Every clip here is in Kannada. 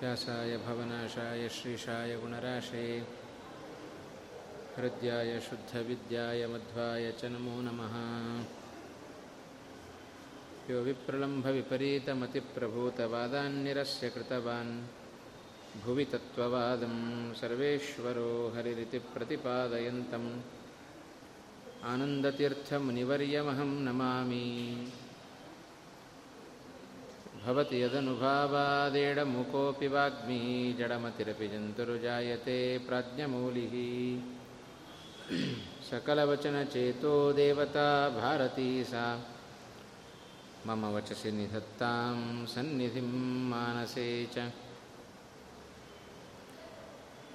व्यासाय भवनाशाय श्रीशाय गुणराशे। हृद्याय शुद्धविद्याय मध्वाय च नमो नमः। यो विप्रलम्भविपरीतमतिप्रभूतवादान्निरस्य कृतवान्। भुवि तत्त्ववादं सर्वेश्वरो हरिरिति प्रतिपादयन्तम्। आनन्दतीर्थमुनिवर्यमहं नमामि भवति यदनुभावादेडमुकोऽपि वाग्मी जडमतिरपि जन्तुर्जायते प्राज्ञमौलिः सकलवचनचेतो देवता भारती सा मम वचसि निधत्तां सन्निधिं मानसे च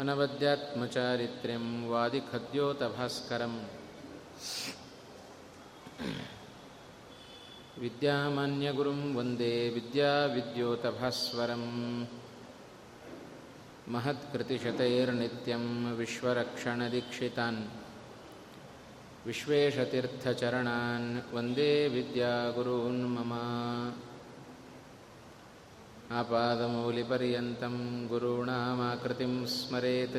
अनवद्यात्मचारित्र्यं वादिखद्योतभास्करम् विद्यामान्यगुरुं वन्दे विद्याविद्योतभास्वरम् महत्कृतिशतैर्नित्यं विश्वरक्षणदीक्षितान् विश्वेशतीर्थचरणान् वन्दे विद्यागुरून् मम आपादमौलिपर्यन्तं गुरूणामाकृतिं स्मरेत्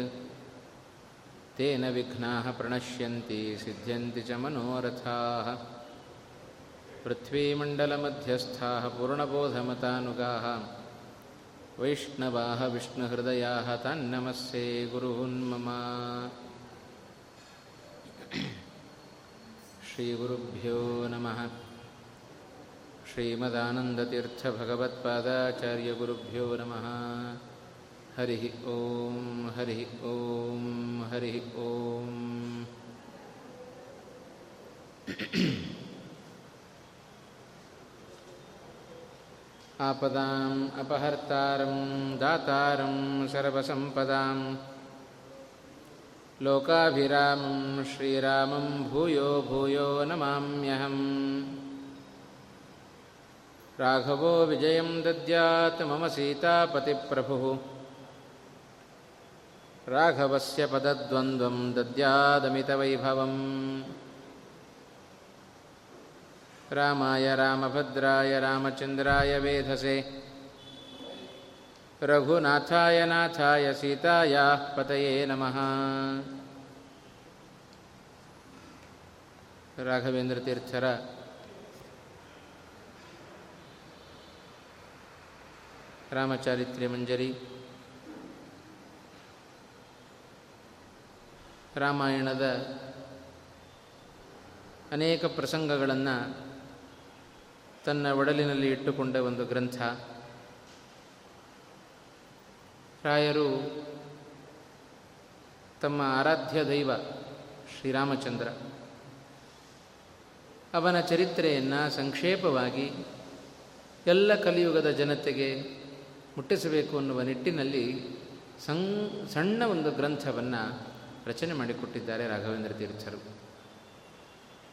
तेन विघ्नाः प्रणश्यन्ति सिद्ध्यन्ति च मनोरथाः पृथ्वीमण्डलमध्यस्थाः पूर्णबोधमतानुगाः वैष्णवाः विष्णुहृदयाः तान्नमस्ये गुरून् मम श्रीगुरुभ्यो नमः श्रीमदानन्दतीर्थभगवत्पादाचार्यगुरुभ्यो नमः हरिः ॐ हरिः ॐ हरिः ॐ आपदाम् अपहर्तारं दातारं सर्वसम्पदां लोकाभिरामं श्रीरामं भूयो भूयो नमाम्यहम्। राघवो विजयं दद्यात् मम सीतापतिप्रभुः। राघवस्य पदद्वन्द्वं दद्यादमितवैभवम् रामाय रामभद्राय रामचन्द्राय वेधसे रघुनाथाय नाथाय सीतायाः पतये नमः ರಾಘವೇಂದ್ರತೀರ್ಥರ ರಾಮಚಾರಿತ್ರ್ಯ ಮಂಜರಿ ರಾಮಾಯಣದ ಅನೇಕ ಪ್ರಸಂಗಗಳನ್ನು ತನ್ನ ಒಡಲಿನಲ್ಲಿ ಇಟ್ಟುಕೊಂಡ ಒಂದು ಗ್ರಂಥ. ರಾಯರು ತಮ್ಮ ಆರಾಧ್ಯ ದೈವ ಶ್ರೀರಾಮಚಂದ್ರ. ಅವನ ಚರಿತ್ರೆಯನ್ನು ಸಂಕ್ಷೇಪವಾಗಿ ಎಲ್ಲ ಕಲಿಯುಗದ ಜನತೆಗೆ ಮುಟ್ಟಿಸಬೇಕು ಅನ್ನುವ ನಿಟ್ಟಿನಲ್ಲಿ ಸಂ, ಸಣ್ಣ ಒಂದು ಗ್ರಂಥವನ್ನು ರಚನೆ ಮಾಡಿಕೊಟ್ಟಿದ್ದಾರೆ ರಾಘವೇಂದ್ರ ತೀರ್ಥರು.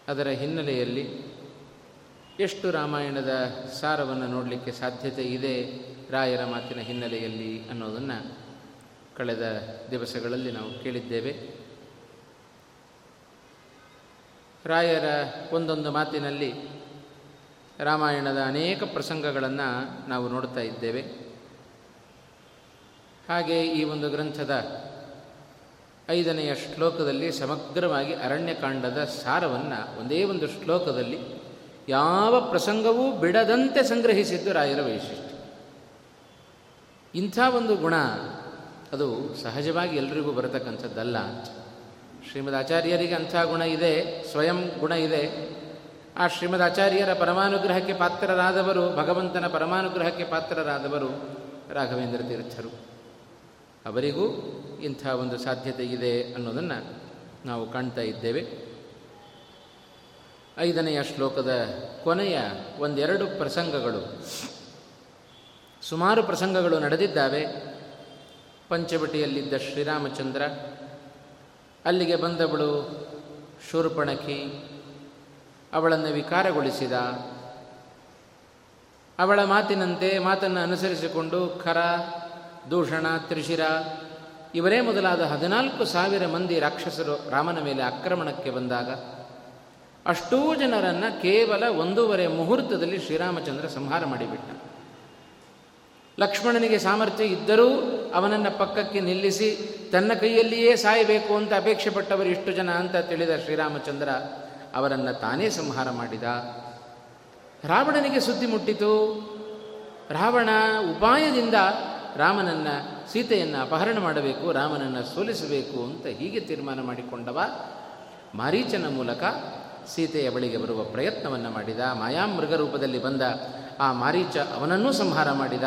ಅದರ ಹಿನ್ನೆಲೆಯಲ್ಲಿ ಎಷ್ಟು ರಾಮಾಯಣದ ಸಾರವನ್ನು ನೋಡಲಿಕ್ಕೆ ಸಾಧ್ಯತೆ ಇದೆ ರಾಯರ ಮಾತಿನ ಹಿನ್ನೆಲೆಯಲ್ಲಿ ಅನ್ನೋದನ್ನು ಕಳೆದ ದಿವಸಗಳಲ್ಲಿ ನಾವು ಕೇಳಿದ್ದೇವೆ. ರಾಯರ ಒಂದೊಂದು ಮಾತಿನಲ್ಲಿ ರಾಮಾಯಣದ ಅನೇಕ ಪ್ರಸಂಗಗಳನ್ನು ನಾವು ನೋಡ್ತಾ ಇದ್ದೇವೆ. ಹಾಗೆ ಈ ಒಂದು ಗ್ರಂಥದ ಐದನೆಯ ಶ್ಲೋಕದಲ್ಲಿ ಸಮಗ್ರವಾಗಿ ಅರಣ್ಯಕಾಂಡದ ಸಾರವನ್ನು ಒಂದೇ ಒಂದು ಶ್ಲೋಕದಲ್ಲಿ ಯಾವ ಪ್ರಸಂಗವೂ ಬಿಡದಂತೆ ಸಂಗ್ರಹಿಸಿದ್ದು ರಾಯರ ವೈಶಿಷ್ಟ್ಯ. ಇಂಥ ಒಂದು ಗುಣ ಅದು ಸಹಜವಾಗಿ ಎಲ್ರಿಗೂ ಬರತಕ್ಕಂಥದ್ದಲ್ಲ. ಶ್ರೀಮದ್ ಆಚಾರ್ಯರಿಗೆ ಅಂಥ ಗುಣ ಇದೆ, ಸ್ವಯಂ ಗುಣ ಇದೆ. ಆ ಶ್ರೀಮದ್ ಆಚಾರ್ಯರ ಪರಮಾನುಗ್ರಹಕ್ಕೆ ಪಾತ್ರರಾದವರು, ಭಗವಂತನ ಪರಮಾನುಗ್ರಹಕ್ಕೆ ಪಾತ್ರರಾದವರು ರಾಘವೇಂದ್ರ ತೀರ್ಥರು. ಅವರಿಗೂ ಇಂಥ ಒಂದು ಸಾಧ್ಯತೆ ಇದೆ ಅನ್ನೋದನ್ನು ನಾವು ಕಾಣ್ತಾ ಇದ್ದೇವೆ. ಐದನೆಯ ಶ್ಲೋಕದ ಕೊನೆಯ ಒಂದೆರಡು ಪ್ರಸಂಗಗಳು. ಸುಮಾರು ಪ್ರಸಂಗಗಳು ನಡೆದಿದ್ದಾವೆ. ಪಂಚವಟಿಯಲ್ಲಿದ್ದ ಶ್ರೀರಾಮಚಂದ್ರ, ಅಲ್ಲಿಗೆ ಬಂದವಳು ಶೂರ್ಪಣಕಿ ಅವಳನ್ನು ವಿಕಾರಗೊಳಿಸಿದ. ಅವಳ ಮಾತಿನಂತೆ ಮಾತನ್ನು ಅನುಸರಿಸಿಕೊಂಡು ಖರ, ದೂಷಣ, ತ್ರಿಶಿರ, ಇವರೇ ಮೊದಲಾದ ಹದಿನಾಲ್ಕು ಸಾವಿರ ಮಂದಿ ರಾಕ್ಷಸರು ರಾಮನ ಮೇಲೆ ಆಕ್ರಮಣಕ್ಕೆ ಬಂದಾಗ ಅಷ್ಟೂ ಜನರನ್ನು ಕೇವಲ ಒಂದೂವರೆ ಮುಹೂರ್ತದಲ್ಲಿ ಶ್ರೀರಾಮಚಂದ್ರ ಸಂಹಾರ ಮಾಡಿಬಿಟ್ಟ. ಲಕ್ಷ್ಮಣನಿಗೆ ಸಾಮರ್ಥ್ಯ ಇದ್ದರೂ ಅವನನ್ನು ಪಕ್ಕಕ್ಕೆ ನಿಲ್ಲಿಸಿ ತನ್ನ ಕೈಯಲ್ಲಿಯೇ ಸಾಯಬೇಕು ಅಂತ ಅಪೇಕ್ಷೆ ಪಟ್ಟವರು ಇಷ್ಟು ಜನ ಅಂತ ತಿಳಿದ ಶ್ರೀರಾಮಚಂದ್ರ ಅವರನ್ನು ತಾನೇ ಸಂಹಾರ ಮಾಡಿದ. ರಾವಣನಿಗೆ ಸುದ್ದಿ ಮುಟ್ಟಿತು. ರಾವಣ ಉಪಾಯದಿಂದ ರಾಮನನ್ನು ಸೀತೆಯನ್ನು ಅಪಹರಣ ಮಾಡಬೇಕು, ರಾಮನನ್ನು ಸೋಲಿಸಬೇಕು ಅಂತ ಹೀಗೆ ತೀರ್ಮಾನ ಮಾಡಿಕೊಂಡವ ಮಾರೀಚನ ಮೂಲಕ ಸೀತೆಯ ಬಳಿಗೆ ಬರುವ ಪ್ರಯತ್ನವನ್ನು ಮಾಡಿದ ಮಾಯಾಮೃಗ ರೂಪದಲ್ಲಿ ಬಂದ ಆ ಮಾರೀಚ ಅವನನ್ನೂ ಸಂಹಾರ ಮಾಡಿದ.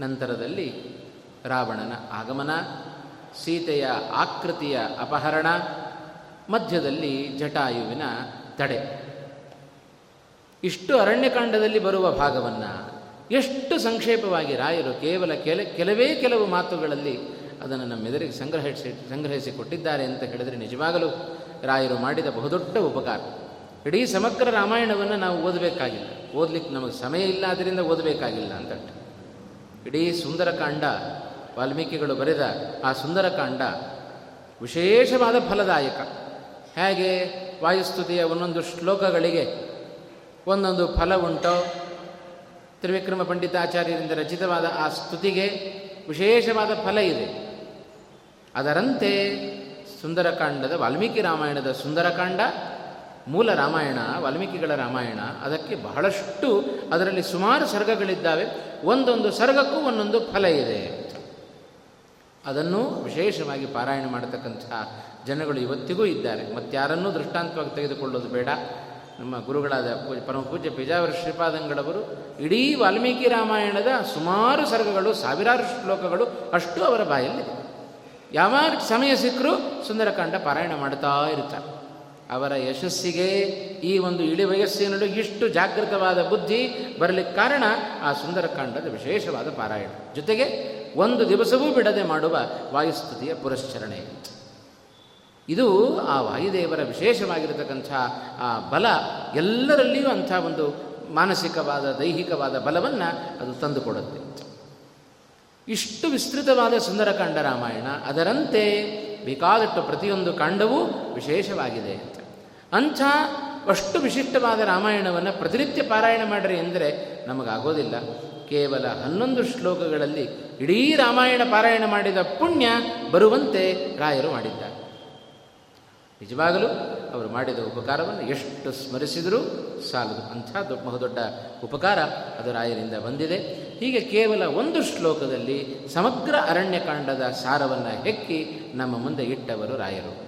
ನಂತರದಲ್ಲಿ ರಾವಣನ ಆಗಮನ, ಸೀತೆಯ ಆಕೃತಿಯ ಅಪಹರಣ, ಮಧ್ಯದಲ್ಲಿ ಜಟಾಯುವಿನ ತಡೆ. ಇಷ್ಟು ಅರಣ್ಯಕಾಂಡದಲ್ಲಿ ಬರುವ ಭಾಗವನ್ನು, ಎಷ್ಟು ಸಂಕ್ಷೇಪವಾಗಿ ರಾಯರು ಕೇವಲ ಕೆಲ, ಕೆಲವೇ ಕೆಲವು ಮಾತುಗಳಲ್ಲಿ ಅದನ್ನು ನಮ್ಮೆದುರಿಗೆ ಸಂಗ್ರಹಿಸಿ ಸಂಗ್ರಹಿಸಿ ಕೊಟ್ಟಿದ್ದಾರೆ ಅಂತ ಹೇಳಿದರೆ ನಿಜವಾಗಲೂ ರಾಯರು ಮಾಡಿದ ಬಹುದೊಡ್ಡ ಉಪಕಾರ. ಇಡೀ ಸಮಗ್ರ ರಾಮಾಯಣವನ್ನು ನಾವು ಓದಬೇಕಾಗಿಲ್ಲ. ಓದಲಿಕ್ಕೆ ನಮಗೆ ಸಮಯ ಇಲ್ಲ ಅದರಿಂದ ಓದಬೇಕಾಗಿಲ್ಲ ಅಂತ ಇಡೀ ಸುಂದರಕಾಂಡ, ವಾಲ್ಮೀಕಿಗಳು ಬರೆದ ಆ ಸುಂದರಕಾಂಡ ವಿಶೇಷವಾದ ಫಲದಾಯಕ. ಹೇಗೆ? ವಾಯುಸ್ತುತಿಯ ಒಂದೊಂದು ಶ್ಲೋಕಗಳಿಗೆ ಒಂದೊಂದು ಫಲ ಉಂಟೋ. ತ್ರಿವಿಕ್ರಮ ಪಂಡಿತಾಚಾರ್ಯರಿಂದ ರಚಿತವಾದ ಆ ಸ್ತುತಿಗೆ ವಿಶೇಷವಾದ ಫಲ ಇದೆ. ಅದರಂತೆ ಸುಂದರಕಾಂಡದ ವಾಲ್ಮೀಕಿ ರಾಮಾಯಣದ ಸುಂದರಕಾಂಡ, ಮೂಲ ರಾಮಾಯಣ, ವಾಲ್ಮೀಕಿಗಳ ರಾಮಾಯಣ, ಅದಕ್ಕೆ ಬಹಳಷ್ಟು ಅದರಲ್ಲಿ ಸುಮಾರು ಸರ್ಗಗಳಿದ್ದಾವೆ. ಒಂದೊಂದು ಸರ್ಗಕ್ಕೂ ಒಂದೊಂದು ಫಲ ಇದೆ. ಅದನ್ನು ವಿಶೇಷವಾಗಿ ಪಾರಾಯಣ ಮಾಡತಕ್ಕಂಥ ಜನಗಳು ಇವತ್ತಿಗೂ ಇದ್ದಾರೆ. ಮತ್ತಾರನ್ನೂ ದೃಷ್ಟಾಂತವಾಗಿ ತೆಗೆದುಕೊಳ್ಳೋದು ಬೇಡ. ನಮ್ಮ ಗುರುಗಳಾದ ಪರಮ ಪೂಜ್ಯ ಪೇಜಾವರ ಶ್ರೀಪಾದಂಗಳವರು ಇಡೀ ವಾಲ್ಮೀಕಿ ರಾಮಾಯಣದ ಸುಮಾರು ಸರ್ಗಗಳು, ಸಾವಿರಾರು ಶ್ಲೋಕಗಳು ಅಷ್ಟು ಅವರ ಬಾಯಲ್ಲಿ ಯಾವಾಗ ಸಮಯ ಸಿಕ್ಕರೂ ಸುಂದರಕಾಂಡ ಪಾರಾಯಣ ಮಾಡ್ತಾ ಇರ್ತಾರೆ. ಅವರ ಯಶಸ್ಸಿಗೆ ಈ ಒಂದು ಇಳಿ ವಯಸ್ಸಿನಲ್ಲೂ ಇಷ್ಟು ಜಾಗೃತವಾದ ಬುದ್ಧಿ ಬರಲಿಕ್ಕೆ ಕಾರಣ ಆ ಸುಂದರಕಾಂಡದ ವಿಶೇಷವಾದ ಪಾರಾಯಣ. ಜೊತೆಗೆ ಒಂದು ದಿವಸವೂ ಬಿಡದೆ ಮಾಡುವ ವಾಯುಸ್ತುತಿಯ ಪುರಶ್ಚರಣೆ. ಇದು ಆ ವಾಯುದೇವರ ವಿಶೇಷವಾಗಿರತಕ್ಕಂಥ ಆ ಬಲ ಎಲ್ಲರಲ್ಲಿಯೂ ಅಂಥ ಒಂದು ಮಾನಸಿಕವಾದ ದೈಹಿಕವಾದ ಬಲವನ್ನು ಅದು ತಂದುಕೊಡುತ್ತೆ. ಇಷ್ಟು ವಿಸ್ತೃತವಾದ ಸುಂದರಕಾಂಡ ರಾಮಾಯಣ, ಅದರಂತೆ ಬೇಕಾದಷ್ಟು ಪ್ರತಿಯೊಂದು ಕಾಂಡವೂ ವಿಶೇಷವಾಗಿದೆ. ಅಂತ ಅಂಥ ಅಷ್ಟು ವಿಶಿಷ್ಟವಾದ ರಾಮಾಯಣವನ್ನು ಪ್ರತಿನಿತ್ಯ ಪಾರಾಯಣ ಮಾಡಿರಿ ಎಂದರೆ ನಮಗಾಗೋದಿಲ್ಲ. ಕೇವಲ ಹನ್ನೊಂದು ಶ್ಲೋಕಗಳಲ್ಲಿ ಇಡೀ ರಾಮಾಯಣ ಪಾರಾಯಣ ಮಾಡಿದ ಪುಣ್ಯ ಬರುವಂತೆ ರಾಯರು ಮಾಡಿದ್ದಾರೆ. ನಿಜವಾಗಲೂ ಅವರು ಮಾಡಿದ ಉಪಕಾರವನ್ನು ಎಷ್ಟು ಸ್ಮರಿಸಿದರೂ ಸಾಲದು. ಅಂಥ ಬಹುದೊಡ್ಡ ಉಪಕಾರ ಅದು ರಾಯರಿಂದ ಬಂದಿದೆ. ಹೀಗೆ ಕೇವಲ ಒಂದು ಶ್ಲೋಕದಲ್ಲಿ ಸಮಗ್ರ ಅರಣ್ಯಕಾಂಡದ ಸಾರವನ್ನು ಹೆಕ್ಕಿ ನಮ್ಮ ಮುಂದೆ ಇಟ್ಟವರು ರಾಯರು.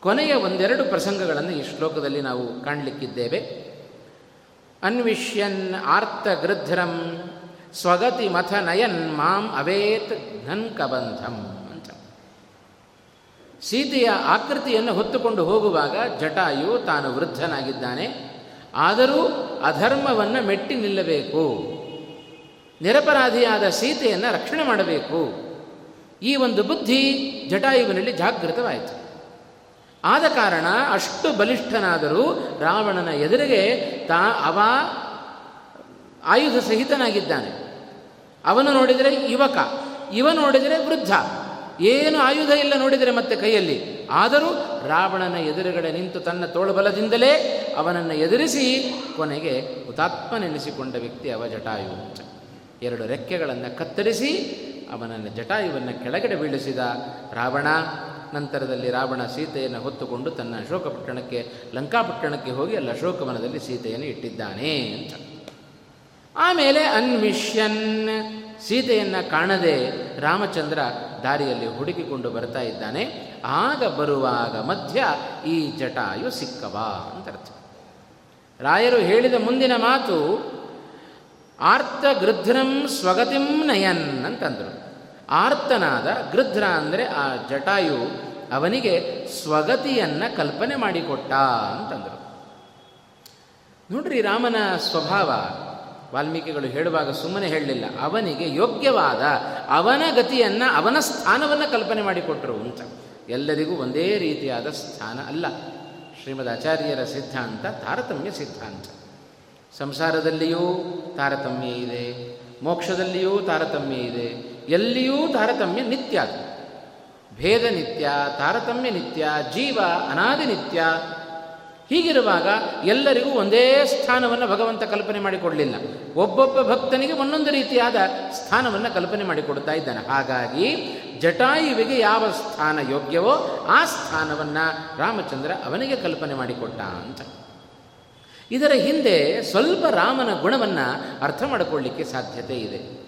ಕೊನೆಯ ಒಂದೆರಡು ಪ್ರಸಂಗಗಳನ್ನು ಈ ಶ್ಲೋಕದಲ್ಲಿ ನಾವು ಕಾಣಲಿಕ್ಕಿದ್ದೇವೆ. ಅನ್ವಿಷ್ಯನ್ ಆರ್ತ ಗೃಧ್ರಂ ಸ್ವಗತಿ ಮಥ ನಯನ್ ಮಾಂ ಅವೇತ್ ಘನ್ಕಬಂಧಂ. ಸೀತೆಯ ಆಕೃತಿಯನ್ನು ಹೊತ್ತುಕೊಂಡು ಹೋಗುವಾಗ ಜಟಾಯು ತಾನು ವೃದ್ಧನಾಗಿದ್ದಾನೆ. ಆದರೂ ಅಧರ್ಮವನ್ನು ಮೆಟ್ಟಿ ನಿಲ್ಲಬೇಕು. ನಿರಪರಾಧಿಯಾದ ಸೀತೆಯನ್ನು ರಕ್ಷಣೆ ಮಾಡಬೇಕು. ಈ ಒಂದು ಬುದ್ಧಿ ಜಟಾಯುವಿನಲ್ಲಿ ಜಾಗೃತವಾಯಿತು. ಆದ ಕಾರಣ ಅಷ್ಟು ಬಲಿಷ್ಠನಾದರೂ ರಾವಣನ ಎದುರಿಗೆ ತಾ ಅವ ಆಯುಧ ಸಹಿತನಾಗಿದ್ದಾನೆ. ಅವನು ನೋಡಿದರೆ ಯುವಕ, ಇವ ನೋಡಿದರೆ ವೃದ್ಧ. ಏನು ಆಯುಧ ಇಲ್ಲ ನೋಡಿದರೆ ಮತ್ತೆ ಕೈಯಲ್ಲಿ. ಆದರೂ ರಾವಣನ ಎದುರುಗಡೆ ನಿಂತು ತನ್ನ ತೋಳುಬಲದಿಂದಲೇ ಅವನನ್ನು ಎದುರಿಸಿ ಕೊನೆಗೆ ಹುತಾತ್ಮನೆನಿಸಿಕೊಂಡ ವ್ಯಕ್ತಿ ಅವ ಜಟಾಯು. ಎರಡು ರೆಕ್ಕೆಗಳನ್ನು ಕತ್ತರಿಸಿ ಅವನನ್ನು ಜಟಾಯುವನ್ನು ಕೆಳಗಡೆ ಬೀಳಿಸಿದ ರಾವಣ, ನಂತರದಲ್ಲಿ ರಾವಣ ಸೀತೆಯನ್ನು ಹೊತ್ತುಕೊಂಡು ತನ್ನ ಅಶೋಕಪಟ್ಟಣಕ್ಕೆ, ಲಂಕಾಪಟ್ಟಣಕ್ಕೆ ಹೋಗಿ ಅಲ್ಲಿ ಅಶೋಕವನದಲ್ಲಿ ಸೀತೆಯನ್ನು ಇಟ್ಟಿದ್ದಾನೆ ಅಂತ. ಆಮೇಲೆ ಅನ್ವಿಷ್ಯನ್ ಸೀತೆಯನ್ನು ಕಾಣದೆ ರಾಮಚಂದ್ರ ದಾರಿಯಲ್ಲಿ ಹುಡುಕಿಕೊಂಡು ಬರ್ತಾ ಇದ್ದಾನೆ. ಆಗ ಬರುವಾಗ ಮಧ್ಯ ಈ ಜಟಾಯು ಸಿಕ್ಕವ ಅಂತ ಅರ್ಥ. ರಾಯರು ಹೇಳಿದ ಮುಂದಿನ ಮಾತು, ಆರ್ತ ಗೃಧ್ರಂ ಸ್ವಗತಿಂ ನಯನ್ ಅಂತಂದರು. ಆರ್ತನಾದ ಗೃಧ್ರ ಅಂದರೆ ಆ ಜಟಾಯು ಅವನಿಗೆ ಸ್ವಗತಿಯನ್ನು ಕಲ್ಪನೆ ಮಾಡಿಕೊಟ್ಟ ಅಂತಂದರು. ನೋಡ್ರಿ ರಾಮನ ಸ್ವಭಾವ. ವಾಲ್ಮೀಕಿಗಳು ಹೇಳುವಾಗ ಸುಮ್ಮನೆ ಹೇಳಲಿಲ್ಲ, ಅವನಿಗೆ ಯೋಗ್ಯವಾದ ಅವನ ಗತಿಯನ್ನು, ಅವನ ಸ್ಥಾನವನ್ನು ಕಲ್ಪನೆ ಮಾಡಿಕೊಟ್ಟರು ಅಂತ. ಎಲ್ಲರಿಗೂ ಒಂದೇ ರೀತಿಯಾದ ಸ್ಥಾನ ಅಲ್ಲ. ಶ್ರೀಮದ್ ಆಚಾರ್ಯರ ಸಿದ್ಧಾಂತ ತಾರತಮ್ಯ ಸಿದ್ಧಾಂತ. ಸಂಸಾರದಲ್ಲಿಯೂ ತಾರತಮ್ಯ ಇದೆ, ಮೋಕ್ಷದಲ್ಲಿಯೂ ತಾರತಮ್ಯ ಇದೆ, ಎಲ್ಲಿಯೂ ತಾರತಮ್ಯ ನಿತ್ಯ. ಭೇದ ನಿತ್ಯ, ತಾರತಮ್ಯ ನಿತ್ಯ, ಜೀವ ಅನಾದಿ ನಿತ್ಯ ಹೀಗಿರುವಾಗ ಎಲ್ಲರಿಗೂ ಒಂದೇ ಸ್ಥಾನವನ್ನು ಭಗವಂತ ಕಲ್ಪನೆ ಮಾಡಿಕೊಡಲಿಲ್ಲ. ಒಬ್ಬೊಬ್ಬ ಭಕ್ತನಿಗೆ ಒಂದೊಂದು ರೀತಿಯಾದ ಸ್ಥಾನವನ್ನು ಕಲ್ಪನೆ ಮಾಡಿಕೊಡ್ತಾ ಇದ್ದಾನೆ. ಹಾಗಾಗಿ ಜಟಾಯುವಿಗೆ ಯಾವ ಸ್ಥಾನ ಯೋಗ್ಯವೋ ಆ ಸ್ಥಾನವನ್ನು ರಾಮಚಂದ್ರ ಅವನಿಗೆ ಕಲ್ಪನೆ ಮಾಡಿಕೊಟ್ಟ ಅಂತ. ಇದರ ಹಿಂದೆ ಸ್ವಲ್ಪ ರಾಮನ ಗುಣವನ್ನು ಅರ್ಥ ಮಾಡಿಕೊಳ್ಳಿಕ್ಕೆ ಸಾಧ್ಯತೆ ಇದೆ.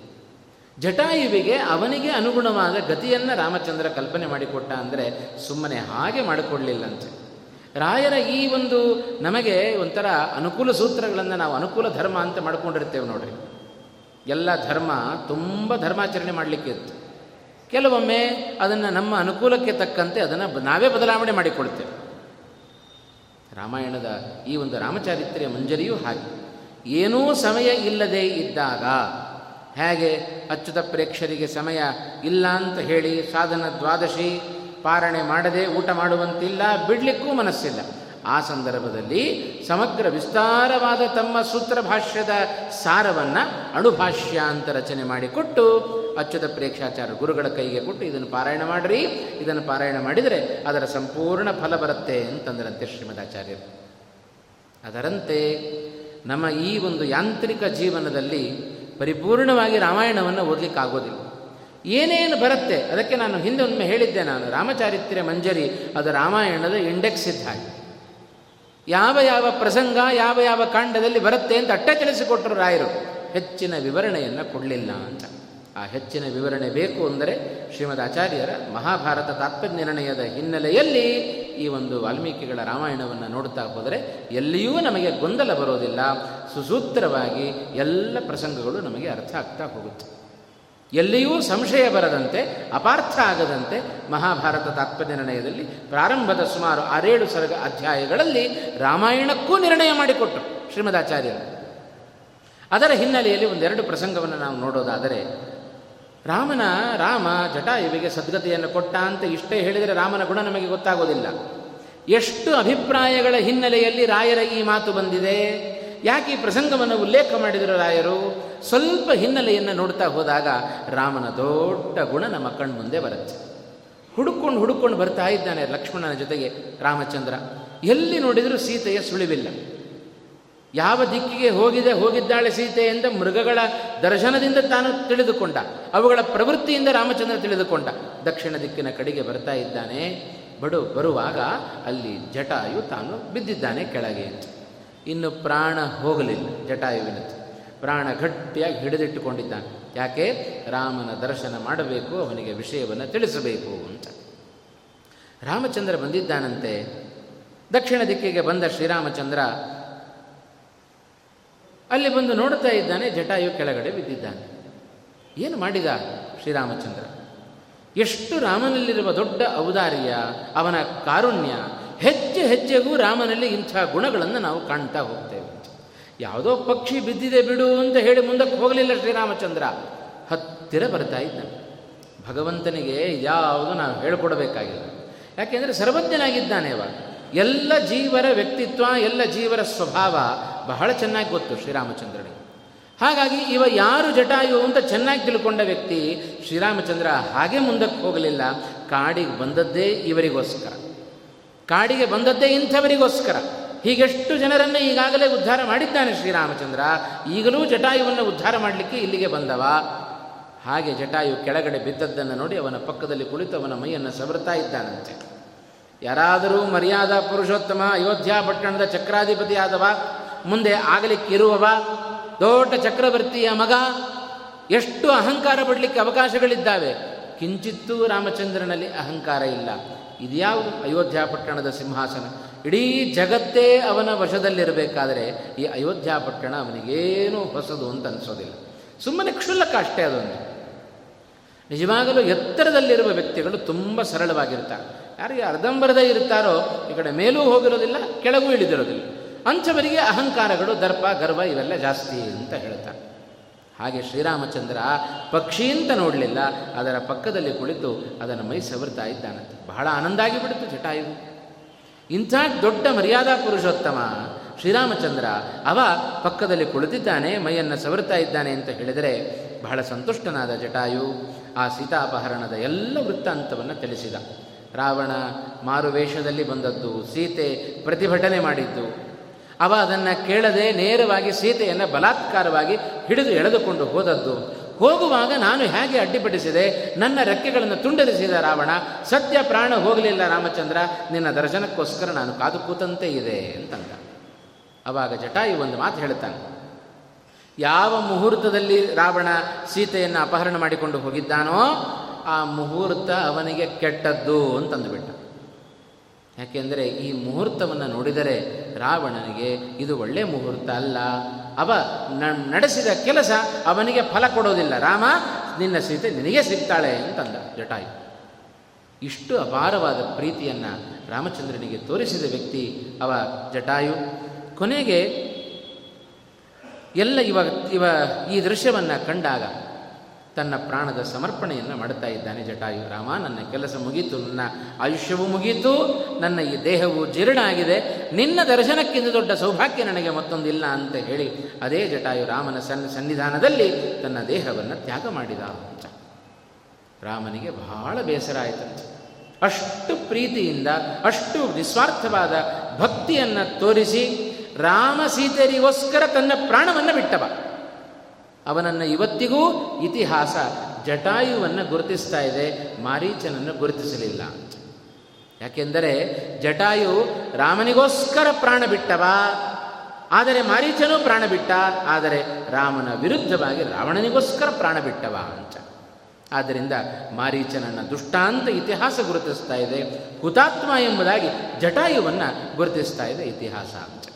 ಜಟಾಯುವಿಗೆ ಅವನಿಗೆ ಅನುಗುಣವಾದ ಗತಿಯನ್ನು ರಾಮಚಂದ್ರ ಕಲ್ಪನೆ ಮಾಡಿಕೊಟ್ಟ ಅಂದರೆ ಸುಮ್ಮನೆ ಹಾಗೆ ಮಾಡಿಕೊಳ್ಳಿಲ್ಲಂತೆ. ರಾಯರ ಈ ಒಂದು ನಮಗೆ ಒಂಥರ ಅನುಕೂಲ ಸೂತ್ರಗಳನ್ನು ನಾವು ಅನುಕೂಲ ಧರ್ಮ ಅಂತ ಮಾಡ್ಕೊಂಡಿರ್ತೇವೆ ನೋಡ್ರಿ. ಎಲ್ಲ ಧರ್ಮ ತುಂಬ ಧರ್ಮಾಚರಣೆ ಮಾಡಲಿಕ್ಕೆ ಇತ್ತು. ಕೆಲವೊಮ್ಮೆ ಅದನ್ನು ನಮ್ಮ ಅನುಕೂಲಕ್ಕೆ ತಕ್ಕಂತೆ ಅದನ್ನು ನಾವೇ ಬದಲಾವಣೆ ಮಾಡಿಕೊಳ್ತೇವೆ. ರಾಮಾಯಣದ ಈ ಒಂದು ರಾಮಚಾರಿತ್ರ್ಯ ಮಂಜರಿಯೂ ಹಾಗೆ. ಏನೂ ಸಮಯ ಇಲ್ಲದೆ ಇದ್ದಾಗ ಹೇಗೆ ಅಚ್ಯುತ ಪ್ರೇಕ್ಷರಿಗೆ ಸಮಯ ಇಲ್ಲ ಅಂತ ಹೇಳಿ ಸಾಧನ ದ್ವಾದಶಿ ಪಾರಣೆ ಮಾಡದೆ ಊಟ ಮಾಡುವಂತಿಲ್ಲ, ಬಿಡಲಿಕ್ಕೂ ಮನಸ್ಸಿಲ್ಲ. ಆ ಸಂದರ್ಭದಲ್ಲಿ ಸಮಗ್ರ ವಿಸ್ತಾರವಾದ ತಮ್ಮ ಸೂತ್ರ ಭಾಷ್ಯದ ಸಾರವನ್ನು ಅಣುಭಾಷ್ಯ ಅಂತ ರಚನೆ ಮಾಡಿಕೊಟ್ಟು ಅಚ್ಯುತ ಪ್ರೇಕ್ಷಾಚಾರ ಗುರುಗಳ ಕೈಗೆ ಕೊಟ್ಟು ಇದನ್ನು ಪಾರಾಯಣ ಮಾಡಿರಿ. ಇದನ್ನು ಪಾರಾಯಣ ಮಾಡಿದರೆ ಅದರ ಸಂಪೂರ್ಣ ಫಲ ಬರುತ್ತೆ ಅಂತಂದರಂತೆ ಶ್ರೀಮದಾಚಾರ್ಯರು. ಅದರಂತೆ ನಮ್ಮ ಈ ಒಂದು ಯಾಂತ್ರಿಕ ಜೀವನದಲ್ಲಿ ಪರಿಪೂರ್ಣವಾಗಿ ರಾಮಾಯಣವನ್ನು ಓದಲಿಕ್ಕಾಗೋದಿಲ್ಲ. ಏನೇನು ಬರುತ್ತೆ? ಅದಕ್ಕೆ ನಾನು ಹಿಂದೆ ಒಮ್ಮೆ ಹೇಳಿದ್ದೆ ನಾನು. ರಾಮಚಾರಿತ್ರ್ಯ ಮಂಜರಿ, ಅದು ರಾಮಾಯಣದ ಇಂಡೆಕ್ಸ್ ಇದ್ದ ಹಾಗೆ. ಯಾವ ಯಾವ ಪ್ರಸಂಗ, ಯಾವ ಯಾವ ಕಾಂಡದಲ್ಲಿ ಬರುತ್ತೆ ಅಂತ ಅಟ್ಟೆ ತಿಳಿಸಿಕೊಟ್ಟರು ರಾಯರು. ಹೆಚ್ಚಿನ ವಿವರಣೆಯನ್ನು ಕೊಡಲಿಲ್ಲ ಅಂತ. ಆ ಹೆಚ್ಚಿನ ವಿವರಣೆ ಬೇಕು ಅಂದರೆ ಶ್ರೀಮದ್ ಆಚಾರ್ಯರ ಮಹಾಭಾರತ ತಾತ್ಪರ್ಯ ನಿರ್ಣಯದ ಹಿನ್ನೆಲೆಯಲ್ಲಿ ಈ ಒಂದು ವಾಲ್ಮೀಕಿಗಳ ರಾಮಾಯಣವನ್ನು ನೋಡ್ತಾ ಹೋದರೆ ಎಲ್ಲಿಯೂ ನಮಗೆ ಗೊಂದಲ ಬರೋದಿಲ್ಲ. ಸುಸೂತ್ರವಾಗಿ ಎಲ್ಲ ಪ್ರಸಂಗಗಳು ನಮಗೆ ಅರ್ಥ ಆಗ್ತಾ ಹೋಗುತ್ತೆ. ಎಲ್ಲಿಯೂ ಸಂಶಯ ಬರದಂತೆ, ಅಪಾರ್ಥ ಆಗದಂತೆ ಮಹಾಭಾರತ ತಾತ್ಪರ್ಯ ನಿರ್ಣಯದಲ್ಲಿ ಪ್ರಾರಂಭದ ಸುಮಾರು ಆರೇಳು ಸರ್ಗ ಅಧ್ಯಾಯಗಳಲ್ಲಿ ರಾಮಾಯಣಕ್ಕೂ ನಿರ್ಣಯ ಮಾಡಿಕೊಟ್ಟರು ಶ್ರೀಮದಾಚಾರ್ಯರು. ಅದರ ಹಿನ್ನೆಲೆಯಲ್ಲಿ ಒಂದೆರಡು ಪ್ರಸಂಗವನ್ನು ನಾವು ನೋಡೋದಾದರೆ, ರಾಮನ ರಾಮ ಜಟಾಯುವಿಗೆ ಸದ್ಗತಿಯನ್ನು ಕೊಟ್ಟ ಅಂತ ಇಷ್ಟೇ ಹೇಳಿದರೆ ರಾಮನ ಗುಣ ನಮಗೆ ಗೊತ್ತಾಗೋದಿಲ್ಲ. ಎಷ್ಟು ಅಭಿಪ್ರಾಯಗಳ ಹಿನ್ನೆಲೆಯಲ್ಲಿ ರಾಯರ ಈ ಮಾತು ಬಂದಿದೆ? ಯಾಕೆ ಈ ಪ್ರಸಂಗವನ್ನು ಉಲ್ಲೇಖ ಮಾಡಿದರು ರಾಯರು? ಸ್ವಲ್ಪ ಹಿನ್ನೆಲೆಯನ್ನು ನೋಡ್ತಾ ಹೋದಾಗ ರಾಮನ ದೊಡ್ಡ ಗುಣ ನಮ್ಮ ಕಣ್ಮುಂದೆ ಬರುತ್ತೆ. ಹುಡುಕೊಂಡು ಹುಡುಕೊಂಡು ಬರ್ತಾ ಇದ್ದಾನೆ ಲಕ್ಷ್ಮಣನ ಜೊತೆಗೆ ರಾಮಚಂದ್ರ. ಎಲ್ಲಿ ನೋಡಿದರೂ ಸೀತೆಯ ಸುಳಿವಿಲ್ಲ. ಯಾವ ದಿಕ್ಕಿಗೆ ಹೋಗಿದೆ ಹೋಗಿದ್ದಾಳೆ ಸೀತೆ ಎಂದ ಮೃಗಗಳ ದರ್ಶನದಿಂದ ತಾನು ತಿಳಿದುಕೊಂಡ. ಅವುಗಳ ಪ್ರವೃತ್ತಿಯಿಂದ ರಾಮಚಂದ್ರ ತಿಳಿದುಕೊಂಡ. ದಕ್ಷಿಣ ದಿಕ್ಕಿನ ಕಡೆಗೆ ಬರ್ತಾ ಇದ್ದಾನೆ. ಬಡು ಬರುವಾಗ ಅಲ್ಲಿ ಜಟಾಯು ತಾನು ಬಿದ್ದಿದ್ದಾನೆ ಕೆಳಗೆ. ಇನ್ನು ಪ್ರಾಣ ಹೋಗಲಿಲ್ಲ ಜಟಾಯುವಿನದ್ದು. ಪ್ರಾಣ ಗಟ್ಟಿಯಾಗಿ ಹಿಡಿದಿಟ್ಟುಕೊಂಡಿದ್ದಾನೆ. ಯಾಕೆ? ರಾಮನ ದರ್ಶನ ಮಾಡಬೇಕು, ಅವನಿಗೆ ವಿಷಯವನ್ನು ತಿಳಿಸಬೇಕು ಅಂತ. ರಾಮಚಂದ್ರ ಬಂದಿದ್ದಾನಂತೆ. ದಕ್ಷಿಣ ದಿಕ್ಕಿಗೆ ಬಂದ ಶ್ರೀರಾಮಚಂದ್ರ ಅಲ್ಲಿ ಬಂದು ನೋಡ್ತಾ ಇದ್ದಾನೆ, ಜಟಾಯು ಕೆಳಗಡೆ ಬಿದ್ದಿದ್ದಾನೆ. ಏನು ಮಾಡಿದ ಶ್ರೀರಾಮಚಂದ್ರ? ಎಷ್ಟು ರಾಮನಲ್ಲಿರುವ ದೊಡ್ಡ ಔದಾರ್ಯ, ಅವನ ಕಾರುಣ್ಯ ಹೆಜ್ಜೆ ಹೆಜ್ಜೆಗೂ ರಾಮನಲ್ಲಿ ಇಂಥ ಗುಣಗಳನ್ನು ನಾವು ಕಾಣ್ತಾ ಹೋಗ್ತೇವೆ. ಯಾವುದೋ ಪಕ್ಷಿ ಬಿದ್ದಿದೆ ಬಿಡು ಅಂತ ಹೇಳಿ ಮುಂದಕ್ಕೆ ಹೋಗಲಿಲ್ಲ ಶ್ರೀರಾಮಚಂದ್ರ. ಹತ್ತಿರ ಬರ್ತಾ ಇದ್ದಾನೆ. ಭಗವಂತನಿಗೆ ಯಾವುದು ನಾವು ಹೇಳಿಕೊಡಬೇಕಾಗಿಲ್ಲ. ಯಾಕೆಂದರೆ ಸರ್ವಜ್ಞನಾಗಿದ್ದಾನೆ ಅವ. ಎಲ್ಲ ಜೀವರ ವ್ಯಕ್ತಿತ್ವ, ಎಲ್ಲ ಜೀವರ ಸ್ವಭಾವ ಬಹಳ ಚೆನ್ನಾಗಿ ಗೊತ್ತು ಶ್ರೀರಾಮಚಂದ್ರನಿಗೆ. ಹಾಗಾಗಿ ಇವ ಯಾರು ಜಟಾಯು ಅಂತ ಚೆನ್ನಾಗಿ ತಿಳ್ಕೊಂಡ ವ್ಯಕ್ತಿ ಶ್ರೀರಾಮಚಂದ್ರ ಹಾಗೆ ಮುಂದಕ್ಕೆ ಹೋಗಲಿಲ್ಲ. ಕಾಡಿಗೆ ಬಂದದ್ದೇ ಇವರಿಗೋಸ್ಕರ. ಕಾಡಿಗೆ ಬಂದದ್ದೇ ಇಂಥವರಿಗೋಸ್ಕರ. ಹೀಗೆಷ್ಟು ಜನರನ್ನು ಈಗಾಗಲೇ ಉದ್ಧಾರ ಮಾಡಿದ್ದಾನೆ ಶ್ರೀರಾಮಚಂದ್ರ. ಈಗಲೂ ಜಟಾಯುವನ್ನು ಉದ್ಧಾರ ಮಾಡಲಿಕ್ಕೆ ಇಲ್ಲಿಗೆ ಬಂದವ. ಹಾಗೆ ಜಟಾಯು ಕೆಳಗಡೆ ಬಿದ್ದದ್ದನ್ನು ನೋಡಿ ಅವನ ಪಕ್ಕದಲ್ಲಿ ಕುಳಿತು ಅವನ ಮೈಯನ್ನು ಸವರ್ತಾ ಇದ್ದಾನಂತೆ. ಯಾರಾದರೂ ಮರ್ಯಾದ ಪುರುಷೋತ್ತಮ ಅಯೋಧ್ಯ ಪಟ್ಟಣದ ಚಕ್ರಾಧಿಪತಿ ಆದವ ಮುಂದೆ ಆಗಲಿಕ್ಕಿರುವವ ದೊಡ್ಡ ಚಕ್ರವರ್ತಿಯ ಮಗ, ಎಷ್ಟು ಅಹಂಕಾರ ಪಡಲಿಕ್ಕೆ ಅವಕಾಶಗಳಿದ್ದಾವೆ. ಕಿಂಚಿತ್ತೂ ರಾಮಚಂದ್ರನಲ್ಲಿ ಅಹಂಕಾರ ಇಲ್ಲ. ಇದ್ಯಾವುದು ಅಯೋಧ್ಯ ಪಟ್ಟಣದ ಸಿಂಹಾಸನ? ಇಡೀ ಜಗತ್ತೇ ಅವನ ವಶದಲ್ಲಿರಬೇಕಾದರೆ ಈ ಅಯೋಧ್ಯ ಪಟ್ಟಣ ಅವನಿಗೇನು ಹೊಸದು ಅಂತ ಅನಿಸೋದಿಲ್ಲ. ಸುಮ್ಮನೆ ಕ್ಷುಲ್ಲಕ ಅಷ್ಟೇ ಅದೊಂದು. ನಿಜವಾಗಲೂ ಎತ್ತರದಲ್ಲಿರುವ ವ್ಯಕ್ತಿಗಳು ತುಂಬ ಸರಳವಾಗಿರ್ತಾರೆ. ಯಾರಿಗೆ ಅರ್ಧಂಬರ್ಧ ಇರ್ತಾರೋ ಈ ಕಡೆ ಮೇಲೂ ಹೋಗಿರೋದಿಲ್ಲ, ಕೆಳಗೂ ಇಳಿದಿರೋದಿಲ್ಲ. ಅಂಥವರಿಗೆ ಅಹಂಕಾರಗಳು, ದರ್ಪ, ಗರ್ವ ಇವೆಲ್ಲ ಜಾಸ್ತಿ ಅಂತ ಹೇಳ್ತಾರೆ. ಹಾಗೆ ಶ್ರೀರಾಮಚಂದ್ರ ಪಕ್ಷಿ ಅಂತ ನೋಡಲಿಲ್ಲ, ಅದರ ಪಕ್ಕದಲ್ಲಿ ಕುಳಿತು ಅದನ್ನು ಮೈ ಸವರ್ತಾ ಇದ್ದಾನಂತೆ. ಬಹಳ ಆನಂದ ಆಗಿಬಿಡ್ತು ಜಟಾಯು. ಇಂಥ ದೊಡ್ಡ ಮರ್ಯಾದಾ ಪುರುಷೋತ್ತಮ ಶ್ರೀರಾಮಚಂದ್ರ ಅವ ಪಕ್ಕದಲ್ಲಿ ಕುಳಿತಿದ್ದಾನೆ, ಮೈಯನ್ನು ಸವರ್ತಾ ಇದ್ದಾನೆ ಅಂತ ಹೇಳಿದರೆ ಬಹಳ ಸಂತುಷ್ಟನಾದ ಜಟಾಯು ಆ ಸೀತಾಪಹರಣದ ಎಲ್ಲ ವೃತ್ತಾಂತವನ್ನು ತಿಳಿಸಿದ. ರಾವಣ ಮಾರುವೇಷದಲ್ಲಿ ಬಂದದ್ದು, ಸೀತೆ ಪ್ರತಿಭಟನೆ ಮಾಡಿದ್ದು ಅವ ಅದನ್ನು ಕೇಳದೆ ನೇರವಾಗಿ ಸೀತೆಯನ್ನು ಬಲಾತ್ಕಾರವಾಗಿ ಹಿಡಿದು ಎಳೆದುಕೊಂಡು ಹೋದದ್ದು. ಹೋಗುವಾಗ ನಾನು ಹೇಗೆ ಅಡ್ಡಿಪಡಿಸಿದೆ? ನನ್ನ ರೆಕ್ಕೆಗಳನ್ನು ತುಂಡರಿಸಿದ ರಾವಣ, ಸತ್ಯ ಪ್ರಾಣ ಹೋಗಲಿಲ್ಲ ರಾಮಚಂದ್ರ, ನಿನ್ನ ದರ್ಶನಕ್ಕೋಸ್ಕರ ನಾನು ಕಾದು ಕೂತಂತೆ ಇದೆ ಅಂತಂದ. ಅವಾಗ ಜಟಾಯಿ ಒಂದು ಮಾತು ಹೇಳ್ತಾನೆ ಯಾವ ಮುಹೂರ್ತದಲ್ಲಿ ರಾವಣ ಸೀತೆಯನ್ನು ಅಪಹರಣ ಮಾಡಿಕೊಂಡು ಹೋಗಿದ್ದಾನೋ, ಆ ಮುಹೂರ್ತ ಅವನಿಗೆ ಕೆಟ್ಟದ್ದು ಅಂತಂದುಬಿಟ್ಟ ಯಾಕೆಂದರೆ ಈ ಮುಹೂರ್ತವನ್ನು ನೋಡಿದರೆ ರಾವಣನಿಗೆ ಇದು ಒಳ್ಳೆಯ ಮುಹೂರ್ತ ಅಲ್ಲ. ಅವ ನಡೆಸಿದ ಕೆಲಸ ಅವನಿಗೆ ಫಲ ಕೊಡೋದಿಲ್ಲ. ರಾಮ, ನಿನ್ನ ಸೀತೆ ನಿನಗೆ ಸಿಗ್ತಾಳೆ ಅಂತಂದ ಜಟಾಯು. ಇಷ್ಟು ಅಪಾರವಾದ ಪ್ರೀತಿಯನ್ನು ರಾಮಚಂದ್ರನಿಗೆ ತೋರಿಸಿದ ವ್ಯಕ್ತಿ ಅವ ಜಟಾಯು. ಕೊನೆಗೆ ಎಲ್ಲ ಇವ ಇವ ಈ ದೃಶ್ಯವನ್ನು ಕಂಡಾಗ ತನ್ನ ಪ್ರಾಣದ ಸಮರ್ಪಣೆಯನ್ನು ಮಾಡ್ತಾ ಇದ್ದಾನೆ ಜಟಾಯು. ರಾಮ, ನನ್ನ ಕೆಲಸ ಮುಗೀತು, ನನ್ನ ಆಯುಷ್ಯವೂ ಮುಗೀತು, ನನ್ನ ಈ ದೇಹವು ಜೀರ್ಣ ಆಗಿದೆ ನಿನ್ನ ದರ್ಶನಕ್ಕಿಂತ ದೊಡ್ಡ ಸೌಭಾಗ್ಯ ನನಗೆ ಮತ್ತೊಂದಿಲ್ಲ ಅಂತ ಹೇಳಿ ಅದೇ ಜಟಾಯು ರಾಮನ ಸನ್, ಸನ್ನಿಧಾನದಲ್ಲಿ ತನ್ನ ದೇಹವನ್ನು ತ್ಯಾಗ ಮಾಡಿದ. ಅಂತ ರಾಮನಿಗೆ ಬಹಳ ಬೇಸರ ಆಯಿತು. ಅಷ್ಟು ಪ್ರೀತಿಯಿಂದ, ಅಷ್ಟು ನಿಸ್ವಾರ್ಥವಾದ ಭಕ್ತಿಯನ್ನು ತೋರಿಸಿ ರಾಮ ಸೀತೆಯರಿಗೋಸ್ಕರ ತನ್ನ ಪ್ರಾಣವನ್ನು ಬಿಟ್ಟವ. ಅವನನ್ನು ಇವತ್ತಿಗೂ ಇತಿಹಾಸ ಜಟಾಯುವನ್ನು ಗುರುತಿಸ್ತಾ ಇದೆ, ಮಾರೀಚನನ್ನು ಗುರುತಿಸಲಿಲ್ಲ. ಯಾಕೆಂದರೆ ಜಟಾಯು ರಾಮನಿಗೋಸ್ಕರ ಪ್ರಾಣ ಬಿಟ್ಟವ, ಆದರೆ ಮಾರೀಚನೂ ಪ್ರಾಣ ಬಿಟ್ಟ, ಆದರೆ ರಾಮನ ವಿರುದ್ಧವಾಗಿ ರಾವಣನಿಗೋಸ್ಕರ ಪ್ರಾಣ ಬಿಟ್ಟವ ಅಂತ. ಆದ್ದರಿಂದ ಮಾರೀಚನನ್ನು ದುಷ್ಟಾಂತ ಇತಿಹಾಸ ಗುರುತಿಸ್ತಾ ಇದೆ, ಹುತಾತ್ಮ ಎಂಬುದಾಗಿ ಜಟಾಯುವನ್ನು ಗುರುತಿಸ್ತಾ ಇದೆ ಇತಿಹಾಸ ಅಂತ.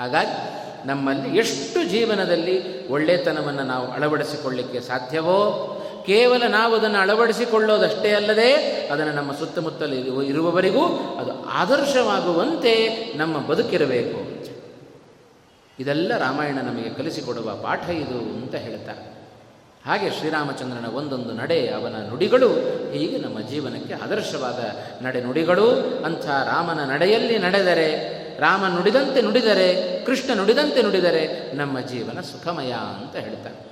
ಹಾಗಾಗಿ ನಮ್ಮಲ್ಲಿ ಎಷ್ಟು ಜೀವನದಲ್ಲಿ ಒಳ್ಳೆತನವನ್ನು ನಾವು ಅಳವಡಿಸಿಕೊಳ್ಳಿಕ್ಕೆ ಸಾಧ್ಯವೋ, ಕೇವಲ ನಾವು ಅದನ್ನು ಅಳವಡಿಸಿಕೊಳ್ಳೋದಷ್ಟೇ ಅಲ್ಲದೆ ಅದನ್ನು ನಮ್ಮ ಸುತ್ತಮುತ್ತಲು ಇರುವವರಿಗೂ ಅದು ಆದರ್ಶವಾಗುವಂತೆ ನಮ್ಮ ಬದುಕಿರಬೇಕು. ಇದೆಲ್ಲ ರಾಮಾಯಣ ನಮಗೆ ಕಲಿಸಿಕೊಡುವ ಪಾಠ ಇದು ಅಂತ ಹೇಳ್ತಾರೆ. ಹಾಗೆ ಶ್ರೀರಾಮಚಂದ್ರನ ಒಂದೊಂದು ನಡೆ, ಅವನ ನುಡಿಗಳು ಹೀಗೆ ನಮ್ಮ ಜೀವನಕ್ಕೆ ಆದರ್ಶವಾದ ನಡೆ ನುಡಿಗಳು. ಅಂಥ ರಾಮನ ನಡೆಯಲ್ಲಿ ನಡೆದರೆ ರಾಮ ನುಡಿದಂತೆ ನುಡಿದರೆ, ಕೃಷ್ಣ ನುಡಿದಂತೆ ನುಡಿದರೆ ನಮ್ಮ ಜೀವನ ಸುಖಮಯ ಅಂತ ಹೇಳ್ತಾರೆ.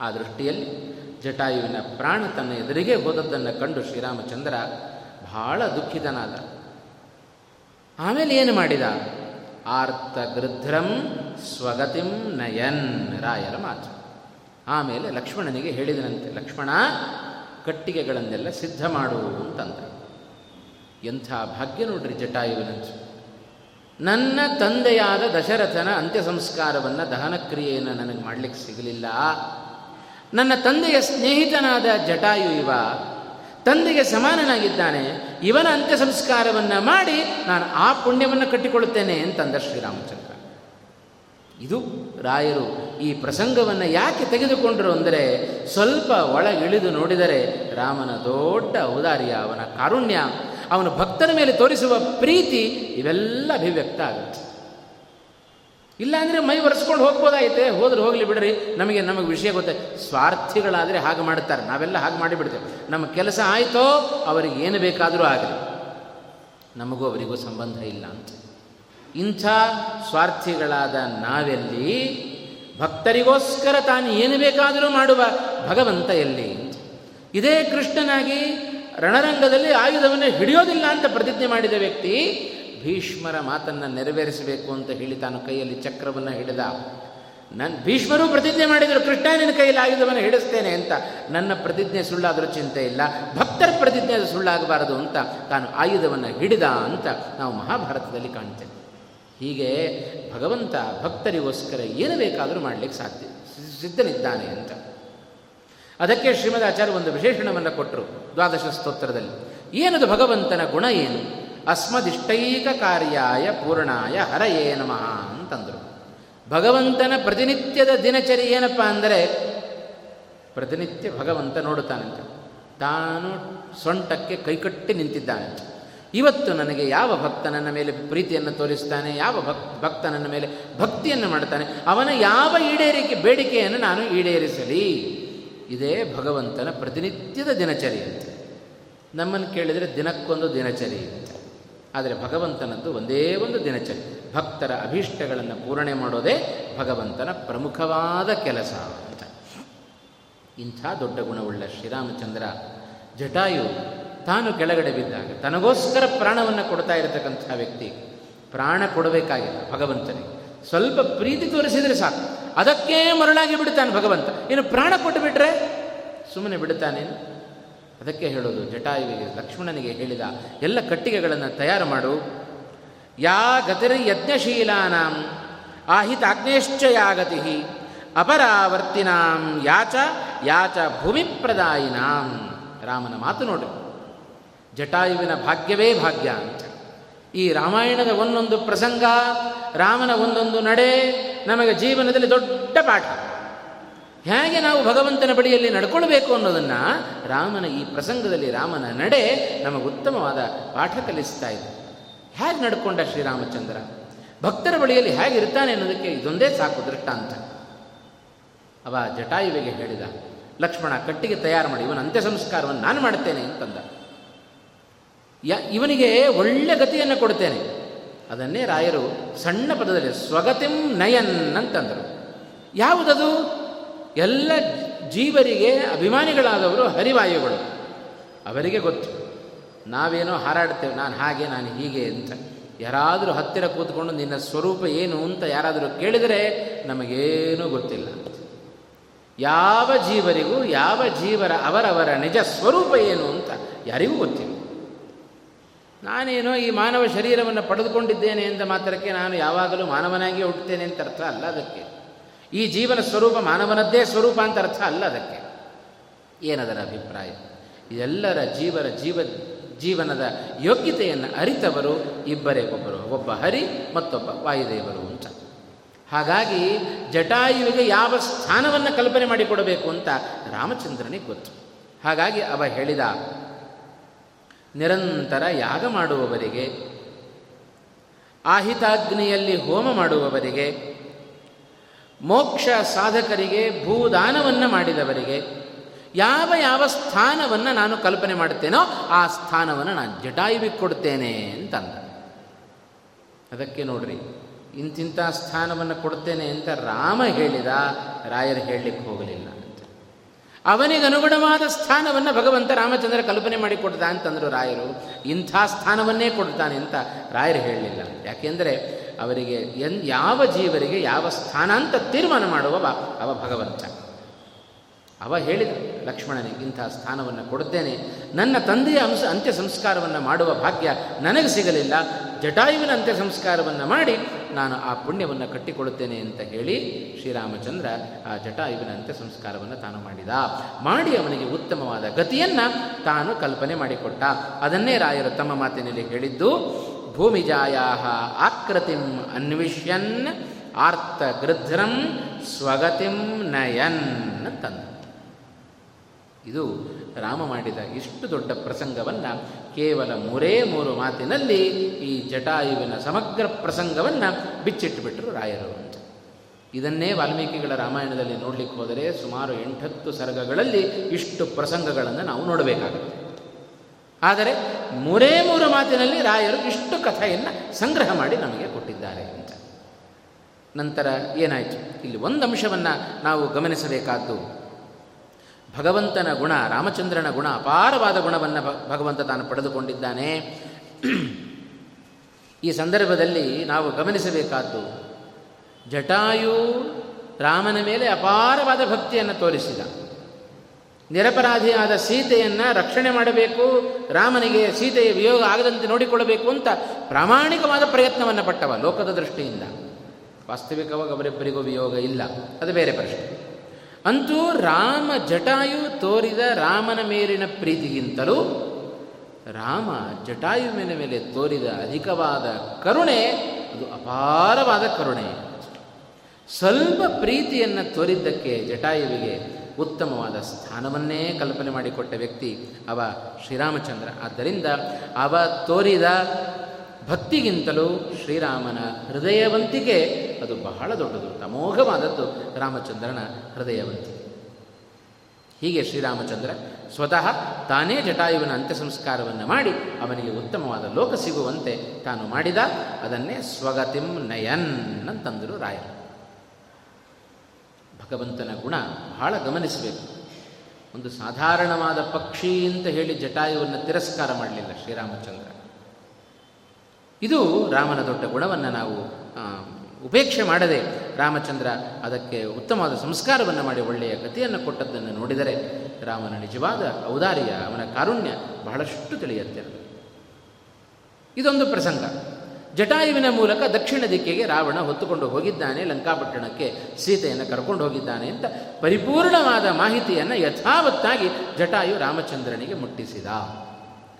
ಆ ದೃಷ್ಟಿಯಲ್ಲಿ ಜಟಾಯುವಿನ ಪ್ರಾಣ ತನ್ನ ಎದುರಿಗೆ ಹೋದದ್ದನ್ನು ಕಂಡು ಶ್ರೀರಾಮಚಂದ್ರ ಬಹಳ ದುಃಖಿತನಾದ. ಆಮೇಲೆ ಏನು ಮಾಡಿದ? ಆರ್ತಗೃಧ್ರಂ ಸ್ವಗತಿಂ ನಯನ್ ರಾಯರ ಮಾತು. ಆಮೇಲೆ ಲಕ್ಷ್ಮಣನಿಗೆ ಹೇಳಿದನಂತೆ, ಲಕ್ಷ್ಮಣ, ಕಟ್ಟಿಗೆಗಳನ್ನೆಲ್ಲ ಸಿದ್ಧ ಮಾಡುವುದು ಅಂತಂದ. ಎಂಥ ಭಾಗ್ಯ ನೋಡ್ರಿ ಜಟಾಯುವಿನಂತೆ. ನನ್ನ ತಂದೆಯಾದ ದಶರಥನ ಅಂತ್ಯ ಸಂಸ್ಕಾರವನ್ನು ದಹನ ಕ್ರಿಯೆಯನ್ನು ನನಗೆ ಮಾಡಲಿಕ್ಕೆ ಸಿಗಲಿಲ್ಲ. ನನ್ನ ತಂದೆಯ ಸ್ನೇಹಿತನಾದ ಜಟಾಯು ಇವ ತಂದೆಗೆ ಸಮಾನನಾಗಿದ್ದಾನೆ. ಇವನ ಅಂತ್ಯ ಸಂಸ್ಕಾರವನ್ನು ಮಾಡಿ ನಾನು ಆ ಪುಣ್ಯವನ್ನು ಕಟ್ಟಿಕೊಳ್ಳುತ್ತೇನೆ ಅಂತಂದ ಶ್ರೀರಾಮಚಂದ್ರ. ಇದು ರಾಯರು ಈ ಪ್ರಸಂಗವನ್ನು ಯಾಕೆ ತೆಗೆದುಕೊಂಡರು ಅಂದರೆ ಸ್ವಲ್ಪ ಒಳಗಿಳಿದು ನೋಡಿದರೆ ರಾಮನ ದೊಡ್ಡ ಔದಾರ್ಯ, ಅವನ ಕಾರುಣ್ಯ ಅವನ ಭಕ್ತನ ಮೇಲೆ ತೋರಿಸುವ ಪ್ರೀತಿ ಇವೆಲ್ಲ ಅಭಿವ್ಯಕ್ತ ಆಗುತ್ತೆ. ಇಲ್ಲಾಂದರೆ ಮೈ ಒರೆಸ್ಕೊಂಡು ಹೋಗ್ಬೋದಾಯಿತೆ? ಹೋದ್ರೆ ಹೋಗಲಿ ಬಿಡ್ರಿ. ನಮಗೆ ನಮಗೆ ವಿಷಯ ಗೊತ್ತೆ. ಸ್ವಾರ್ಥಿಗಳಾದರೆ ಹಾಗೆ ಮಾಡ್ತಾರೆ ನಾವೆಲ್ಲ ಹಾಗೆ ಮಾಡಿಬಿಡ್ತೇವೆ. ನಮ್ಮ ಕೆಲಸ ಆಯಿತೋ, ಅವರಿಗೆ ಏನು ಬೇಕಾದರೂ ಆಗಲಿ. ನಮಗೂ ಅವರಿಗೂ ಸಂಬಂಧ ಇಲ್ಲ ಅಂತ. ಇಂಥ ಸ್ವಾರ್ಥಿಗಳಾದ ನಾವೆಲ್ಲಿ ಭಕ್ತರಿಗೋಸ್ಕರ ತಾನು ಏನು ಬೇಕಾದರೂ ಮಾಡುವ ಭಗವಂತ ಎಲ್ಲಿ ಇದೇ ಕೃಷ್ಣನಾಗಿ ರಣರಂಗದಲ್ಲಿ ಆಯುಧವನ್ನು ಹಿಡಿಯೋದಿಲ್ಲ ಅಂತ ಪ್ರತಿಜ್ಞೆ ಮಾಡಿದ ವ್ಯಕ್ತಿ, ಭೀಷ್ಮರ ಮಾತನ್ನು ನೆರವೇರಿಸಬೇಕು ಅಂತ ಹೇಳಿ ತಾನು ಕೈಯಲ್ಲಿ ಚಕ್ರವನ್ನು ಹಿಡಿದ. ನನ್ನ ಭೀಷ್ಮರು ಪ್ರತಿಜ್ಞೆ ಮಾಡಿದರು, ಕೃಷ್ಣ ನಿನ್ನ ಕೈಯಲ್ಲಿ ಆಯುಧವನ್ನು ಹಿಡಿಸ್ತೇನೆ ಅಂತ. ನನ್ನ ಪ್ರತಿಜ್ಞೆ ಸುಳ್ಳಾದರೂ ಚಿಂತೆ ಇಲ್ಲ, ಭಕ್ತರ ಪ್ರತಿಜ್ಞೆ ಸುಳ್ಳಾಗಬಾರದು ಅಂತ ತಾನು ಆಯುಧವನ್ನು ಹಿಡಿದ ಅಂತ ನಾವು ಮಹಾಭಾರತದಲ್ಲಿ ಕಾಣ್ತೇವೆ. ಹೀಗೆ ಭಗವಂತ ಭಕ್ತರಿಗೋಸ್ಕರ ಏನು ಬೇಕಾದರೂ ಮಾಡಲಿಕ್ಕೆ ಸಾಧ್ಯ, ಸಿದ್ಧನಿದ್ದಾನೆ ಅಂತ. ಅದಕ್ಕೆ ಶ್ರೀಮದ್ ಆಚಾರ್ಯ ಒಂದು ವಿಶೇಷಣವನ್ನು ಕೊಟ್ಟರು ದ್ವಾದಶ ಸ್ತೋತ್ರದಲ್ಲಿ. ಏನದು ಭಗವಂತನ ಗುಣ ಏನು? ಅಸ್ಮದಿಷ್ಟೈಕ ಕಾರ್ಯಾಯ ಪೂರ್ಣಾಯ ಹರಯೇ ನಮಃ ಅಂತಂದರು. ಭಗವಂತನ ಪ್ರತಿನಿತ್ಯದ ದಿನಚರಿ ಏನಪ್ಪ ಅಂದರೆ, ಪ್ರತಿನಿತ್ಯ ಭಗವಂತ ನೋಡುತ್ತಾನಂತೆ. ತಾನು ಸೊಂಟಕ್ಕೆ ಕೈಕಟ್ಟಿ ನಿಂತಿದ್ದಾನೆ. ಇವತ್ತು ನನಗೆ ಯಾವ ಭಕ್ತ ನನ್ನ ಮೇಲೆ ಪ್ರೀತಿಯನ್ನು ತೋರಿಸ್ತಾನೆ, ಯಾವ ಭಕ್, ಭಕ್ತ ನನ್ನ ಮೇಲೆ ಭಕ್ತಿಯನ್ನು ಮಾಡ್ತಾನೆ, ಅವನ ಯಾವ ಈಡೇರಿಕೆ, ಬೇಡಿಕೆಯನ್ನು ನಾನು ಈಡೇರಿಸಲಿ? ಇದೇ ಭಗವಂತನ ಪ್ರತಿನಿತ್ಯದ ದಿನಚರಿ ಅಂತ. ನಮ್ಮನ್ನು ಕೇಳಿದರೆ ದಿನಕ್ಕೊಂದು ದಿನಚರಿ ಅಂತ. ಆದರೆ ಭಗವಂತನದ್ದು ಒಂದೇ ಒಂದು ದಿನಚರಿ. ಭಕ್ತರ ಅಭೀಷ್ಟಗಳನ್ನು ಪೂರಣೆ ಮಾಡೋದೇ ಭಗವಂತನ ಪ್ರಮುಖವಾದ ಕೆಲಸ ಅಂತ. ಇಂಥ ದೊಡ್ಡ ಗುಣವುಳ್ಳ ಶ್ರೀರಾಮಚಂದ್ರ ಜಟಾಯು ತಾನು ಕೆಳಗಡೆ ಬಿದ್ದಾಗ ತನಗೋಸ್ಕರ ಪ್ರಾಣವನ್ನು ಕೊಡ್ತಾ ಇರತಕ್ಕಂಥ ವ್ಯಕ್ತಿ ಪ್ರಾಣ ಕೊಡಬೇಕಾಗಿಲ್ಲ ಭಗವಂತನಿಗೆ. ಸ್ವಲ್ಪ ಪ್ರೀತಿ ತೋರಿಸಿದರೆ ಸಾಕು. ಅದಕ್ಕೆ ಮರಳಾಗಿ ಬಿಡ್ತಾನೆ ಭಗವಂತ. ಇನ್ನು ಪ್ರಾಣ ಕೊಟ್ಟು ಬಿಟ್ಟರೆ ಸುಮ್ಮನೆ ಬಿಡುತ್ತಾನೆ ಅದಕ್ಕೆ ಹೇಳೋದು, ಜಟಾಯುವಿಗೆ, ಲಕ್ಷ್ಮಣನಿಗೆ ಹೇಳಿದ ಎಲ್ಲ ಕಟ್ಟಿಗೆಗಳನ್ನು ತಯಾರು ಮಾಡು. ಯಾ ಗತಿರಿ ಯಜ್ಞಶೀಲಾನಾಂ, ಆಹಿತ ಅಗ್ನೇಶ್ಚಯಾಗತಿ ಅಪರಾವರ್ತಿನಾಂ, ಯಾಚ ಯಾಚ ಭೂಮಿಪ್ರದಾಯಿನಾಂ. ರಾಮನ ಮಾತು ನೋಡಿ. ಜಟಾಯುವಿನ ಭಾಗ್ಯವೇ ಭಾಗ್ಯ ಅಂತ. ಈ ರಾಮಾಯಣದ ಒಂದೊಂದು ಪ್ರಸಂಗ, ರಾಮನ ಒಂದೊಂದು ನಡೆ ನಮಗೆ ಜೀವನದಲ್ಲಿ ದೊಡ್ಡ ಪಾಠ. ಹೇಗೆ ನಾವು ಭಗವಂತನ ಬಳಿಯಲ್ಲಿ ನಡ್ಕೊಳ್ಬೇಕು ಅನ್ನೋದನ್ನು ರಾಮನ ಈ ಪ್ರಸಂಗದಲ್ಲಿ ರಾಮನ ನಡೆ ನಮಗೆ ಉತ್ತಮವಾದ ಪಾಠ ಕಲಿಸ್ತಾ ಇದೆ. ಹೇಗೆ ನಡ್ಕೊಂಡ ಶ್ರೀರಾಮಚಂದ್ರ? ಭಕ್ತರ ಬಳಿಯಲ್ಲಿ ಹೇಗಿರ್ತಾನೆ ಅನ್ನೋದಕ್ಕೆ ಇದೊಂದೇ ಸಾಕು ದೃಷ್ಟಾಂತ. ಅವ ಜಟಾಯುವಿಗೆ ಹೇಳಿದ, ಲಕ್ಷ್ಮಣ ಕಟ್ಟಿಗೆ ತಯಾರು ಮಾಡಿ, ಇವನ ಅಂತ್ಯ ಸಂಸ್ಕಾರವನ್ನು ನಾನು ಮಾಡ್ತೇನೆ ಅಂತಂದ. ಇವನಿಗೆ ಒಳ್ಳೆ ಗತಿಯನ್ನು ಕೊಡ್ತೇನೆ. ಅದನ್ನೇ ರಾಯರು ಸಣ್ಣ ಪದದಲ್ಲಿ ಸ್ವಗತಿಂ ನಯನ್ ಅಂತಂದರು. ಯಾವುದದು? ಎಲ್ಲ ಜೀವರಿಗೆ ಅಭಿಮಾನಿಗಳಾದವರು ಹರಿವಾಯುಗಳು. ಅವರಿಗೆ ಗೊತ್ತು. ನಾವೇನೋ ಹಾರಾಡ್ತೇವೆ, ನಾನು ಹಾಗೆ, ನಾನು ಹೀಗೆ ಅಂತ. ಯಾರಾದರೂ ಹತ್ತಿರ ಕೂತ್ಕೊಂಡು ನಿನ್ನ ಸ್ವರೂಪ ಏನು ಅಂತ ಯಾರಾದರೂ ಕೇಳಿದರೆ ನಮಗೇನೂ ಗೊತ್ತಿಲ್ಲ ಯಾವ ಜೀವರಿಗೂ, ಯಾವ ಜೀವರ ಅವರವರ ನಿಜ ಸ್ವರೂಪ ಏನು ಅಂತ ಯಾರಿಗೂ ಗೊತ್ತಿಲ್ಲ. ನಾನೇನೋ ಈ ಮಾನವ ಶರೀರವನ್ನು ಪಡೆದುಕೊಂಡಿದ್ದೇನೆ ಎಂದ ಮಾತ್ರಕ್ಕೆ ನಾನು ಯಾವಾಗಲೂ ಮಾನವನಾಗಿ ಹುಟ್ಟುತ್ತೇನೆ ಅಂತ ಅರ್ಥ ಅಲ್ಲ ಅದಕ್ಕೆ. ಈ ಜೀವನ ಸ್ವರೂಪ ಮಾನವನದ್ದೇ ಸ್ವರೂಪ ಅಂತ ಅರ್ಥ ಅಲ್ಲ ಅದಕ್ಕೆ. ಏನದರ ಅಭಿಪ್ರಾಯ? ಇದೆಲ್ಲರ ಜೀವನ ಜೀವ ಜೀವನದ ಯೋಗ್ಯತೆಯನ್ನು ಅರಿತವರು ಇಬ್ಬರೇ ಒಬ್ಬರು, ಒಬ್ಬ ಹರಿ ಮತ್ತೊಬ್ಬ ವಾಯುದೇವರು ಅಂತ. ಹಾಗಾಗಿ ಜಟಾಯುವಿಗೆ ಯಾವ ಸ್ಥಾನವನ್ನು ಕಲ್ಪನೆ ಮಾಡಿಕೊಡಬೇಕು ಅಂತ ರಾಮಚಂದ್ರನಿಗೆ ಗೊತ್ತು. ಹಾಗಾಗಿ ಅವ ಹೇಳಿದ ನಿರಂತರ ಯಾಗ ಮಾಡುವವರಿಗೆ, ಆಹಿತಾಗ್ನಿಯಲ್ಲಿ ಹೋಮ ಮಾಡುವವರಿಗೆ, ಮೋಕ್ಷ ಸಾಧಕರಿಗೆ ಭೂದಾನವನ್ನು ಮಾಡಿದವರಿಗೆ, ಯಾವ ಯಾವ ಸ್ಥಾನವನ್ನು ನಾನು ಕಲ್ಪನೆ ಮಾಡುತ್ತೇನೋ ಆ ಸ್ಥಾನವನ್ನು ನಾನು ಜಟಾಯುವಿಗೆ ಕೊಡ್ತೇನೆ ಅಂತಂದ. ಅದಕ್ಕೆ ನೋಡ್ರಿ ಇಂತಿಂಥ ಸ್ಥಾನವನ್ನು ಕೊಡ್ತೇನೆ ಅಂತ ರಾಮ ಹೇಳಿದ, ರಾಯರು ಹೇಳಲಿಕ್ಕೆ ಹೋಗಲಿಲ್ಲ. ಅಂತ ಅವನಿಗೆ ಅನುಗುಣವಾದ ಸ್ಥಾನವನ್ನು ಭಗವಂತ ರಾಮಚಂದ್ರ ಕಲ್ಪನೆ ಮಾಡಿ ಮಾಡಿಕೊಡ್ದ ಅಂತಂದರು ರಾಯರು. ಇಂಥ ಸ್ಥಾನವನ್ನೇ ಕೊಡ್ತಾನೆ ಅಂತ ರಾಯರು ಹೇಳಲಿಲ್ಲ. ಯಾಕೆಂದರೆ ಅವರಿಗೆ ಎನ್ ಯಾವ ಜೀವರಿಗೆ ಯಾವ ಸ್ಥಾನ ಅಂತ ತೀರ್ಮಾನ ಮಾಡುವ ಅವ ಭಗವಂತ. ಅವ ಹೇಳಿದ ಲಕ್ಷ್ಮಣನಿಗೆ ಇಂಥ ಸ್ಥಾನವನ್ನು ಕೊಡುತ್ತೇನೆ ನನ್ನ ತಂದೆಯ ಅಂಶ ಅಂತ್ಯ ಸಂಸ್ಕಾರವನ್ನು ಮಾಡುವ ಭಾಗ್ಯ ನನಗೆ ಸಿಗಲಿಲ್ಲ. ಜಟಾಯುವಿನ ಅಂತ್ಯ ಸಂಸ್ಕಾರವನ್ನು ಮಾಡಿ ನಾನು ಆ ಪುಣ್ಯವನ್ನು ಕಟ್ಟಿಕೊಳ್ಳುತ್ತೇನೆ ಅಂತ ಹೇಳಿ ಶ್ರೀರಾಮಚಂದ್ರ ಆ ಜಟಾಯುವಿನ ಅಂತ್ಯ ಸಂಸ್ಕಾರವನ್ನು ತಾನು ಮಾಡಿದ. ಮಾಡಿ ಅವನಿಗೆ ಉತ್ತಮವಾದ ಗತಿಯನ್ನು ತಾನು ಕಲ್ಪನೆ ಮಾಡಿಕೊಟ್ಟ. ಅದನ್ನೇ ರಾಯರು ತಮ್ಮ ಮಾತಿನಲ್ಲಿ ಹೇಳಿದ್ದು ಭೂಮಿಜಾಯಾ ಆಕೃತಿಂ ಅನ್ವಿಷ್ಯನ್ ಆರ್ತ ಗೃಧ್ರಂ ಸ್ವಗತಿಂ ನಯನ್ ತಂದ ಇದು ರಾಮ ಮಾಡಿದ ಇಷ್ಟು ದೊಡ್ಡ ಪ್ರಸಂಗವನ್ನು ಕೇವಲ ಮೂರೇ ಮೂರು ಮಾತಿನಲ್ಲಿ ಈ ಜಟಾಯುವಿನ ಸಮಗ್ರ ಪ್ರಸಂಗವನ್ನು ಬಿಚ್ಚಿಟ್ಟುಬಿಟ್ರು ರಾಯರು. ಅಂತ ಇದನ್ನೇ ವಾಲ್ಮೀಕಿಗಳ ರಾಮಾಯಣದಲ್ಲಿ ನೋಡಲಿಕ್ಕೆ ಹೋದರೆ ಸುಮಾರು ಎಂಟತ್ತು ಸರ್ಗಗಳಲ್ಲಿ ಇಷ್ಟು ಪ್ರಸಂಗಗಳನ್ನು ನಾವು ನೋಡಬೇಕಾಗುತ್ತೆ. ಆದರೆ ಮೂರೇ ಮೂರು ಮಾತಿನಲ್ಲಿ ರಾಯರು ಇಷ್ಟು ಕಥೆಯನ್ನು ಸಂಗ್ರಹ ಮಾಡಿ ನಮಗೆ ಕೊಟ್ಟಿದ್ದಾರೆ ಅಂತ. ನಂತರ ಏನಾಯಿತು? ಇಲ್ಲಿ ಒಂದು ಅಂಶವನ್ನು ನಾವು ಗಮನಿಸಬೇಕಾದ್ದು ಭಗವಂತನ ಗುಣ, ರಾಮಚಂದ್ರನ ಗುಣ, ಅಪಾರವಾದ ಗುಣವನ್ನು ಭಗವಂತ ತಾನು ಪಡೆದುಕೊಂಡಿದ್ದಾನೆ. ಈ ಸಂದರ್ಭದಲ್ಲಿ ನಾವು ಗಮನಿಸಬೇಕಾದ್ದು, ಜಟಾಯು ರಾಮನ ಮೇಲೆ ಅಪಾರವಾದ ಭಕ್ತಿಯನ್ನು ತೋರಿಸಿದ. ನಿರಪರಾಧಿಯಾದ ಸೀತೆಯನ್ನು ರಕ್ಷಣೆ ಮಾಡಬೇಕು, ರಾಮನಿಗೆ ಸೀತೆಯ ವಿಯೋಗ ಆಗದಂತೆ ನೋಡಿಕೊಳ್ಳಬೇಕು ಅಂತ ಪ್ರಾಮಾಣಿಕವಾದ ಪ್ರಯತ್ನವನ್ನು ಪಟ್ಟವ ಲೋಕದ ದೃಷ್ಟಿಯಿಂದ. ವಾಸ್ತವಿಕವಾಗಿ ಅವರಿಬ್ಬರಿಗೂ ವಿಯೋಗ ಇಲ್ಲ. ಅದು ಬೇರೆ ಪ್ರಶ್ನೆ. ಅಂತೂ ರಾಮ ಜಟಾಯು ತೋರಿದ ರಾಮನ ಮೇಲಿನ ಪ್ರೀತಿಗಿಂತಲೂ ರಾಮ ಜಟಾಯುವಿನ ಮೇಲೆ ತೋರಿದ ಅಧಿಕವಾದ ಕರುಣೆ ಅದು ಅಪಾರವಾದ ಕರುಣೆ. ಸ್ವಲ್ಪ ಪ್ರೀತಿಯನ್ನು ತೋರಿದ್ದಕ್ಕೆ ಜಟಾಯುವಿಗೆ ಉತ್ತಮವಾದ ಸ್ಥಾನವನ್ನೇ ಕಲ್ಪನೆ ಮಾಡಿಕೊಟ್ಟ ವ್ಯಕ್ತಿ ಅವ ಶ್ರೀರಾಮಚಂದ್ರ. ಆದ್ದರಿಂದ ಅವ ತೋರಿದ ಭಕ್ತಿಗಿಂತಲೂ ಶ್ರೀರಾಮನ ಹೃದಯವಂತಿಕೆ ಅದು ಬಹಳ ದೊಡ್ಡದು. ಅಮೋಘವಾದದ್ದು ರಾಮಚಂದ್ರನ ಹೃದಯವಂತಿ ಹೀಗೆ ಶ್ರೀರಾಮಚಂದ್ರ ಸ್ವತಃ ತಾನೇ ಜಟಾಯುವಿನ ಅಂತ್ಯ ಸಂಸ್ಕಾರವನ್ನು ಮಾಡಿ ಅವನಿಗೆ ಉತ್ತಮವಾದ ಲೋಕ ಸಿಗುವಂತೆ ತಾನು ಮಾಡಿದ, ಅದನ್ನೇ ಸ್ವಗತಿಂ ನಯನ್ ಅಂತಂದರು ರಾಯರು. ಭಗವಂತನ ಗುಣ ಬಹಳ ಗಮನಿಸಬೇಕು. ಒಂದು ಸಾಧಾರಣವಾದ ಪಕ್ಷಿ ಅಂತ ಹೇಳಿ ಜಟಾಯುವನ್ನು ತಿರಸ್ಕಾರ ಮಾಡಲಿಲ್ಲ ಶ್ರೀರಾಮಚಂದ್ರ. ಇದು ರಾಮನ ದೊಡ್ಡ ಗುಣವನ್ನು ನಾವು ಉಪೇಕ್ಷೆ ಮಾಡದೆ ರಾಮಚಂದ್ರ ಅದಕ್ಕೆ ಉತ್ತಮವಾದ ಸಂಸ್ಕಾರವನ್ನು ಮಾಡಿ ಒಳ್ಳೆಯ ಗತಿಯನ್ನು ಕೊಟ್ಟದ್ದನ್ನು ನೋಡಿದರೆ ರಾಮನ ನಿಜವಾದ ಔದಾರ್ಯ, ಅವನ ಕಾರುಣ್ಯ ಬಹಳಷ್ಟು ತಿಳಿಯುತ್ತೆ. ಇದೊಂದು ಪ್ರಸಂಗ. ಜಟಾಯುವಿನ ಮೂಲಕ ದಕ್ಷಿಣ ದಿಕ್ಕಿಗೆ ರಾವಣ ಹೊತ್ತುಕೊಂಡು ಹೋಗಿದ್ದಾನೆ, ಲಂಕಾಪಟ್ಟಣಕ್ಕೆ ಸೀತೆಯನ್ನು ಕರ್ಕೊಂಡು ಹೋಗಿದ್ದಾನೆ ಅಂತ ಪರಿಪೂರ್ಣವಾದ ಮಾಹಿತಿಯನ್ನು ಯಥಾವತ್ತಾಗಿ ಜಟಾಯು ರಾಮಚಂದ್ರನಿಗೆ ಮುಟ್ಟಿಸಿದ.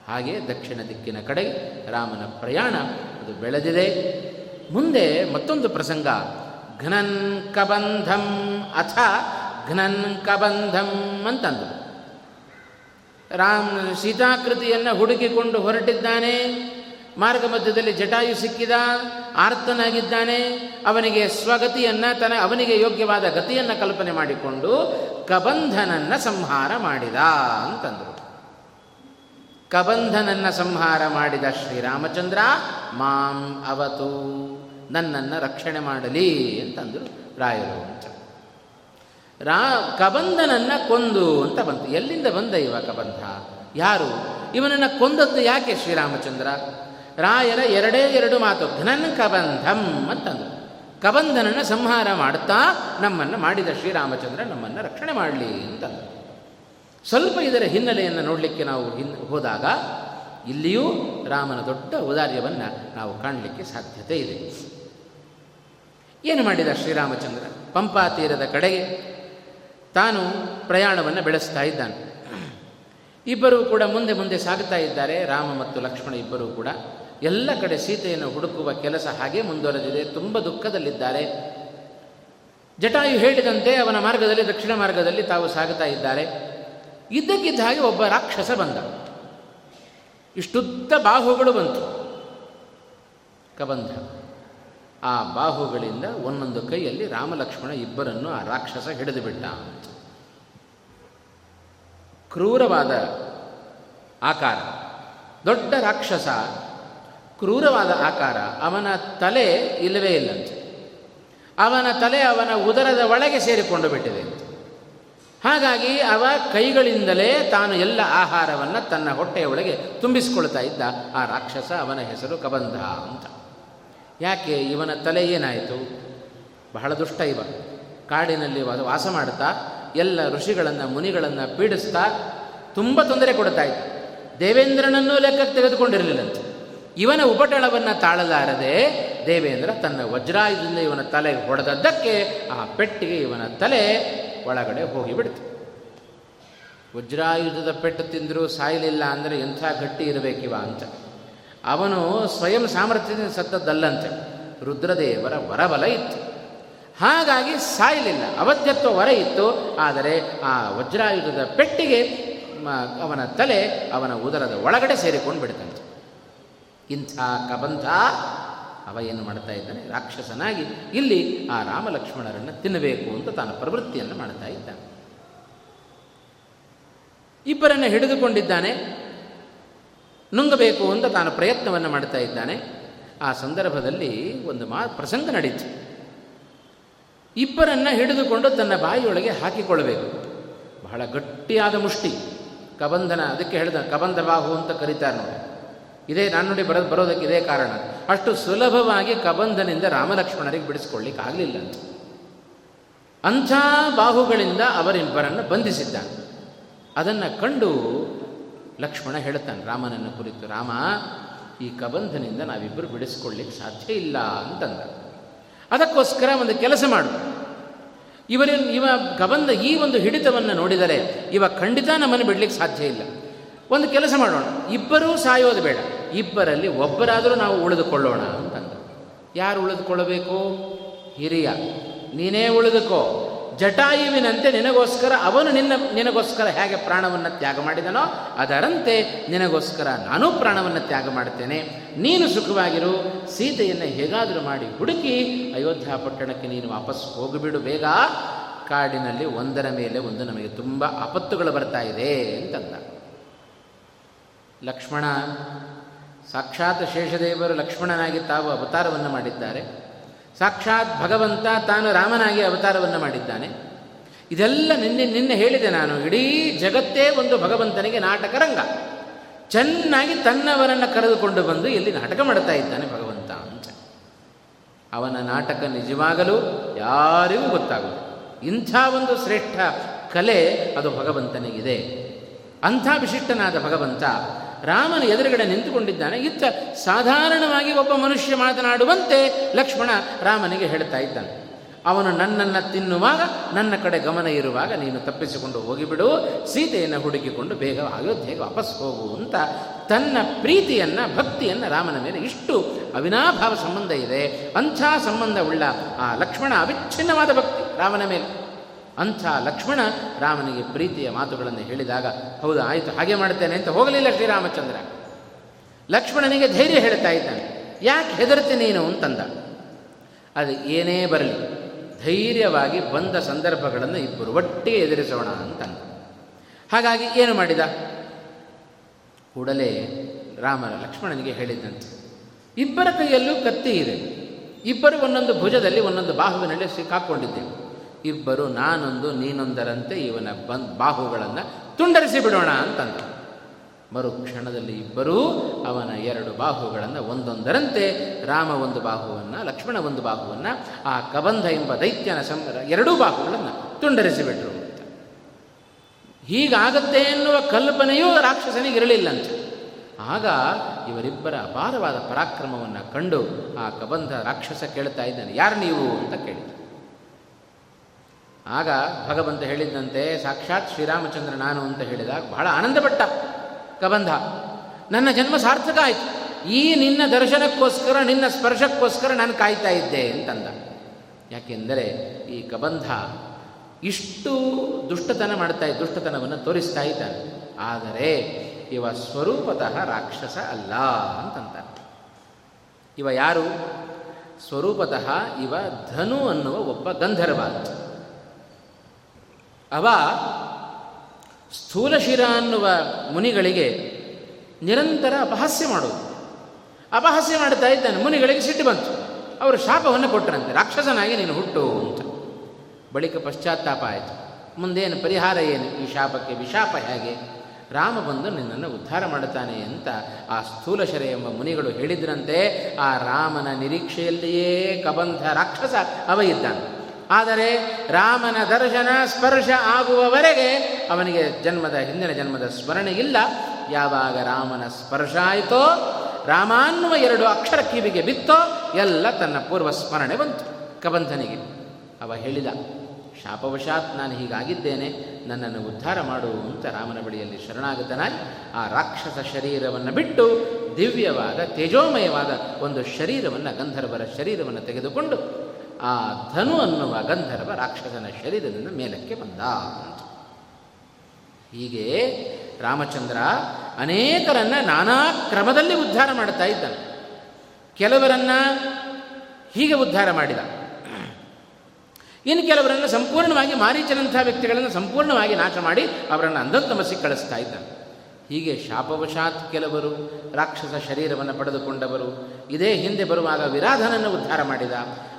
ಹಾಗೆ ದಕ್ಷಿಣ ದಿಕ್ಕಿನ ಕಡೆಗೆ ರಾಮನ ಪ್ರಯಾಣ ಅದು ಬೆಳೆದಿದೆ. ಮುಂದೆ ಮತ್ತೊಂದು ಪ್ರಸಂಗ. ಘನನ್ ಕಬಂಧಂ ಅಥ ಘನನ್ ಕಬಂಧಂ ಅಂತಂದರು ರಾಮ್ ಸೀತಾಕೃತಿಯನ್ನು ಹುಡುಕಿಕೊಂಡು ಹೊರಟಿದ್ದಾನೆ. ಮಾರ್ಗ ಮಧ್ಯದಲ್ಲಿ ಜಟಾಯು ಸಿಕ್ಕಿದ. ಆರ್ತನಾಗಿದ್ದಾನೆ. ಅವನಿಗೆ ಸ್ವಗತಿಯನ್ನು ತನ್ನ ಅವನಿಗೆ ಯೋಗ್ಯವಾದ ಗತಿಯನ್ನು ಕಲ್ಪನೆ ಮಾಡಿಕೊಂಡು ಕಬಂಧನನ್ನ ಸಂಹಾರ ಮಾಡಿದ ಅಂತಂದರು. ಕಬಂಧನನ್ನ ಸಂಹಾರ ಮಾಡಿದ ಶ್ರೀರಾಮಚಂದ್ರ, ಮಾಂ ಅವತು ನನ್ನನ್ನು ರಕ್ಷಣೆ ಮಾಡಲಿ ಅಂತಂದರು ರಾಯರು. ಅಂತ ರಾ, ಕಬಂಧನನ್ನು ಕೊಂದು ಅಂತ ಬಂತು. ಎಲ್ಲಿಂದ ಬಂದ ಇವ ಕಬಂಧ? ಯಾರು? ಇವನನ್ನು ಕೊಂದದ್ದು ಯಾಕೆ ಶ್ರೀರಾಮಚಂದ್ರ? ರಾಯರ ಎರಡೇ ಎರಡು ಮಾತು ಘನನ್ ಕಬಂಧಂ ಅಂತಂದು ಕಬಂಧನನ್ನು ಸಂಹಾರ ಮಾಡುತ್ತಾ ನಮ್ಮನ್ನು ಮಾಡಿದ ಶ್ರೀರಾಮಚಂದ್ರ ನಮ್ಮನ್ನು ರಕ್ಷಣೆ ಮಾಡಲಿ ಅಂತ ಸ್ವಲ್ಪ ಇದರ ಹಿನ್ನೆಲೆಯನ್ನು ನೋಡಲಿಕ್ಕೆ ನಾವು ಹಿನ್, ಹೋದಾಗ ಇಲ್ಲಿಯೂ ರಾಮನ ದೊಡ್ಡ ಔದಾರ್ಯವನ್ನು ನಾವು ಕಾಣಲಿಕ್ಕೆ ಸಾಧ್ಯತೆ ಇದೆ. ಏನು ಮಾಡಿದ ಶ್ರೀರಾಮಚಂದ್ರ? ಪಂಪಾ ತೀರದ ಕಡೆಗೆ ತಾನು ಪ್ರಯಾಣವನ್ನು ಬೆಳೆಸ್ತಾ ಇದ್ದಾನೆ. ಇಬ್ಬರೂ ಕೂಡ ಮುಂದೆ ಮುಂದೆ ಸಾಗುತ್ತಾ ಇದ್ದಾರೆ. ರಾಮ ಮತ್ತು ಲಕ್ಷ್ಮಣ ಇಬ್ಬರೂ ಕೂಡ ಎಲ್ಲ ಕಡೆ ಸೀತೆಯನ್ನು ಹುಡುಕುವ ಕೆಲಸ ಹಾಗೆ ಮುಂದುವರೆದಿದೆ. ತುಂಬ ದುಃಖದಲ್ಲಿದ್ದಾರೆ. ಜಟಾಯು ಹೇಳಿದಂತೆ ಅವನ ಮಾರ್ಗದಲ್ಲಿ, ದಕ್ಷಿಣ ಮಾರ್ಗದಲ್ಲಿ ತಾವು ಸಾಗುತ್ತಾ ಇದ್ದಾರೆ. ಇದ್ದಕ್ಕಿದ್ದ ಹಾಗೆ ಒಬ್ಬ ರಾಕ್ಷಸ ಬಂದ. ಇಷ್ಟುದ್ದ ಬಾಹುಗಳು ಬಂತು. ಕಬಂಧ. ಆ ಬಾಹುಗಳಿಂದ ಒಂದೊಂದು ಕೈಯಲ್ಲಿ ರಾಮಲಕ್ಷ್ಮಣ ಇಬ್ಬರನ್ನು ಆ ರಾಕ್ಷಸ ಹಿಡಿದು ಬಿಟ್ಟ. ಕ್ರೂರವಾದ ಆಕಾರ, ದೊಡ್ಡ ರಾಕ್ಷಸ, ಕ್ರೂರವಾದ ಆಕಾರ ಅವನ ತಲೆ ಇಲ್ಲವೇ ಇಲ್ಲಂತೆ. ಅವನ ತಲೆ ಅವನ ಉದರದ ಒಳಗೆ ಸೇರಿಕೊಂಡು ಬಿಟ್ಟಿದೆ. ಹಾಗಾಗಿ ಅವ ಕೈಗಳಿಂದಲೇ ತಾನು ಎಲ್ಲ ಆಹಾರವನ್ನು ತನ್ನ ಹೊಟ್ಟೆಯ ಒಳಗೆ ತುಂಬಿಸಿಕೊಳ್ತಾ ಇದ್ದ ಆ ರಾಕ್ಷಸ ಅವನ ಹೆಸರು ಕಬಂಧ ಅಂತ. ಯಾಕೆ ಇವನ ತಲೆ ಏನಾಯಿತು? ಬಹಳ ದುಷ್ಟ ಇವ. ಕಾಡಿನಲ್ಲಿ ವಾಸ ಮಾಡ್ತಾ ಎಲ್ಲ ಋಷಿಗಳನ್ನು, ಮುನಿಗಳನ್ನು ಪೀಡಿಸ್ತಾ ತುಂಬ ತೊಂದರೆ ಕೊಡ್ತಾ ಇತ್ತು ದೇವೇಂದ್ರನನ್ನೂ ಲೆಕ್ಕಕ್ಕೆ ತೆಗೆದುಕೊಂಡಿರಲಿಲ್ಲಂತೆ ಇವನ ಉಪಟಳವನ್ನು ತಾಳಲಾರದೆ ದೇವೇಂದ್ರ ತನ್ನ ವಜ್ರಾಯುಧದಿಂದ ಇವನ ತಲೆ ಹೊಡೆದದ್ದಕ್ಕೆ ಆ ಪೆಟ್ಟಿಗೆ ಇವನ ತಲೆ ಒಳಗಡೆ ಹೋಗಿಬಿಡ್ತು. ವಜ್ರಾಯುಧದ ಪೆಟ್ಟು ತಿಂದರೂ ಸಾಯಲಿಲ್ಲ ಅಂದರೆ ಎಂಥ ಗಟ್ಟಿ ಇರಬೇಕಿವ ಅಂತ. ಅವನು ಸ್ವಯಂ ಸಾಮರ್ಥ್ಯದಿಂದ ಸತ್ತದ್ದಲ್ಲಂತೆ. ರುದ್ರದೇವರ ವರಬಲ ಇತ್ತು. ಹಾಗಾಗಿ ಸಾಯಲಿಲ್ಲ. ಅವಧ್ಯತ್ವ ವರ ಇತ್ತು. ಆದರೆ ಆ ವಜ್ರಾಯುಧದ ಪೆಟ್ಟಿಗೆ ಅವನ ತಲೆ, ಅವನ ಉದರದ ಒಳಗಡೆ ಸೇರಿಕೊಂಡು ಬಿಡ್ತಂತೆ. ಇಂಥ ಕಬಂಧ ಅವ ಏನು ಮಾಡ್ತಾ ಇದ್ದಾನೆ? ರಾಕ್ಷಸನಾಗಿ ಇಲ್ಲಿ ಆ ರಾಮಲಕ್ಷ್ಮಣರನ್ನು ತಿನ್ನಬೇಕು ಅಂತ ತಾನು ಪ್ರವೃತ್ತಿಯನ್ನು ಮಾಡ್ತಾ ಇದ್ದಾನೆ. ಇಬ್ಬರನ್ನು ಹಿಡಿದುಕೊಂಡಿದ್ದಾನೆ. ನುಂಗಬೇಕು ಅಂತ ತಾನು ಪ್ರಯತ್ನವನ್ನು ಮಾಡ್ತಾ ಇದ್ದಾನೆ. ಆ ಸಂದರ್ಭದಲ್ಲಿ ಒಂದು ಮಾ ಪ್ರಸಂಗ ನಡೀತು. ಇಬ್ಬರನ್ನ ಹಿಡಿದುಕೊಂಡು ತನ್ನ ಬಾಯಿಯೊಳಗೆ ಹಾಕಿಕೊಳ್ಳಬೇಕು. ಬಹಳ ಗಟ್ಟಿಯಾದ ಮುಷ್ಟಿ. ಕಬಂಧನ ಅದಕ್ಕೆ ಹೇಳಿದ, ಕಬಂಧ ಬಾಹು ಅಂತ ಕರೀತಾರೆ ನೋಡಿ. ಇದೇ ನಾನು ನೋಡಿ ಬರೋ, ಬರೋದಕ್ಕೆ ಇದೇ ಕಾರಣ. ಅಷ್ಟು ಸುಲಭವಾಗಿ ಕಬಂಧನಿಂದ ರಾಮಲಕ್ಷ್ಮಣರಿಗೆ ಬಿಡಿಸ್ಕೊಳ್ಳಿಕ್ಕೆ ಆಗಲಿಲ್ಲ ಅಂತ. ಅಂಥ ಬಾಹುಗಳಿಂದ ಅವರಿಬ್ಬರನ್ನು ಬಂಧಿಸಿದ್ದಾನೆ. ಅದನ್ನು ಕಂಡು ಲಕ್ಷ್ಮಣ ಹೇಳ್ತಾನೆ ರಾಮನನ್ನು ಕುರಿತು, ರಾಮ, ಈ ಕಬಂಧನಿಂದ ನಾವಿಬ್ಬರು ಬಿಡಿಸ್ಕೊಳ್ಳಿಕ್ಕೆ ಸಾಧ್ಯ ಇಲ್ಲ ಅಂತಂದ. ಅದಕ್ಕೋಸ್ಕರ ಒಂದು ಕೆಲಸ ಮಾಡು. ಇವರ ಇವ ಕಬಂಧ ಈ ಒಂದು ಹಿಡಿತವನ್ನು ನೋಡಿದರೆ ಇವ ಖಂಡಿತ ನಮ್ಮನ್ನು ಬಿಡಲಿಕ್ಕೆ ಸಾಧ್ಯ ಇಲ್ಲ. ಒಂದು ಕೆಲಸ ಮಾಡೋಣ. ಇಬ್ಬರೂ ಸಾಯೋದು ಬೇಡ. ಇಬ್ಬರಲ್ಲಿ ಒಬ್ಬರಾದರೂ ನಾವು ಉಳಿದುಕೊಳ್ಳೋಣ ಅಂತಂದ. ಯಾರು ಉಳಿದುಕೊಳ್ಳಬೇಕು? ಹಿರಿಯ. ನೀನೇ ಉಳಿದುಕೋ. ಜಟಾಯುವಿನಂತೆ ನಿನಗೋಸ್ಕರ ಅವನು ನಿನ್ನ, ನಿನಗೋಸ್ಕರ ಹೇಗೆ ಪ್ರಾಣವನ್ನು ತ್ಯಾಗ ಮಾಡಿದನೋ ಅದರಂತೆ ನಿನಗೋಸ್ಕರ ನಾನೂ ಪ್ರಾಣವನ್ನು ತ್ಯಾಗ ಮಾಡುತ್ತೇನೆ. ನೀನು ಸುಖವಾಗಿರು, ಸೀತೆಯನ್ನು ಹೇಗಾದರೂ ಮಾಡಿ ಹುಡುಕಿ ಅಯೋಧ್ಯ ಪಟ್ಟಣಕ್ಕೆ ನೀನು ವಾಪಸ್ ಹೋಗಿಬಿಡು ಬೇಗ. ಕಾಡಿನಲ್ಲಿ ಒಂದರ ಮೇಲೆ ಒಂದು ನಮಗೆ ತುಂಬ ಆಪತ್ತುಗಳು ಬರ್ತಾ ಇದೆ ಅಂತಂದ. ಲಕ್ಷ್ಮಣ, ಸಾಕ್ಷಾತ್ ಶೇಷದೇವರು ಲಕ್ಷ್ಮಣನಾಗಿ ತಾವು ಅವತಾರವನ್ನು ಮಾಡಿದ್ದಾರೆ. ಸಾಕ್ಷಾತ್ ಭಗವಂತ ತಾನು ರಾಮನಾಗಿ ಅವತಾರವನ್ನು ಮಾಡಿದ್ದಾನೆ. ಇದೆಲ್ಲ ನಿನ್ನೆ ನಿನ್ನೆ ಹೇಳಿದೆ ನಾನು. ಇಡೀ ಜಗತ್ತೇ ಒಂದು ಭಗವಂತನಿಗೆ ನಾಟಕ ರಂಗ. ಚೆನ್ನಾಗಿ ತನ್ನವರನ್ನು ಕರೆದುಕೊಂಡು ಬಂದು ಇಲ್ಲಿ ನಾಟಕ ಮಾಡ್ತಾ ಇದ್ದಾನೆ ಭಗವಂತ ಅಂತ. ಅವನ ನಾಟಕ ನಿಜವಾಗಲೂ ಯಾರಿಗೂ ಗೊತ್ತಾಗುತ್ತೆ ಇಂಥ ಒಂದು ಶ್ರೇಷ್ಠ ಕಲೆ ಅದು ಭಗವಂತನಿಗಿದೆ. ಅಂಥ ವಿಶಿಷ್ಟನಾದ ಭಗವಂತ ರಾಮನ ಎದುರುಗಡೆ ನಿಂತುಕೊಂಡಿದ್ದಾನೆ. ಇತ್ತ ಸಾಧಾರಣವಾಗಿ ಒಬ್ಬ ಮನುಷ್ಯ ಮಾತನಾಡುವಂತೆ ಲಕ್ಷ್ಮಣ ರಾಮನಿಗೆ ಹೇಳ್ತಾ ಇದ್ದಾನೆ. ಅವನು ನನ್ನನ್ನು ತಿನ್ನುವಾಗ, ನನ್ನ ಕಡೆ ಗಮನ ಇರುವಾಗ ನೀನು ತಪ್ಪಿಸಿಕೊಂಡು ಹೋಗಿಬಿಡು. ಸೀತೆಯನ್ನು ಹುಡುಕಿಕೊಂಡು ಬೇಗ ಅಯೋಧ್ಯೆಗೆ ವಾಪಸ್ ಹೋಗು ಅಂತ ತನ್ನ ಪ್ರೀತಿಯನ್ನು, ಭಕ್ತಿಯನ್ನು ರಾಮನ ಮೇಲೆ ಇಷ್ಟು ಅವಿನಾಭಾವ ಸಂಬಂಧ ಇದೆ, ಅಂಥ ಸಂಬಂಧವುಳ್ಳ ಆ ಲಕ್ಷ್ಮಣ ಅವಿಚ್ಛಿನ್ನವಾದ ಭಕ್ತಿ ರಾಮನ ಮೇಲೆ. ಅಂಥ ಲಕ್ಷ್ಮಣ ರಾಮನಿಗೆ ಪ್ರೀತಿಯ ಮಾತುಗಳನ್ನು ಹೇಳಿದಾಗ, ಹೌದು, ಆಯಿತು, ಹಾಗೆ ಮಾಡ್ತೇನೆ ಅಂತ ಹೋಗಲಿಲ್ಲ ಶ್ರೀರಾಮಚಂದ್ರ ಲಕ್ಷ್ಮಣನಿಗೆ ಧೈರ್ಯ ಹೇಳ್ತಾ ಇದ್ದಾನೆ, ಯಾಕೆ ಹೆದರ್ತಿ ನೀನು ಅಂತಂದ. ಅದು ಏನೇ ಬರಲಿ, ಧೈರ್ಯವಾಗಿ ಬಂದ ಸಂದರ್ಭಗಳನ್ನು ಇಬ್ಬರು ಒಟ್ಟಿಗೆ ಎದುರಿಸೋಣ ಅಂತಂದ. ಹಾಗಾಗಿ ಏನು ಮಾಡಿದ? ಕೂಡಲೇ ರಾಮನ ಲಕ್ಷ್ಮಣನಿಗೆ ಹೇಳಿದ್ದಂತೆ, ಇಬ್ಬರ ಕೈಯಲ್ಲೂ ಕತ್ತಿ ಇದೆ. ಇಬ್ಬರು ಒಂದೊಂದು ಭುಜದಲ್ಲಿ ಒಂದೊಂದು ಬಾಹುವಿನಲ್ಲಿ ಸಿಕ್ಕಾಕೊಂಡಿದ್ದೇವೆ. ಇಬ್ಬರು ನಾನೊಂದು ನೀನೊಂದರಂತೆ ಇವನ ಬಂದ್ ಬಾಹುಗಳನ್ನು ತುಂಡರಿಸಿ ಬಿಡೋಣ ಅಂತಂದ ಮರುಕ್ಷಣದಲ್ಲಿ ಇಬ್ಬರೂ ಅವನ ಎರಡು ಬಾಹುಗಳನ್ನು ಒಂದೊಂದರಂತೆ ರಾಮ ಒಂದು ಬಾಹುವನ್ನು, ಲಕ್ಷ್ಮಣ ಒಂದು ಬಾಹುವನ್ನು, ಆ ಕಬಂಧ ಎಂಬ ದೈತ್ಯನ ಸಂ, ಎರಡೂ ಬಾಹುಗಳನ್ನು ತುಂಡರಿಸಿಬಿಟ್ರು ಅಂತ. ಹೀಗಾಗತ್ತೆ ಎನ್ನುವ ಕಲ್ಪನೆಯೂ ರಾಕ್ಷಸನಿಗಿರಲಿಲ್ಲಂತೆ ಆಗ ಇವರಿಬ್ಬರ ಅಪಾರವಾದ ಪರಾಕ್ರಮವನ್ನು ಕಂಡು ಆ ಕಬಂಧ ರಾಕ್ಷಸ ಕೇಳ್ತಾ ಇದ್ದಾನೆ, ಯಾರು ನೀವು ಅಂತ ಕೇಳಿದ ಆಗ ಭಗವಂತ ಹೇಳಿದ್ದಂತೆ ಸಾಕ್ಷಾತ್ ಶ್ರೀರಾಮಚಂದ್ರ ನಾನು ಅಂತ ಹೇಳಿದಾಗ ಬಹಳ ಆನಂದಪಟ್ಟ ಕಬಂಧ. ನನ್ನ ಜನ್ಮ ಸಾರ್ಥಕ ಆಯಿತು. ಈ ನಿನ್ನ ದರ್ಶನಕ್ಕೋಸ್ಕರ, ನಿನ್ನ ಸ್ಪರ್ಶಕ್ಕೋಸ್ಕರ ನಾನು ಕಾಯ್ತಾ ಇದ್ದೆ ಅಂತಂದ. ಯಾಕೆಂದರೆ ಈ ಕಬಂಧ ಇಷ್ಟು ದುಷ್ಟತನ ಮಾಡ್ತಾ ದುಷ್ಟತನವನ್ನು ತೋರಿಸ್ತಾ ಇದ್ದಾನೆ. ಆದರೆ ಇವ ಸ್ವರೂಪತಃ ರಾಕ್ಷಸ ಅಲ್ಲ ಅಂತಂತ ಇವ ಯಾರು? ಸ್ವರೂಪತಃ ಇವ ಧನು ಅನ್ನುವ ಒಬ್ಬ ಗಂಧರ್ವ. ಅವ ಸ್ಥೂಲಶಿರ ಅನ್ನುವ ಮುನಿಗಳಿಗೆ ನಿರಂತರ ಅಪಹಾಸ್ಯ ಮಾಡೋದು ಅಪಹಾಸ್ಯ ಮಾಡ್ತಾ ಇದ್ದಾನೆ, ಮುನಿಗಳಿಗೆ ಸಿಟ್ಟು ಬಂತು. ಅವರು ಶಾಪವನ್ನು ಕೊಟ್ಟರಂತೆ ರಾಕ್ಷಸನಾಗಿ ನೀನು ಹುಟ್ಟು ಅಂತ. ಬಳಿಕ ಪಶ್ಚಾತ್ತಾಪ ಆಯಿತು. ಮುಂದೇನು ಪರಿಹಾರ ಏನು? ಈ ಶಾಪಕ್ಕೆ ವಿಶಾಪ ಹೇಗೆ? ರಾಮ ಬಂದು ನಿನ್ನನ್ನು ಉದ್ಧಾರ ಮಾಡುತ್ತಾನೆ ಅಂತ ಆ ಸ್ಥೂಲಶರ ಎಂಬ ಮುನಿಗಳು ಹೇಳಿದ್ರಂತೆ. ಆ ರಾಮನ ನಿರೀಕ್ಷೆಯಲ್ಲಿಯೇ ಕಬಂಧ ರಾಕ್ಷಸ ಅವ ಇದ್ದಾನೆ. ಆದರೆ ರಾಮನ ದರ್ಶನ, ಸ್ಪರ್ಶ ಆಗುವವರೆಗೆ ಅವನಿಗೆ ಜನ್ಮದ, ಹಿಂದಿನ ಜನ್ಮದ ಸ್ಮರಣೆ ಇಲ್ಲ. ಯಾವಾಗ ರಾಮನ ಸ್ಪರ್ಶ ಆಯಿತೋ ರಾಮಾನ್ವ ಎರಡು ಅಕ್ಷರ ಕಿವಿಗೆ ಬಿತ್ತೋ, ಎಲ್ಲ ತನ್ನ ಪೂರ್ವ ಸ್ಮರಣೆ ಬಂತು. ಕಬಂಧನಿಗೆ ಅವ ಹೇಳಿದ, ಶಾಪವಶಾತ್ ನಾನು ಹೀಗಾಗಿದ್ದೇನೆ, ನನ್ನನ್ನು ಉದ್ಧಾರ ಮಾಡು ಅಂತ ರಾಮನ ಬಳಿಯಲ್ಲಿ ಶರಣಾಗತನಾಗಿ, ಆ ರಾಕ್ಷಸ ಶರೀರವನ್ನು ಬಿಟ್ಟು ದಿವ್ಯವಾದ, ತೇಜೋಮಯವಾದ ಒಂದು ಶರೀರವನ್ನು, ಗಂಧರ್ವರ ಶರೀರವನ್ನು ತೆಗೆದುಕೊಂಡು ಆ ಧನು ಅನ್ನುವ ಗಂಧರ್ವ ರಾಕ್ಷಸನ ಶರೀರದಿಂದ ಮೇಲಕ್ಕೆ ಬಂದ. ಹೀಗೆ ರಾಮಚಂದ್ರ ಅನೇಕರನ್ನ ನಾನಾ ಕ್ರಮದಲ್ಲಿ ಉದ್ಧಾರ ಮಾಡ್ತಾ ಇದ್ದಾನೆ. ಕೆಲವರನ್ನ ಹೀಗೆ ಉದ್ಧಾರ ಮಾಡಿದ. ಇನ್ನು ಕೆಲವರನ್ನು ಸಂಪೂರ್ಣವಾಗಿ ಮಾರೀಚನಂಥ ವ್ಯಕ್ತಿಗಳನ್ನು ಸಂಪೂರ್ಣವಾಗಿ ನಾಶ ಮಾಡಿ ಅವರನ್ನು ಅಂಧಂತಮಸಿ ಕಳಿಸ್ತಾ ಇದ್ದಾನೆ. ಹೀಗೆ ಶಾಪವಶಾತ್ ಕೆಲವರು ರಾಕ್ಷಸ ಶರೀರವನ್ನು ಪಡೆದುಕೊಂಡವರು. ಇದೇ ಹಿಂದೆ ಬರುವಾಗ ವಿರಾಧನನ್ನು ಉದ್ಧಾರ ಮಾಡಿದ.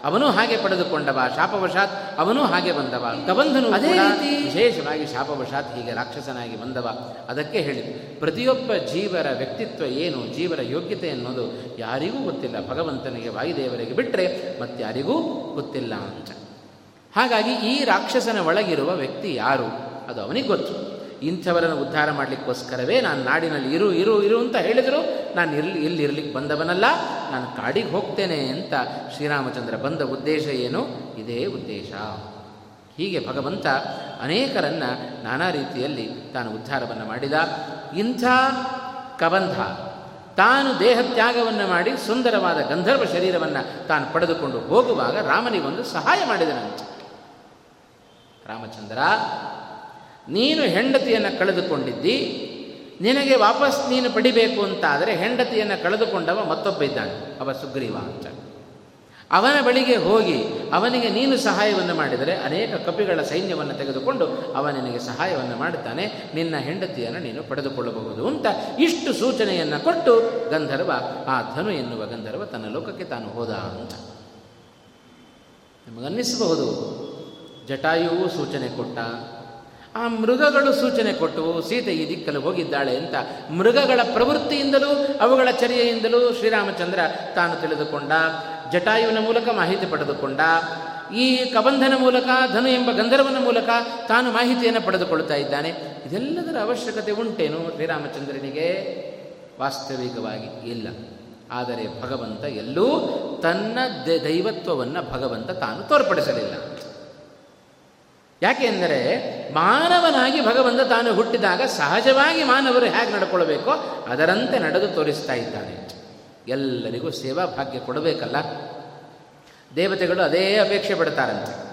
ಅವನು ಹಾಗೆ ಪಡೆದುಕೊಂಡವ ಶಾಪವಶಾತ್ ಅವನೂ ಹಾಗೆ ಬಂದವ. ಕಬಂಧನು ಅದೇ ರೀತಿ ವಿಶೇಷವಾಗಿ ಶಾಪವಶಾತ್ ಹೀಗೆ ರಾಕ್ಷಸನಾಗಿ ಬಂದವ. ಅದಕ್ಕೆ ಹೇಳಿದರು ಪ್ರತಿಯೊಬ್ಬ ಜೀವರ ವ್ಯಕ್ತಿತ್ವ ಏನು ಜೀವರ ಯೋಗ್ಯತೆ ಅನ್ನೋದು ಯಾರಿಗೂ ಗೊತ್ತಿಲ್ಲ. ಭಗವಂತನಿಗೆ ವಾಯುದೇವರಿಗೆ ಬಿಟ್ಟರೆ ಮತ್ತಾರಿಗೂ ಗೊತ್ತಿಲ್ಲ ಅಂತ. ಹಾಗಾಗಿ ಈ ರಾಕ್ಷಸನ ಒಳಗಿರುವ ವ್ಯಕ್ತಿ ಯಾರು ಅದು ಅವನಿಗೆ ಗೊತ್ತು. ಇಂಥವರನ್ನು ಉದ್ಧಾರ ಮಾಡಲಿಕ್ಕೋಸ್ಕರವೇ ನಾನು ನಾಡಿನಲ್ಲಿ ಇರು ಇರು ಇರು ಅಂತ ಹೇಳಿದರು. ನಾನು ಇರ್ಲಿ, ಇಲ್ಲಿ ಇರಲಿಕ್ಕೆ ಬಂದವನಲ್ಲ. ನಾನು ಕಾಡಿಗೆ ಹೋಗ್ತೇನೆ ಅಂತ ಶ್ರೀರಾಮಚಂದ್ರ ಬಂದ ಉದ್ದೇಶ ಏನು? ಇದೇ ಉದ್ದೇಶ. ಹೀಗೆ ಭಗವಂತ ಅನೇಕರನ್ನು ನಾನಾ ರೀತಿಯಲ್ಲಿ ತಾನು ಉದ್ಧಾರವನ್ನು ಮಾಡಿದ. ಇಂಥ ಕಬಂಧ, ತಾನು ದೇಹತ್ಯಾಗವನ್ನು ಮಾಡಿ ಸುಂದರವಾದ ಗಂಧರ್ವ ಶರೀರವನ್ನು ತಾನು ಪಡೆದುಕೊಂಡು ಹೋಗುವಾಗ ರಾಮನಿಗೊಂದು ಸಹಾಯ ಮಾಡಿದನಂತೆ. ರಾಮಚಂದ್ರ ನೀನು ಹೆಂಡತಿಯನ್ನು ಕಳೆದುಕೊಂಡಿದ್ದಿ, ನಿನಗೆ ವಾಪಸ್ ನೀನು ಪಡಿಬೇಕು ಅಂತಾದರೆ ಹೆಂಡತಿಯನ್ನು ಕಳೆದುಕೊಂಡವ ಮತ್ತೊಬ್ಬ ಇದ್ದಾನೆ, ಅವ ಸುಗ್ರೀವ ಅಂತ. ಅವನ ಬಳಿಗೆ ಹೋಗಿ ಅವನಿಗೆ ನೀನು ಸಹಾಯವನ್ನು ಮಾಡಿದರೆ ಅನೇಕ ಕಪಿಗಳ ಸೈನ್ಯವನ್ನು ತೆಗೆದುಕೊಂಡು ಅವ ನಿನಗೆ ಸಹಾಯವನ್ನು ಮಾಡುತ್ತಾನೆ, ನಿನ್ನ ಹೆಂಡತಿಯನ್ನು ನೀನು ಪಡೆದುಕೊಳ್ಳಬಹುದು ಅಂತ ಇಷ್ಟು ಸೂಚನೆಯನ್ನು ಕೊಟ್ಟು ಗಂಧರ್ವ, ಆ ಧನು ಎನ್ನುವ ಗಂಧರ್ವ ತನ್ನ ಲೋಕಕ್ಕೆ ತಾನು ಹೋದ ಅಂತ. ನಿಮಗನ್ನಿಸಬಹುದು, ಜಟಾಯುವು ಸೂಚನೆ ಕೊಟ್ಟ ಆ ಮೃಗಗಳು ಸೂಚನೆ ಕೊಟ್ಟು ಸೀತೆ ಈ ದಿಕ್ಕಲು ಹೋಗಿದ್ದಾಳೆ ಅಂತ ಮೃಗಗಳ ಪ್ರವೃತ್ತಿಯಿಂದಲೂ ಅವುಗಳ ಚರ್ಯೆಯಿಂದಲೂ ಶ್ರೀರಾಮಚಂದ್ರ ತಾನು ತಿಳಿದುಕೊಂಡ, ಜಟಾಯುವಿನ ಮೂಲಕ ಮಾಹಿತಿ ಪಡೆದುಕೊಂಡ, ಈ ಕಬಂಧನ ಮೂಲಕ, ಧನು ಎಂಬ ಗಂಧರ್ವನ ಮೂಲಕ ತಾನು ಮಾಹಿತಿಯನ್ನು ಪಡೆದುಕೊಳ್ತಾ ಇದ್ದಾನೆ. ಇದೆಲ್ಲದರ ಅವಶ್ಯಕತೆ ಉಂಟೇನು ಶ್ರೀರಾಮಚಂದ್ರನಿಗೆ? ವಾಸ್ತವಿಕವಾಗಿ ಇಲ್ಲ. ಆದರೆ ಭಗವಂತ ಎಲ್ಲೂ ತನ್ನ ದೈವತ್ವವನ್ನು ಭಗವಂತ ತಾನು ತೋರ್ಪಡಿಸಲಿಲ್ಲ. ಯಾಕೆ ಎಂದರೆ ಮಾನವನಾಗಿ ಭಗವಂತ ತಾನು ಹುಟ್ಟಿದಾಗ ಸಹಜವಾಗಿ ಮಾನವರು ಹೇಗೆ ನಡ್ಕೊಳ್ಬೇಕೋ? ಅದರಂತೆ ನಡೆದು ತೋರಿಸ್ತಾ ಇದ್ದಾನೆ. ಎಲ್ಲರಿಗೂ ಸೇವಾ ಭಾಗ್ಯ ಕೊಡಬೇಕಲ್ಲ? ದೇವತೆಗಳು ಅದೇ ಅಪೇಕ್ಷೆ ಪಡ್ತಾರಂತೆ.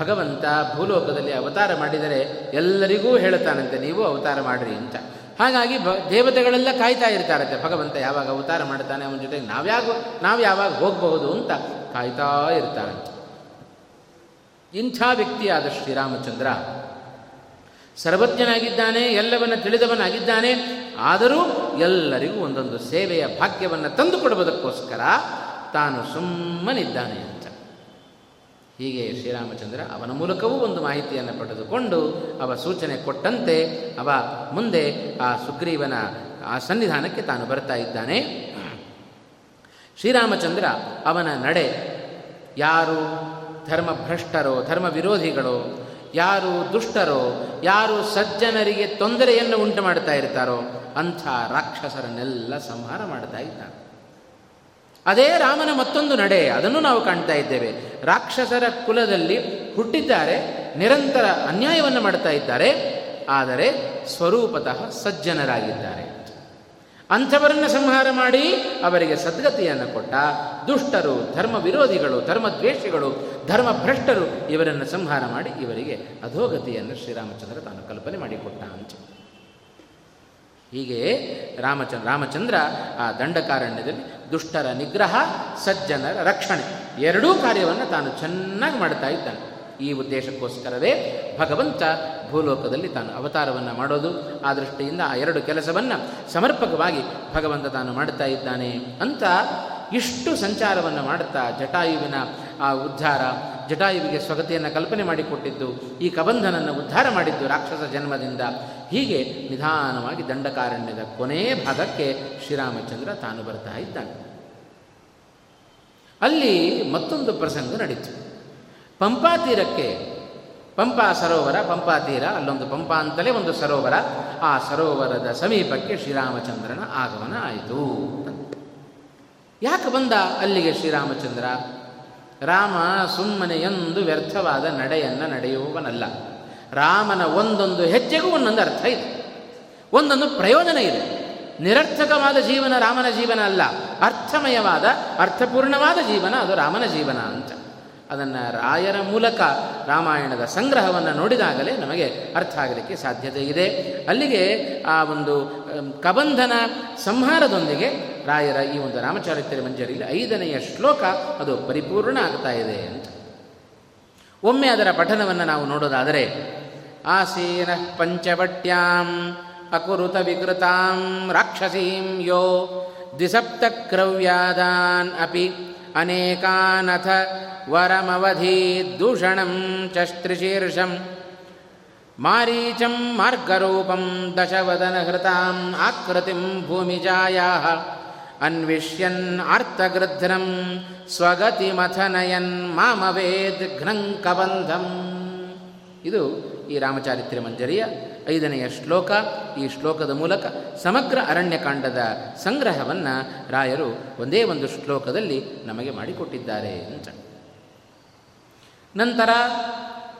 ಭಗವಂತ ಭೂಲೋಕದಲ್ಲಿ ಅವತಾರ ಮಾಡಿದರೆ ಎಲ್ಲರಿಗೂ ಹೇಳುತ್ತಾನಂತೆ, ನೀವು ಅವತಾರ ಮಾಡಿರಿ ಅಂತ. ಹಾಗಾಗಿ ಭ, ದೇವತೆಗಳೆಲ್ಲ ಕಾಯ್ತಾ ಇರ್ತಾರಂತೆ, ಭಗವಂತ ಯಾವಾಗ ಅವತಾರ ಮಾಡ್ತಾನೆ, ಅವನ ಜೊತೆಗೆ ನಾವ್ಯಾಗ ನಾವು ಯಾವಾಗ ಹೋಗಬಹುದು ಅಂತ ಕಾಯ್ತಾ ಇರ್ತಾರಂತೆ. ಇಂಥ ವ್ಯಕ್ತಿಯಾದ ಶ್ರೀರಾಮಚಂದ್ರ. ಸರ್ವಜ್ಞನಾಗಿದ್ದಾನೆ, ಎಲ್ಲವನ್ನ ತಿಳಿದವನಾಗಿದ್ದಾನೆ, ಆದರೂ ಎಲ್ಲರಿಗೂ ಒಂದೊಂದು ಸೇವೆಯ ಭಾಗ್ಯವನ್ನು ತಂದುಕೊಡುವುದಕ್ಕೋಸ್ಕರ ತಾನು ಸುಮ್ಮನಿದ್ದಾನೆ ಅಂತ. ಹೀಗೆ ಶ್ರೀರಾಮಚಂದ್ರ ಅವನ ಮೂಲಕವೂ ಒಂದು ಮಾಹಿತಿಯನ್ನು ಪಡೆದುಕೊಂಡು ಅವ ಸೂಚನೆ ಕೊಟ್ಟಂತೆ ಅವ ಮುಂದೆ ಆ ಸುಗ್ರೀವನ ಆ ಸನ್ನಿಧಾನಕ್ಕೆ ತಾನು ಬರ್ತಾ ಇದ್ದಾನೆ. ಶ್ರೀರಾಮಚಂದ್ರ ಅವನ ನಡೆ ಯಾರು? ಧರ್ಮಭ್ರಷ್ಟರೋ ಧರ್ಮ ವಿರೋಧಿಗಳೋ ಯಾರು ದುಷ್ಟರೋ, ಯಾರು ಸಜ್ಜನರಿಗೆ ತೊಂದರೆಯನ್ನು ಉಂಟು ಮಾಡ್ತಾ ಇರ್ತಾರೋ, ಅಂಥ ರಾಕ್ಷಸರನ್ನೆಲ್ಲ ಸಂಹಾರ ಮಾಡ್ತಾ ಇದ್ದಾರೆ. ಅದೇ ರಾಮನ ಮತ್ತೊಂದು ನಡೆ, ಅದನ್ನು ನಾವು ಕಾಣ್ತಾ ಇದ್ದೇವೆ. ರಾಕ್ಷಸರ ಕುಲದಲ್ಲಿ ಹುಟ್ಟಿದ್ದಾರೆ, ನಿರಂತರ ಅನ್ಯಾಯವನ್ನು ಮಾಡ್ತಾ ಇದ್ದಾರೆ, ಆದರೆ ಸ್ವರೂಪತಃ ಸಜ್ಜನರಾಗಿದ್ದಾರೆ. ಅಂಥವರನ್ನು ಸಂಹಾರ ಮಾಡಿ ಅವರಿಗೆ ಸದ್ಗತಿಯನ್ನು ಕೊಟ್ಟ ದುಷ್ಟರು ಧರ್ಮ ವಿರೋಧಿಗಳು ಧರ್ಮದ್ವೇಷಿಗಳು, ಧರ್ಮಭ್ರಷ್ಟರು ಇವರನ್ನು ಸಂಹಾರ ಮಾಡಿ ಇವರಿಗೆ ಅಧೋಗತಿಯನ್ನು ಶ್ರೀರಾಮಚಂದ್ರ ತಾನು ಕಲ್ಪನೆ ಮಾಡಿಕೊಟ್ಟ ಅಂತ. ಹೀಗೆ ರಾಮಚಂದ್ರ ರಾಮಚಂದ್ರ ಆ ದಂಡಕಾರಣ್ಯದಲ್ಲಿ ದುಷ್ಟರ ನಿಗ್ರಹ, ಸಜ್ಜನರ ರಕ್ಷಣೆ ಎರಡೂ ಕಾರ್ಯವನ್ನು ತಾನು ಚೆನ್ನಾಗಿ ಮಾಡ್ತಾ ಇದ್ದಾನೆ. ಈ ಉದ್ದೇಶಕ್ಕೋಸ್ಕರವೇ ಭಗವಂತ ಭೂಲೋಕದಲ್ಲಿ ತಾನು ಅವತಾರವನ್ನು ಮಾಡೋದು, ಆ ದೃಷ್ಟಿಯಿಂದ ಆ ಎರಡು ಕೆಲಸವನ್ನು ಸಮರ್ಪಕವಾಗಿ ಭಗವಂತ ತಾನು ಮಾಡ್ತಾ ಇದ್ದಾನೆ ಅಂತ ಇಷ್ಟು ಸಂಚಾರವನ್ನು ಮಾಡುತ್ತಾ ಜಟಾಯುವಿನ ಆ ಉದ್ಧಾರ, ಜಟಾಯುವಿಗೆ ಸ್ವಗತಿಯನ್ನು ಕಲ್ಪನೆ ಮಾಡಿಕೊಟ್ಟಿದ್ದು, ಈ ಕಬಂಧನನ್ನು ಉದ್ಧಾರ ಮಾಡಿದ್ದು ರಾಕ್ಷಸ ಜನ್ಮದಿಂದ. ಹೀಗೆ ನಿಧಾನವಾಗಿ ದಂಡಕಾರಣ್ಯದ ಕೊನೆಯ ಭಾಗಕ್ಕೆ ಶ್ರೀರಾಮಚಂದ್ರ ತಾನು ಬರ್ತಾ ಇದ್ದಾನೆ. ಅಲ್ಲಿ ಮತ್ತೊಂದು ಪ್ರಸಂಗ ನಡೀತು. ಪಂಪಾ ತೀರಕ್ಕೆ. ಪಂಪಾ ಸರೋವರ, ಪಂಪಾ ತೀರ, ಅಲ್ಲೊಂದು ಪಂಪಾ ಅಂತಲೇ ಒಂದು ಸರೋವರ. ಆ ಸರೋವರದ ಸಮೀಪಕ್ಕೆ ಶ್ರೀರಾಮಚಂದ್ರನ ಆಗಮನ ಆಯಿತು ಯಾಕೆ ಬಂದ ಅಲ್ಲಿಗೆ ಶ್ರೀರಾಮಚಂದ್ರ? ರಾಮ ಸುಮ್ಮನೆ ಎಂದು ವ್ಯರ್ಥವಾದ ನಡೆಯನ್ನು ನಡೆಯುವವನಲ್ಲ. ರಾಮನ ಒಂದೊಂದು ಹೆಜ್ಜೆಗೂ ಒಂದೊಂದು ಅರ್ಥ ಇದೆ. ಒಂದೊಂದು ಪ್ರಯೋಜನ ಇದೆ. ನಿರರ್ಥಕವಾದ ಜೀವನ ರಾಮನ ಜೀವನ ಅಲ್ಲ. ಅರ್ಥಮಯವಾದ, ಅರ್ಥಪೂರ್ಣವಾದ ಜೀವನ ಅದು ರಾಮನ ಜೀವನ ಅಂತ. ಅದನ್ನು ರಾಯರ ಮೂಲಕ ರಾಮಾಯಣದ ಸಂಗ್ರಹವನ್ನು ನೋಡಿದಾಗಲೇ ನಮಗೆ ಅರ್ಥ ಆಗಲಿಕ್ಕೆ ಸಾಧ್ಯತೆ ಇದೆ. ಅಲ್ಲಿಗೆ ಆ ಒಂದು ಕಬಂಧನ ಸಂಹಾರದೊಂದಿಗೆ ರಾಯರ ಈ ಒಂದು ರಾಮಚಾರಿತ್ರ್ಯ ಮಂಜರಿಯಲ್ಲಿ ಐದನೆಯ ಶ್ಲೋಕ ಅದು ಪರಿಪೂರ್ಣ ಆಗ್ತಾ ಇದೆ ಅಂತ. ಒಮ್ಮೆ ಅದರ ಪಠನವನ್ನು ನಾವು ನೋಡೋದಾದರೆ, ಆಸೀನ ಪಂಚವಟ್ಯಾಂ ಅಕುರುತ ವಿಕೃತಾಂ ರಾಕ್ಷಸೀಂ ಯೋ ದ್ವಿಸಪ್ತಕ್ರವ್ಯಾದಾನ್ ಅಪಿ ಅನೇಕಾನಥ ಚಸ್ತ್ರಿಶೀರ್ಷಂ ಮಾರೀಚಂ ಮಾರ್ಗರೂಪಂ ದಶವದನಹೃತಾಂ ಆಕೃತಿಂ भूमिजायाः ಅನ್ವಿಷ್ಯನ್ आर्तगृध्रं ಸ್ವಗತಿಮಥನಯನ್ ಮಾಮವೇದ್ ಘ್ನಂಕಬಂಧಂ ಇದು ಈ ರಾಮಚಾರಿತ್ರ್ಯ ಮಂಜರಿಯ ಐದನೆಯ ಶ್ಲೋಕ. ಈ ಶ್ಲೋಕದ ಮೂಲಕ ಸಮಗ್ರ ಅರಣ್ಯಕಾಂಡದ ಸಂಗ್ರಹವನ್ನು ರಾಯರು ಒಂದೇ ಒಂದು ಶ್ಲೋಕದಲ್ಲಿ ನಮಗೆ ಮಾಡಿಕೊಟ್ಟಿದ್ದಾರೆ ಅಂತ. ನಂತರ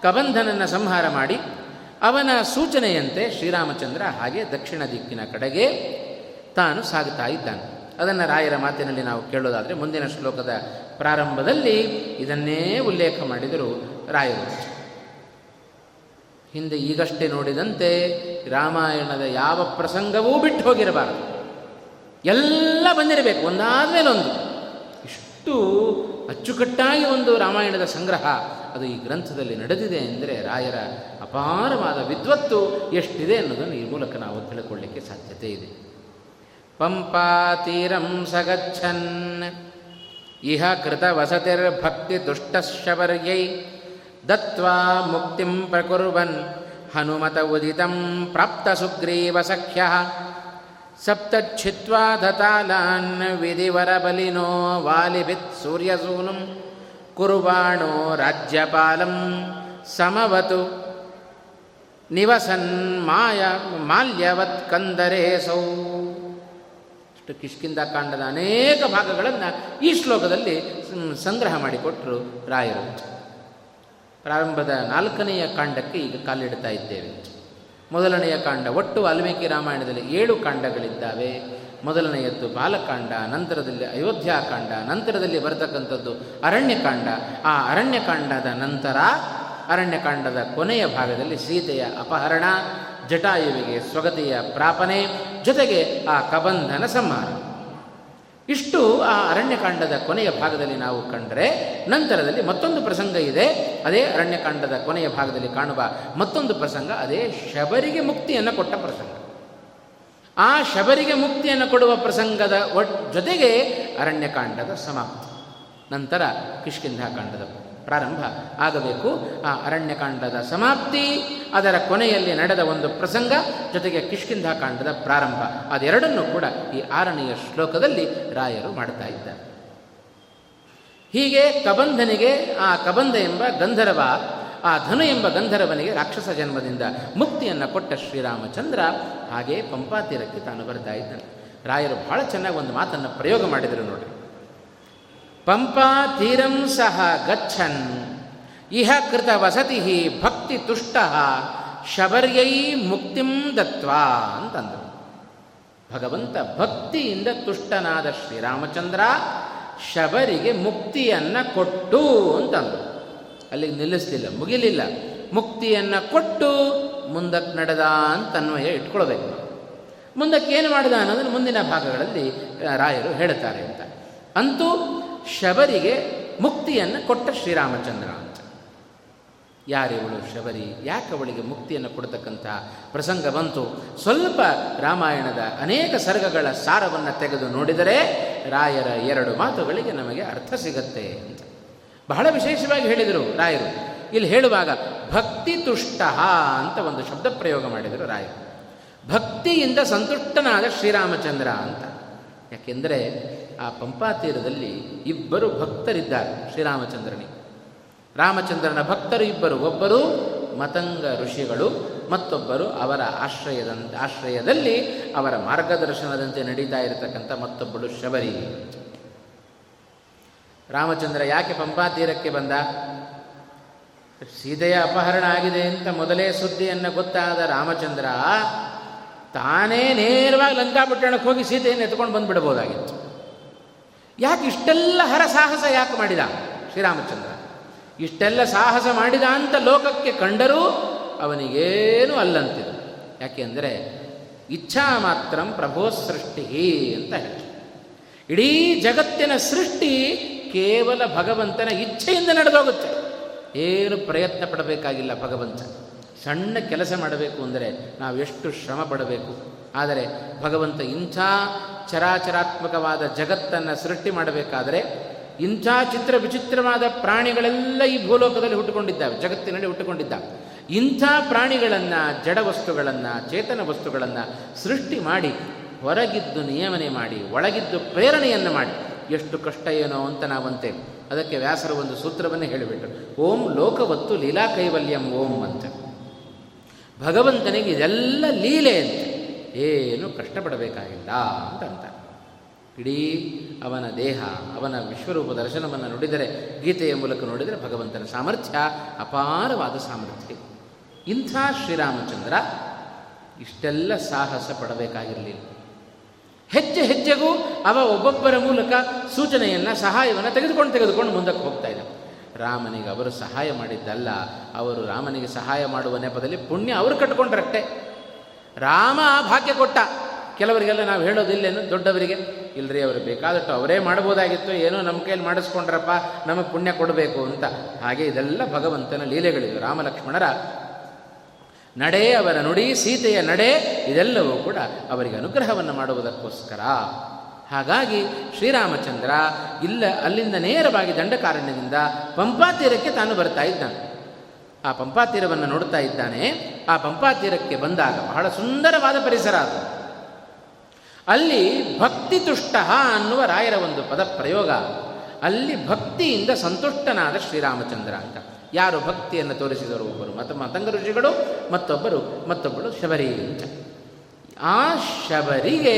ಕಬಂಧನನ್ನು ಸಂಹಾರ ಮಾಡಿ ಅವನ ಸೂಚನೆಯಂತೆ ಶ್ರೀರಾಮಚಂದ್ರ ಹಾಗೆ ದಕ್ಷಿಣ ದಿಕ್ಕಿನ ಕಡೆಗೆ ತಾನು ಸಾಗುತ್ತಾ ಇದ್ದಾನೆ. ಅದನ್ನು ರಾಯರ ಮಾತಿನಲ್ಲಿ ನಾವು ಕೇಳೋದಾದರೆ ಮುಂದಿನ ಶ್ಲೋಕದ ಪ್ರಾರಂಭದಲ್ಲಿ ಇದನ್ನೇ ಉಲ್ಲೇಖ ಮಾಡಿದರು ರಾಯರು. ಹಿಂದೆ ಈಗಷ್ಟೇ ನೋಡಿದಂತೆ ರಾಮಾಯಣದ ಯಾವ ಪ್ರಸಂಗವೂ ಬಿಟ್ಟು ಹೋಗಿರಬಾರದು. ಎಲ್ಲ ಬಂದಿರಬೇಕು ಒಂದಾದ ಮೇಲೊಂದು ಇಷ್ಟು ಅಚ್ಚುಕಟ್ಟಾಗಿ ಒಂದು ರಾಮಾಯಣದ ಸಂಗ್ರಹ. ಅದು ಈ ಗ್ರಂಥದಲ್ಲಿ ನಡೆದಿದೆ ಅಂದರೆ ರಾಯರ ಅಪಾರವಾದ ವಿದ್ವತ್ತು ಎಷ್ಟಿದೆ ಅನ್ನೋದನ್ನು ಈ ಮೂಲಕ ನಾವು ತಿಳ್ಕೊಳ್ಳಿಕ್ಕೆ ಸಾಧ್ಯತೆ ಇದೆ. ಪಂಪಾತೀರಂ ಸಗಚ್ಛನ್, ಇಹ ಕೃತ ವಸತಿರ್ಭಕ್ತಿ ದುಷ್ಟಶವರ್ಯೈ ದತ್ವಾ ಮುಕ್ತಿಂ ಪ್ರಕುರ್ವನ್, ಹನುಮತ ಉದಿತಂ ಪ್ರಾಪ್ತ ಸುಗ್ರೀವ ಸಖ್ಯ, ಸಪ್ತಚ್ಛಿತ್ವಾ ದತಾಲಾನ್ ವಿಧಿವರ ಬಲಿನೋ ವಾಲಿಭಿತ್ ಸೂರ್ಯಸೂನುಂ ಕುರುಬಾಣೋ ರಾಜ್ಯಪಾಲಂ ಸಮವತು ನಿವಸನ್ ಮಾಯ ಮಾಲ್ಯವತ್ ಕಂದರೇಸೌ ಅಷ್ಟು ಕಿಷ್ಕಿಂದ ಕಾಂಡದ ಅನೇಕ ಭಾಗಗಳನ್ನು ಈ ಶ್ಲೋಕದಲ್ಲಿ ಸಂಗ್ರಹ ಮಾಡಿಕೊಟ್ಟರು ರಾಯರು. ಪ್ರಾರಂಭದ ನಾಲ್ಕನೆಯ ಕಾಂಡಕ್ಕೆ ಈಗ ಕಾಲಿಡ್ತಾ ಇದ್ದೇವೆ. ಮೊದಲನೆಯ ಕಾಂಡ ಒಟ್ಟು ವಾಲ್ಮೀಕಿ ರಾಮಾಯಣದಲ್ಲಿ ಏಳು ಕಾಂಡಗಳಿದ್ದಾವೆ. ಮೊದಲನೆಯದ್ದು ಬಾಲಕಾಂಡ, ನಂತರದಲ್ಲಿ ಅಯೋಧ್ಯಾಕಾಂಡ ನಂತರದಲ್ಲಿ ಬರತಕ್ಕಂಥದ್ದು ಅರಣ್ಯಕಾಂಡ. ಆ ಅರಣ್ಯಕಾಂಡದ ನಂತರ ಅರಣ್ಯಕಾಂಡದ ಕೊನೆಯ ಭಾಗದಲ್ಲಿ ಸೀತೆಯ ಅಪಹರಣ, ಜಟಾಯುವಿಗೆ ಸ್ವಗತಿಯ ಪ್ರಾಪನೆ, ಜೊತೆಗೆ ಆ ಕಬಂಧನ ಸಂಹಾರ. ಇಷ್ಟು ಆ ಅರಣ್ಯಕಾಂಡದ ಕೊನೆಯ ಭಾಗದಲ್ಲಿ ನಾವು ಕಂಡರೆ ನಂತರದಲ್ಲಿ ಮತ್ತೊಂದು ಪ್ರಸಂಗ ಇದೆ. ಅದೇ ಅರಣ್ಯಕಾಂಡದ ಕೊನೆಯ ಭಾಗದಲ್ಲಿ ಕಾಣುವ ಮತ್ತೊಂದು ಪ್ರಸಂಗ, ಅದೇ ಶಬರಿಗೆ ಮುಕ್ತಿಯನ್ನು ಕೊಟ್ಟ ಪ್ರಸಂಗ. ಆ ಶಬರಿಗೆ ಮುಕ್ತಿಯನ್ನು ಕೊಡುವ ಪ್ರಸಂಗದ ಒಟ್ ಜೊತೆಗೆ ಅರಣ್ಯಕಾಂಡದ ಸಮಾಪ್ತಿ. ನಂತರ ಕಿಷ್ಕಿಂಧಾಕಾಂಡದ ಪ್ರಾರಂಭ ಆಗಬೇಕು. ಆ ಅರಣ್ಯಕಾಂಡದ ಸಮಾಪ್ತಿ, ಅದರ ಕೊನೆಯಲ್ಲಿ ನಡೆದ ಒಂದು ಪ್ರಸಂಗ, ಜೊತೆಗೆ ಕಿಷ್ಕಿಂಧಾಕಾಂಡದ ಪ್ರಾರಂಭ. ಅದೆರಡನ್ನೂ ಕೂಡ ಈ ಆರನೆಯ ಶ್ಲೋಕದಲ್ಲಿ ರಾಯರು ಮಾಡ್ತಾ ಇದ್ದಾರೆ. ಹೀಗೆ ಕಬಂಧನಿಗೆ, ಆ ಕಬಂಧ ಎಂಬ ಗಂಧರ್ವ, ಆ ಧನು ಎಂಬ ಗಂಧರ್ವನಿಗೆ ರಾಕ್ಷಸ ಜನ್ಮದಿಂದ ಮುಕ್ತಿಯನ್ನು ಕೊಟ್ಟ ಶ್ರೀರಾಮಚಂದ್ರ ಹಾಗೆ ಪಂಪಾತೀರಕ್ಕೆ ತಾನು ಬರ್ತಾ ಇದ್ದಾನೆ. ರಾಯರು ಬಹಳ ಚೆನ್ನಾಗಿ ಒಂದು ಮಾತನ್ನು ಪ್ರಯೋಗ ಮಾಡಿದರು ನೋಡಿ ಪಂಪಾ ತೀರಂ ಸಹ ಗಚ್ಚನ್ ಇಹ ಕೃತ ವಸತಿ ಭಕ್ತಿ ತುಷ್ಟ ಶಬರ್ಯೈ ಮುಕ್ತಿಂ ದತ್ವಾ ಅಂತಂದರು. ಭಗವಂತ ಭಕ್ತಿಯಿಂದ ತುಷ್ಟನಾದ ಶ್ರೀರಾಮಚಂದ್ರ ಶಬರಿಗೆ ಮುಕ್ತಿಯನ್ನು ಕೊಟ್ಟು ಅಂತಂದರು. ಅಲ್ಲಿಗೆ ನಿಲ್ಲಿಸಲಿಲ್ಲ, ಮುಗಿಲಿಲ್ಲ. ಮುಕ್ತಿಯನ್ನು ಕೊಟ್ಟು ಮುಂದಕ್ಕೆ ನಡೆದ ಅಂತ ಅನ್ವಯ ಇಟ್ಕೊಳ್ಬೇಕು. ಮುಂದಕ್ಕೆ ಏನು ಮಾಡಿದ ಅನ್ನೋದನ್ನು ಮುಂದಿನ ಭಾಗಗಳಲ್ಲಿ ರಾಯರು ಹೇಳುತ್ತಾರೆ ಅಂತ. ಅಂತೂ ಶಬರಿಗೆ ಮುಕ್ತಿಯನ್ನು ಕೊಟ್ಟ ಶ್ರೀರಾಮಚಂದ್ರ ಅಂತ. ಯಾರಿವಳು ಶಬರಿ? ಯಾಕೆ ಅವಳಿಗೆ ಮುಕ್ತಿಯನ್ನು ಕೊಡತಕ್ಕಂಥ ಪ್ರಸಂಗ ಬಂತು? ಸ್ವಲ್ಪ ರಾಮಾಯಣದ ಅನೇಕ ಸರ್ಗಗಳ ಸಾರವನ್ನು ತೆಗೆದು ನೋಡಿದರೆ ರಾಯರ ಎರಡು ಮಾತುಗಳಿಗೆ ನಮಗೆ ಅರ್ಥ ಸಿಗತ್ತೆ ಅಂತ. ಬಹಳ ವಿಶೇಷವಾಗಿ ಹೇಳಿದರು ರಾಯರು. ಇಲ್ಲಿ ಹೇಳುವಾಗ ಭಕ್ತಿ ತುಷ್ಟ ಅಂತ ಒಂದು ಶಬ್ದ ಪ್ರಯೋಗ ಮಾಡಿದರು ರಾಯರು. ಭಕ್ತಿಯಿಂದ ಸಂತುಷ್ಟನಾದ ಶ್ರೀರಾಮಚಂದ್ರ ಅಂತ. ಯಾಕೆಂದರೆ ಆ ಪಂಪಾ ತೀರದಲ್ಲಿ ಇಬ್ಬರು ಭಕ್ತರಿದ್ದಾರೆ ಶ್ರೀರಾಮಚಂದ್ರನಿಗೆ. ರಾಮಚಂದ್ರನ ಭಕ್ತರು ಇಬ್ಬರು, ಒಬ್ಬರು ಮತಂಗ ಋಷಿಗಳು, ಮತ್ತೊಬ್ಬರು ಅವರ ಆಶ್ರಯದ, ಆಶ್ರಯದಲ್ಲಿ ಅವರ ಮಾರ್ಗದರ್ಶನದಂತೆ ನಡೀತಾ ಇರತಕ್ಕಂಥ ಮತ್ತೊಬ್ಬಳು ಶಬರಿ. ರಾಮಚಂದ್ರ ಯಾಕೆ ಪಂಪಾ ತೀರಕ್ಕೆ ಬಂದ? ಸೀತೆಯ ಅಪಹರಣ ಆಗಿದೆ ಅಂತ ಮೊದಲೇ ಸುದ್ದಿಯನ್ನು ಗೊತ್ತಾದ ರಾಮಚಂದ್ರ ತಾನೇ ನೇರವಾಗಿ ಲಂಕಾಪಟ್ಟಣಕ್ಕೆ ಹೋಗಿ ಸೀತೆಯನ್ನು ಎತ್ಕೊಂಡು ಬಂದುಬಿಡ್ಬೋದಾಗಿತ್ತು. ಯಾಕೆ ಇಷ್ಟೆಲ್ಲ ಹರಸಾಹಸ ಯಾಕೆ ಮಾಡಿದ? ಶ್ರೀರಾಮಚಂದ್ರ, ಇಷ್ಟೆಲ್ಲ ಸಾಹಸ ಮಾಡಿದ ಅಂತ ಲೋಕಕ್ಕೆ ಕಂಡರೂ ಅವನಿಗೇನು ಯಾಕೆ ಅಂದರೆ, ಇಚ್ಛಾ ಮಾತ್ರ ಪ್ರಭೋ ಸೃಷ್ಟಿ ಅಂತ ಹೇಳಿ ಇಡೀ ಜಗತ್ತಿನ ಸೃಷ್ಟಿ ಕೇವಲ ಭಗವಂತನ ಇಚ್ಛೆಯಿಂದ ನಡೆದೋಗುತ್ತೆ. ಏನು ಪ್ರಯತ್ನ ಪಡಬೇಕಾಗಿಲ್ಲ ಭಗವಂತ ಸಣ್ಣ ಕೆಲಸ ಮಾಡಬೇಕು ಅಂದರೆ ನಾವು ಎಷ್ಟು ಶ್ರಮ ಪಡಬೇಕು. ಆದರೆ ಭಗವಂತ ಇಂಥ ಚರಾಚರಾತ್ಮಕವಾದ ಜಗತ್ತನ್ನು ಸೃಷ್ಟಿ ಮಾಡಬೇಕಾದರೆ ಇಂಥ ಚಿತ್ರ ವಿಚಿತ್ರವಾದ ಪ್ರಾಣಿಗಳೆಲ್ಲ ಈ ಭೂಲೋಕದಲ್ಲಿ ಹುಟ್ಟುಕೊಂಡಿದ್ದಾವೆ, ಜಗತ್ತಿನಲ್ಲಿ ಹುಟ್ಟುಕೊಂಡಿದ್ದಾವೆ. ಇಂಥ ಪ್ರಾಣಿಗಳನ್ನು, ಜಡ ವಸ್ತುಗಳನ್ನು, ಚೇತನ ವಸ್ತುಗಳನ್ನು ಸೃಷ್ಟಿ ಮಾಡಿ, ಹೊರಗಿದ್ದು ನಿಯಮನೆ ಮಾಡಿ, ಒಳಗಿದ್ದು ಪ್ರೇರಣೆಯನ್ನು ಮಾಡಿ, ಎಷ್ಟು ಕಷ್ಟ ಏನೋ ಅಂತ ನಾವಂತೆ. ಅದಕ್ಕೆ ವ್ಯಾಸರು ಒಂದು ಸೂತ್ರವನ್ನೇ ಹೇಳಿಬಿಟ್ರು. ಓಂ ಲೋಕವತ್ತು ಲೀಲಾ ಕೈವಲ್ಯಂ ಓಂ ಅಂತ. ಭಗವಂತನಿಗೆ ಇದೆಲ್ಲ ಲೀಲೆ ಅಂತ. ಏನು ಕಷ್ಟಪಡಬೇಕಾಗಿಲ್ಲ ಅಂತ ಇಡೀ ಅವನ ದೇಹ, ಅವನ ವಿಶ್ವರೂಪ ದರ್ಶನವನ್ನು ನೋಡಿದರೆ, ಗೀತೆಯ ಮೂಲಕ ನೋಡಿದರೆ ಭಗವಂತನ ಸಾಮರ್ಥ್ಯ ಅಪಾರವಾದ ಸಾಮರ್ಥ್ಯ. ಇಂಥ ಶ್ರೀರಾಮಚಂದ್ರ ಇಷ್ಟೆಲ್ಲ ಸಾಹಸ ಪಡಬೇಕಾಗಿರಲಿಲ್ಲ. ಹೆಜ್ಜೆ ಹೆಜ್ಜೆಗೂ ಅವ ಒಬ್ಬೊಬ್ಬರ ಮೂಲಕ ಸೂಚನೆಯನ್ನು, ಸಹಾಯವನ್ನು ತೆಗೆದುಕೊಂಡು ತೆಗೆದುಕೊಂಡು ಮುಂದಕ್ಕೆ ಹೋಗ್ತಾ ಇದ್ದ. ರಾಮನಿಗೆ ಅವರು ಸಹಾಯ ಮಾಡಿದ್ದಲ್ಲ, ಅವರು ರಾಮನಿಗೆ ಸಹಾಯ ಮಾಡುವ ನೆಪದಲ್ಲಿ ಪುಣ್ಯ ಅವರು ಕಟ್ಕೊಂಡ್ರಟ್ಟೆ ರಾಮ ಭಾಗ್ಯ ಕೊಟ್ಟ. ಕೆಲವರಿಗೆಲ್ಲ ನಾವು ಹೇಳೋದಿಲ್ಲೇನು, ದೊಡ್ಡವರಿಗೆ? ಇಲ್ಲರಿ ಅವರು ಬೇಕಾದಷ್ಟು ಅವರೇ ಮಾಡ್ಬೋದಾಗಿತ್ತು ಏನೋ ನಮ್ಮ ಕೈಯಲ್ಲಿ ಮಾಡಿಸ್ಕೊಂಡ್ರಪ್ಪ, ನಮಗೆ ಪುಣ್ಯ ಕೊಡಬೇಕು ಅಂತ. ಹಾಗೆ ಇದೆಲ್ಲ ಭಗವಂತನ ಲೀಲೆಗಳಿವೆ, ರಾಮಲಕ್ಷ್ಮಣರ. ನಡೆ ಅವರ ನುಡಿ, ಸೀತೆಯ ನಡೆ, ಇದೆಲ್ಲವೂ ಕೂಡ ಅವರಿಗೆ ಅನುಗ್ರಹವನ್ನು ಮಾಡುವುದಕ್ಕೋಸ್ಕರ. ಹಾಗಾಗಿ ಶ್ರೀರಾಮಚಂದ್ರ ಇಲ್ಲ ಅಲ್ಲಿಂದ ನೇರವಾಗಿ ದಂಡಕಾರಣ್ಯದಿಂದ ಪಂಪಾತೀರಕ್ಕೆ ತಾನು ಬರ್ತಾ ಇದ್ದಾನೆ. ಆ ಪಂಪಾತೀರವನ್ನು ನೋಡ್ತಾ ಇದ್ದಾನೆ. ಆ ಪಂಪಾತೀರಕ್ಕೆ ಬಂದಾಗ ಬಹಳ ಸುಂದರವಾದ ಪರಿಸರ ಅದು. ಅಲ್ಲಿ ಭಕ್ತಿ ತುಷ್ಟ ಅನ್ನುವ ರಾಯರ ಒಂದು ಪದ ಪ್ರಯೋಗ. ಅಲ್ಲಿ ಭಕ್ತಿಯಿಂದ ಸಂತುಷ್ಟನಾದ ಶ್ರೀರಾಮಚಂದ್ರ ಅಂತ. ಯಾರು ಭಕ್ತಿಯನ್ನು ತೋರಿಸಿದರು ಒಬ್ಬರು ಮತ್ತು ಮತಂಗ ಋಷಿಗಳು ಮತ್ತೊಬ್ಬರು, ಮತ್ತೊಬ್ಬಳು ಶಬರಿ ಅಂತ. ಆ ಶಬರಿಗೆ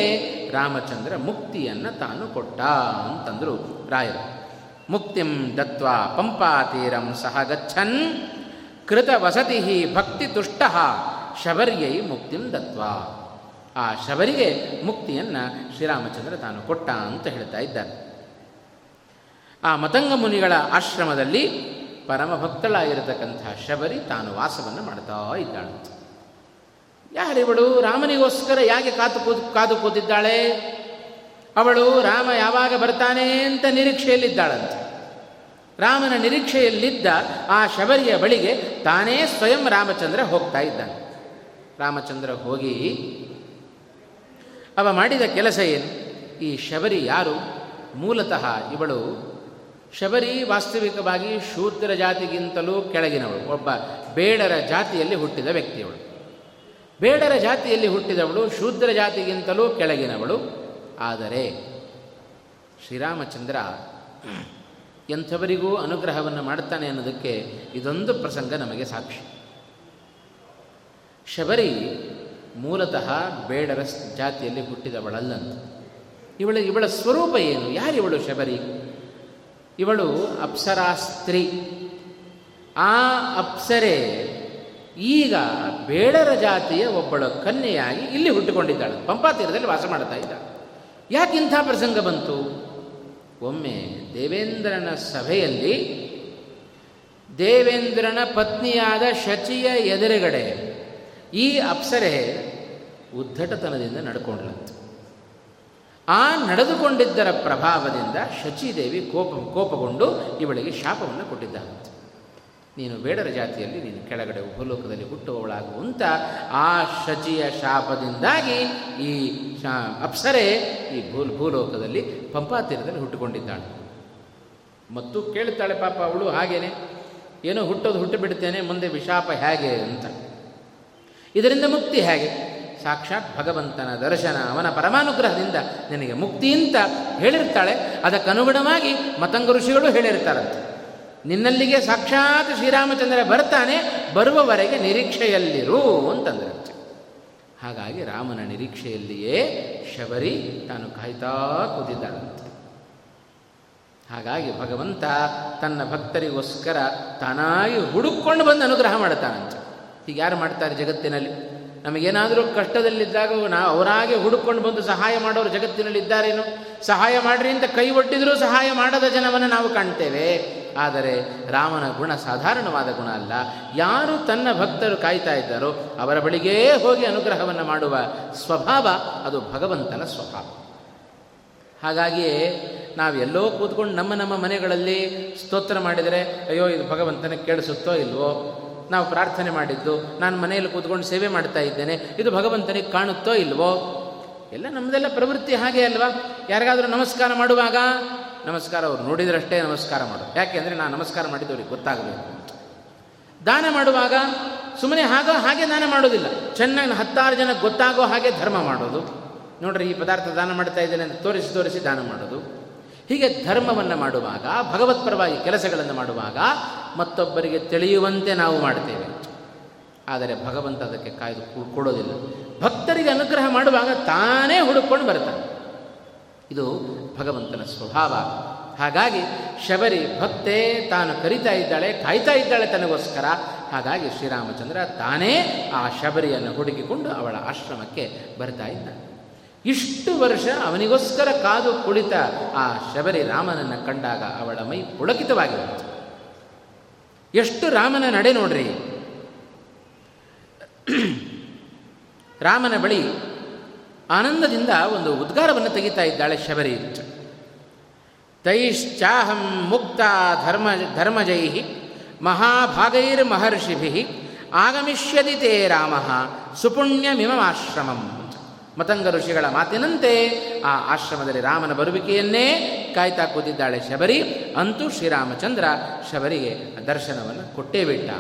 ರಾಮಚಂದ್ರ ಮುಕ್ತಿಯನ್ನು ತಾನು ಕೊಟ್ಟ ಅಂತಂದರು ರಾಯರು. ಮುಕ್ತಿಂ ದತ್ವಾ ಪಂಪಾತೀರಂ ಸಹ ಗಚ್ಚನ್, ಕೃತ ವಸತಿ ಭಕ್ತಿ ತುಷ್ಟ, ಶಬರ್ಯೈ ಮುಕ್ತಿಂ ದತ್ವಾ. ಆ ಶಬರಿಗೆ ಮುಕ್ತಿಯನ್ನು ಶ್ರೀರಾಮಚಂದ್ರ ತಾನು ಕೊಟ್ಟ ಅಂತ ಹೇಳ್ತಾ ಇದ್ದಾರೆ. ಆ ಮತಂಗ ಮುನಿಗಳ ಆಶ್ರಮದಲ್ಲಿ ಪರಮಭಕ್ತಳಾಗಿರತಕ್ಕಂಥ ಶಬರಿ ತಾನು ವಾಸವನ್ನು ಮಾಡ್ತಾ ಇದ್ದಾಳಂತೆ ಯಾರಿವಳು ರಾಮನಿಗೋಸ್ಕರ ಯಾಕೆ ಕಾತು ಕೂತು ಕಾದು ಕೂತಿದ್ದಾಳೆ ಅವಳು ರಾಮ ಯಾವಾಗ ಬರ್ತಾನೆ ಅಂತ ನಿರೀಕ್ಷೆಯಲ್ಲಿದ್ದಾಳಂತೆ. ರಾಮನ ನಿರೀಕ್ಷೆಯಲ್ಲಿದ್ದ ಆ ಶಬರಿಯ ಬಳಿಗೆ ತಾನೇ ಸ್ವಯಂ ರಾಮಚಂದ್ರ ಹೋಗ್ತಾ ಇದ್ದಾನೆ. ರಾಮಚಂದ್ರ ಹೋಗಿ, ಅವ ಮಾಡಿದ ಕೆಲಸ ಏನು? ಈ ಶಬರಿ ಯಾರು? ಮೂಲತಃ ಇವಳು ಶಬರಿ ವಾಸ್ತವಿಕವಾಗಿ ಶೂದ್ರ ಜಾತಿಗಿಂತಲೂ ಕೆಳಗಿನವಳು. ಒಬ್ಬ ಬೇಡರ ಜಾತಿಯಲ್ಲಿ ಹುಟ್ಟಿದ ವ್ಯಕ್ತಿಯವಳು. ಬೇಡರ ಜಾತಿಯಲ್ಲಿ ಹುಟ್ಟಿದವಳು, ಶೂದ್ರ ಜಾತಿಗಿಂತಲೂ ಕೆಳಗಿನವಳು. ಆದರೆ ಶ್ರೀರಾಮಚಂದ್ರ ಎಂಥವರಿಗೂ ಅನುಗ್ರಹವನ್ನು ಮಾಡ್ತಾನೆ ಅನ್ನೋದಕ್ಕೆ ಇದೊಂದು ಪ್ರಸಂಗ ನಮಗೆ ಸಾಕ್ಷಿ. ಶಬರಿ ಮೂಲತಃ ಬೇಡರ ಜಾತಿಯಲ್ಲಿ ಹುಟ್ಟಿದವಳಲ್ಲಂತ. ಇವಳ ಇವಳ ಸ್ವರೂಪ ಏನು? ಯಾರಿವಳು ಶಬರಿ? ಇವಳು ಅಪ್ಸರಾ ಸ್ತ್ರೀ ಆ ಅಪ್ಸರೆ ಈಗ ಬೇಡರ ಜಾತಿಯ ಒಬ್ಬಳ ಕನ್ಯೆಯಾಗಿ ಇಲ್ಲಿ ಹುಟ್ಟುಕೊಂಡಿದ್ದಾಳೆ. ಪಂಪಾತೀರದಲ್ಲಿ ವಾಸ ಮಾಡ್ತಾ ಇದ್ದಾಳೆ. ಯಾಕಿಂಥ ಪ್ರಸಂಗ ಬಂತು? ಒಮ್ಮೆ ದೇವೇಂದ್ರನ ಸಭೆಯಲ್ಲಿ ದೇವೇಂದ್ರನ ಪತ್ನಿಯಾದ ಶಚಿಯ ಎದುರುಗಡೆ ಈ ಅಪ್ಸರೆ ಉದ್ದಟತನದಿಂದ ನಡ್ಕೊಂಡ್ಲಂತು ಆ ನಡೆದುಕೊಂಡಿದ್ದರ ಪ್ರಭಾವದಿಂದ ಶಚಿದೇವಿ ಕೋಪ, ಕೋಪಗೊಂಡು ಇವಳಿಗೆ ಶಾಪವನ್ನು ಕೊಟ್ಟಿದ್ದಾಳಂತೆ. ನೀನು ಬೇಡರ ಜಾತಿಯಲ್ಲಿ ನೀನು ಕೆಳಗಡೆ ಭೂಲೋಕದಲ್ಲಿ ಹುಟ್ಟುವವಳಾಗುವಂಥ ಆ ಶಚಿಯ ಶಾಪದಿಂದಾಗಿ ಈ ಶಾ ಅಪ್ಸರೆ ಈ ಭೂ ಭೂಲೋಕದಲ್ಲಿ ಪಂಪಾತೀರದಲ್ಲಿ ಹುಟ್ಟುಕೊಂಡಿದ್ದಾಳೆ. ಮತ್ತು ಕೇಳ್ತಾಳೆ ಪಾಪ ಅವಳು ಹಾಗೇನೆ? ಏನೋ ಹುಟ್ಟೋದು ಹುಟ್ಟು ಬಿಡ್ತೇನೆ ಮುಂದೆ ವಿಶಾಪ ಹೇಗೆ? ಅಂತ. ಇದರಿಂದ ಮುಕ್ತಿ ಹೇಗೆ? ಸಾಕ್ಷಾತ್ ಭಗವಂತನ ದರ್ಶನ ಅವನ ಪರಮಾನುಗ್ರಹದಿಂದ ನಿನಗೆ ಮುಕ್ತಿ ಅಂತ ಹೇಳಿರ್ತಾಳೆ. ಅದಕ್ಕನುಗುಣವಾಗಿ ಮತಂಗ ಋಷಿಗಳು ಹೇಳಿರ್ತಾರಂತೆ. ನಿನ್ನಲ್ಲಿಗೆ ಸಾಕ್ಷಾತ್ ಶ್ರೀರಾಮಚಂದ್ರ ಬರ್ತಾನೆ, ಬರುವವರೆಗೆ ನಿರೀಕ್ಷೆಯಲ್ಲಿರು ಅಂತಂದ್ರಂತೆ ಹಾಗಾಗಿ ರಾಮನ ನಿರೀಕ್ಷೆಯಲ್ಲಿಯೇ ಶಬರಿ ತಾನು ಕಾಯ್ತಾ ಕೂತಿದ್ದಾಳಂತೆ ಹಾಗಾಗಿ ಭಗವಂತ ತನ್ನ ಭಕ್ತರಿಗೋಸ್ಕರ ತಾನಾಗಿ ಹುಡುಕೊಂಡು ಬಂದು ಅನುಗ್ರಹ ಮಾಡ್ತಾನಂತೆ ಈಗ ಯಾರು ಮಾಡ್ತಾರೆ ಜಗತ್ತಿನಲ್ಲಿ? ನಮಗೇನಾದರೂ ಕಷ್ಟದಲ್ಲಿದ್ದಾಗ ನಾವು ಅವರಾಗೆ ಹುಡುಕೊಂಡು ಬಂದು ಸಹಾಯ ಮಾಡೋರು ಜಗತ್ತಿನಲ್ಲಿ ಇದ್ದಾರೇನು ಸಹಾಯ ಮಾಡ್ರಿ ಅಂತ ಕೈ ಒಟ್ಟಿದರೂ ಸಹಾಯ ಮಾಡದ ಜನವನ್ನು ನಾವು ಕಾಣ್ತೇವೆ. ಆದರೆ ರಾಮನ ಗುಣ ಸಾಧಾರಣವಾದ ಗುಣ ಅಲ್ಲ. ಯಾರು ತನ್ನ ಭಕ್ತರು ಕಾಯ್ತಾ ಇದ್ದಾರೋ ಅವರ ಬಳಿಗೇ ಹೋಗಿ ಅನುಗ್ರಹವನ್ನು ಮಾಡುವ ಸ್ವಭಾವ ಅದು ಭಗವಂತನ ಸ್ವಭಾವ. ಹಾಗಾಗಿಯೇ ನಾವು ಎಲ್ಲೋ ಕೂತ್ಕೊಂಡು ನಮ್ಮ ನಮ್ಮ ಮನೆಗಳಲ್ಲಿ ಸ್ತೋತ್ರ ಮಾಡಿದರೆ, ಅಯ್ಯೋ, ಇದು ಭಗವಂತನ ಕೇಳಿಸುತ್ತೋ ಇಲ್ವೋ? ನಾವು ಪ್ರಾರ್ಥನೆ ಮಾಡಿದ್ದು, ನಾನು ಮನೆಯಲ್ಲಿ ಕೂತ್ಕೊಂಡು ಸೇವೆ ಮಾಡ್ತಾ ಇದ್ದೇನೆ, ಇದು ಭಗವಂತನಿಗೆ ಕಾಣುತ್ತೋ ಇಲ್ವೋ? ಎಲ್ಲ ನಮ್ಮದೆಲ್ಲ ಪ್ರವೃತ್ತಿ ಹಾಗೆ ಅಲ್ವಾ? ಯಾರಿಗಾದರೂ ನಮಸ್ಕಾರ ಮಾಡುವಾಗ ನಮಸ್ಕಾರ ಅವ್ರು ನೋಡಿದ್ರಷ್ಟೇ ನಮಸ್ಕಾರ ಮಾಡು ಯಾಕೆ ಅಂದರೆ ನಾನು ನಮಸ್ಕಾರ ಮಾಡಿದ್ದವ್ರಿಗೆ ಗೊತ್ತಾಗಬೇಕು. ದಾನ ಮಾಡುವಾಗ ಸುಮ್ಮನೆ ಹಾಗೋ ಹಾಗೆ ದಾನ ಮಾಡೋದಿಲ್ಲ. ಚೆನ್ನಾಗಿ ಹತ್ತಾರು ಜನ ಗೊತ್ತಾಗೋ ಹಾಗೆ ಧರ್ಮ ಮಾಡೋದು. ನೋಡ್ರಿ ಈ ಪದಾರ್ಥ ದಾನ ಮಾಡ್ತಾ ಇದ್ದೇನೆ ಅಂತ ತೋರಿಸಿ ತೋರಿಸಿ ದಾನ ಮಾಡೋದು. ಹೀಗೆ ಧರ್ಮವನ್ನು ಮಾಡುವಾಗ ಭಗವತ್ಪರವಾಗಿ ಕೆಲಸಗಳನ್ನು ಮಾಡುವಾಗ ಮತ್ತೊಬ್ಬರಿಗೆ ತಿಳಿಯುವಂತೆ ನಾವು ಮಾಡ್ತೇವೆ. ಆದರೆ ಭಗವಂತ ಅದಕ್ಕೆ ಕಾಯ್ದು ಕೊಡೋದಿಲ್ಲ. ಭಕ್ತರಿಗೆ ಅನುಗ್ರಹ ಮಾಡುವಾಗ ತಾನೇ ಹುಡುಕೊಂಡು ಬರ್ತಾನೆ ಇದು ಭಗವಂತನ ಸ್ವಭಾವ. ಹಾಗಾಗಿ ಶಬರಿ ಭಕ್ತೆ ತಾನು ಕರಿತಾ ಇದ್ದಾಳೆ, ಕಾಯ್ತಾ ಇದ್ದಾಳೆ ತನಗೋಸ್ಕರ. ಹಾಗಾಗಿ ಶ್ರೀರಾಮಚಂದ್ರ ತಾನೇ ಆ ಶಬರಿಯನ್ನು ಹುಡುಕಿಕೊಂಡು ಅವಳ ಆಶ್ರಮಕ್ಕೆ ಬರ್ತಾ ಇದ್ದಾನೆ ಇಷ್ಟು ವರ್ಷ ಅವನಿಗೋಸ್ಕರ ಕಾದು ಕುಳಿತ ಆ ಶಬರಿ ರಾಮನನ್ನು ಕಂಡಾಗ ಅವಳ ಮೈ ಪುಳಕಿತವಾಗಿ ಎಷ್ಟು ರಾಮನ ನಡೆ ನೋಡ್ರಿ. ರಾಮನ ಬಳಿ ಆನಂದದಿಂದ ಒಂದು ಉದ್ಗಾರವನ್ನು ತೆಗಿತಾ ಇದ್ದಾಳೆ ಶಬರಿ. ತೈಶ್ಚಾಹಂ ಮುಕ್ತ ಧರ್ಮ ಧರ್ಮಜೈ ಮಹಾಭಾಗೈರ್ ಮಹರ್ಷಿಭಿ ಆಗಮಿಷ್ಯದಿ ತೇ ರಾಮ ಸುಪುಣ್ಯಮಿಮಾಶ್ರಮಂ ಮತಂಗ ಋಷಿಗಳ ಮಾತಿನಂತೆ ಆ ಆಶ್ರಮದಲ್ಲಿ ರಾಮನ ಬರುವಿಕೆಯನ್ನೇ ಕಾಯ್ತಾ ಕೂತಿದ್ದಾಳೆ ಶಬರಿ. ಅಂತೂ ಶ್ರೀರಾಮಚಂದ್ರ ಶಬರಿಗೆ ದರ್ಶನವನ್ನು ಕೊಟ್ಟೇ ಬಿಟ್ಟ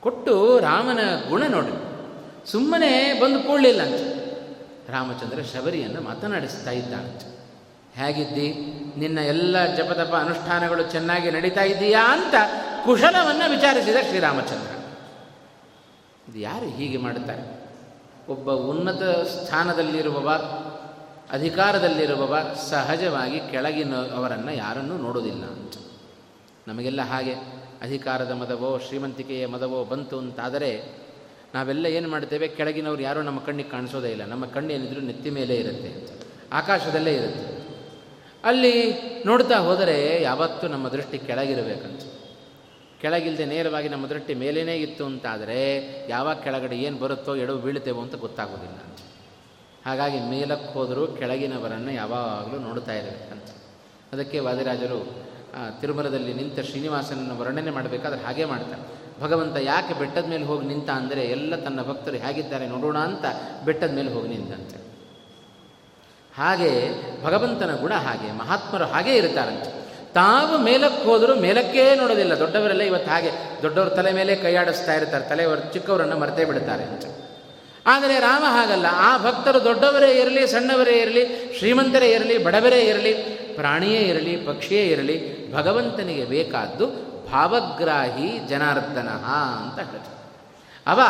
ಕೊಟ್ಟು ರಾಮನ ಗುಣ ನೋಡಿ. ಸುಮ್ಮನೆ ಬಂದು ಕೂಡಲಿಲ್ಲ ಅಂತ. ರಾಮಚಂದ್ರ ಶಬರಿಯನ್ನು ಮಾತನಾಡಿಸ್ತಾ ಇದ್ದಾನಂತೆ ಹೇಗಿದ್ದಿ? ನಿನ್ನ ಎಲ್ಲ ಜಪತಪ ಅನುಷ್ಠಾನಗಳು ಚೆನ್ನಾಗಿ ನಡೀತಾ ಇದ್ದೀಯಾ ಅಂತ ಕುಶಲವನ್ನು ವಿಚಾರಿಸಿದ ಶ್ರೀರಾಮಚಂದ್ರ. ಇದು ಯಾರು ಹೀಗೆ ಮಾಡುತ್ತಾರೆ? ಒಬ್ಬ ಉನ್ನತ ಸ್ಥಾನದಲ್ಲಿರುವವ, ಅಧಿಕಾರದಲ್ಲಿರುವವ ಸಹಜವಾಗಿ ಕೆಳಗಿನ ಅವರನ್ನು ಯಾರನ್ನೂ ನೋಡೋದಿಲ್ಲ ಅಂತ. ನಮಗೆಲ್ಲ ಹಾಗೆ, ಅಧಿಕಾರದ ಮದವೋ ಶ್ರೀಮಂತಿಕೆಯ ಮದವೋ ಬಂತು ಅಂತಾದರೆ ನಾವೆಲ್ಲ ಏನು ಮಾಡ್ತೇವೆ? ಕೆಳಗಿನವ್ರು ಯಾರೂ ನಮ್ಮ ಕಣ್ಣಿಗೆ ಕಾಣಿಸೋದೇ ಇಲ್ಲ. ನಮ್ಮ ಕಣ್ಣು ಏನಿದ್ರು ನೆತ್ತಿ ಮೇಲೆ ಇರುತ್ತೆ. ಆಕಾಶದಲ್ಲೇ ಇರುತ್ತೆ. ಅಲ್ಲಿ ನೋಡ್ತಾ ಹೋದರೆ ಯಾವತ್ತೂ ನಮ್ಮ ದೃಷ್ಟಿ ಕೆಳಗಿರಬೇಕಂತ. ಕೆಳಗಿಲ್ಲದೆ ನೇರವಾಗಿ ನಮ್ಮ ದೃಷ್ಟಿ ಮೇಲೇ ಇತ್ತು ಅಂತಾದರೆ ಯಾವಾಗ ಕೆಳಗಡೆ ಏನು ಬರುತ್ತೋ, ಎಡವು ಬೀಳ್ತೇವೋ ಅಂತ ಗೊತ್ತಾಗೋದಿಲ್ಲ. ಹಾಗಾಗಿ ಮೇಲಕ್ಕೆ ಹೋದರೂ ಕೆಳಗಿನವರನ್ನು ಯಾವಾಗಲೂ ನೋಡ್ತಾ ಇರಬೇಕಂತ. ಅದಕ್ಕೆ ವಾದಿರಾಜರು ತಿರುಮಲದಲ್ಲಿ ನಿಂತ ಶ್ರೀನಿವಾಸನನ್ನು ವರ್ಣನೆ ಮಾಡಬೇಕಾದ್ರೆ ಹಾಗೆ ಮಾಡ್ತಾರೆ. ಭಗವಂತ ಯಾಕೆ ಬೆಟ್ಟದ ಮೇಲೆ ಹೋಗಿ ನಿಂತ ಅಂದರೆ ಎಲ್ಲ ತನ್ನ ಭಕ್ತರು ಹೇಗಿದ್ದಾರೆ ನೋಡೋಣ ಅಂತ ಬೆಟ್ಟದ ಮೇಲೆ ಹೋಗಿ ನಿಂತಂತೆ. ಹಾಗೆ ಭಗವಂತನ ಗುಣ ಹಾಗೆ, ಮಹಾತ್ಮರು ಹಾಗೇ ಇರ್ತಾರಂತೆ. ತಾವು ಮೇಲಕ್ಕೆ ಹೋದರೂ ಮೇಲಕ್ಕೇ ನೋಡೋದಿಲ್ಲ, ದೊಡ್ಡವರೆಲ್ಲ ಇವತ್ತು ಹಾಗೆ ದೊಡ್ಡವ್ರ ತಲೆ ಮೇಲೆ ಕೈಯಾಡಿಸ್ತಾ ಇರ್ತಾರೆ, ತಲೆಯವರು ಚಿಕ್ಕವರನ್ನು ಮರೆತೇ ಬಿಡ್ತಾರೆ ಅಂತ. ಆದರೆ ರಾಮ ಹಾಗಲ್ಲ, ಆ ಭಕ್ತರು ದೊಡ್ಡವರೇ ಇರಲಿ, ಸಣ್ಣವರೇ ಇರಲಿ, ಶ್ರೀಮಂತರೇ ಇರಲಿ, ಬಡವರೇ ಇರಲಿ, ಪ್ರಾಣಿಯೇ ಇರಲಿ, ಪಕ್ಷಿಯೇ ಇರಲಿ, ಭಗವಂತನಿಗೆ ಬೇಕಾದ್ದು ಭಾವಗ್ರಾಹಿ ಜನಾರ್ದನ ಅಂತ ಹೇಳ್ತಾರೆ. ಅವ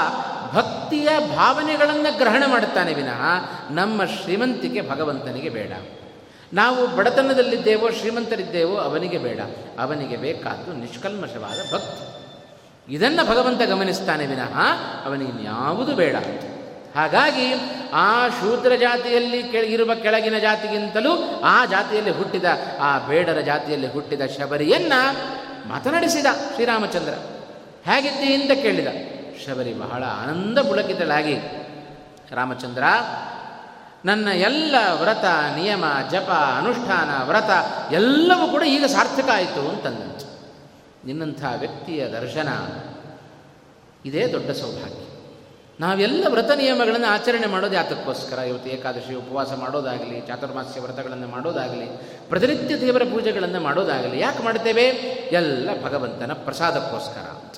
ಭಕ್ತಿಯ ಭಾವನೆಗಳನ್ನು ಗ್ರಹಣ ಮಾಡುತ್ತಾನೆ ವಿನಃ ನಮ್ಮ ಶ್ರೀಮಂತಿಕೆ ಭಗವಂತನಿಗೆ ಬೇಡ. ನಾವು ಬಡತನದಲ್ಲಿದ್ದೇವೋ, ಶ್ರೀಮಂತರಿದ್ದೇವೋ ಅವನಿಗೆ ಬೇಡ. ಅವನಿಗೆ ಬೇಕಾದ್ದು ನಿಷ್ಕಲ್ಮಶವಾದ ಭಕ್ತಿ. ಇದನ್ನು ಭಗವಂತ ಗಮನಿಸ್ತಾನೆ ವಿನಃ ಅವನಿಗೆ ಯಾವುದು ಬೇಡ. ಹಾಗಾಗಿ ಆ ಶೂದ್ರ ಜಾತಿಯಲ್ಲಿ ಕೆಳ ಇರುವ ಕೆಳಗಿನ ಜಾತಿಗಿಂತಲೂ ಆ ಜಾತಿಯಲ್ಲಿ ಹುಟ್ಟಿದ, ಆ ಬೇಡರ ಜಾತಿಯಲ್ಲಿ ಹುಟ್ಟಿದ ಶಬರಿಯನ್ನ ಮಾತನಾಡಿಸಿದ ಶ್ರೀರಾಮಚಂದ್ರ. ಹೇಗಿದ್ದಿ ಅಂತ ಕೇಳಿದ. ಶಬರಿ ಬಹಳ ಆನಂದ ಪುಳಕಿತಳಾಗಿ, ರಾಮಚಂದ್ರ, ನನ್ನ ಎಲ್ಲ ವ್ರತ, ನಿಯಮ, ಜಪ, ಅನುಷ್ಠಾನ, ವ್ರತ ಎಲ್ಲವೂ ಕೂಡ ಈಗ ಸಾರ್ಥಕ ಆಯಿತು ಅಂತಂದ ನಿನ್ನಂಥ ವ್ಯಕ್ತಿಯ ದರ್ಶನ ಇದೇ ದೊಡ್ಡ ಸೌಭಾಗ್ಯ. ನಾವೆಲ್ಲ ವ್ರತ ನಿಯಮಗಳನ್ನು ಆಚರಣೆ ಮಾಡೋದು ಯಾತಕ್ಕೋಸ್ಕರ. ಇವತ್ತು ಏಕಾದಶಿ ಉಪವಾಸ ಮಾಡೋದಾಗಲಿ, ಚಾತುರ್ಮಾಸ್ಯ ವ್ರತಗಳನ್ನು ಮಾಡೋದಾಗಲಿ, ಪ್ರತಿನಿತ್ಯ ದೇವರ ಪೂಜೆಗಳನ್ನು ಮಾಡೋದಾಗಲಿ, ಯಾಕೆ ಮಾಡ್ತೇವೆ? ಎಲ್ಲ ಭಗವಂತನ ಪ್ರಸಾದಕ್ಕೋಸ್ಕರ ಅಂತ.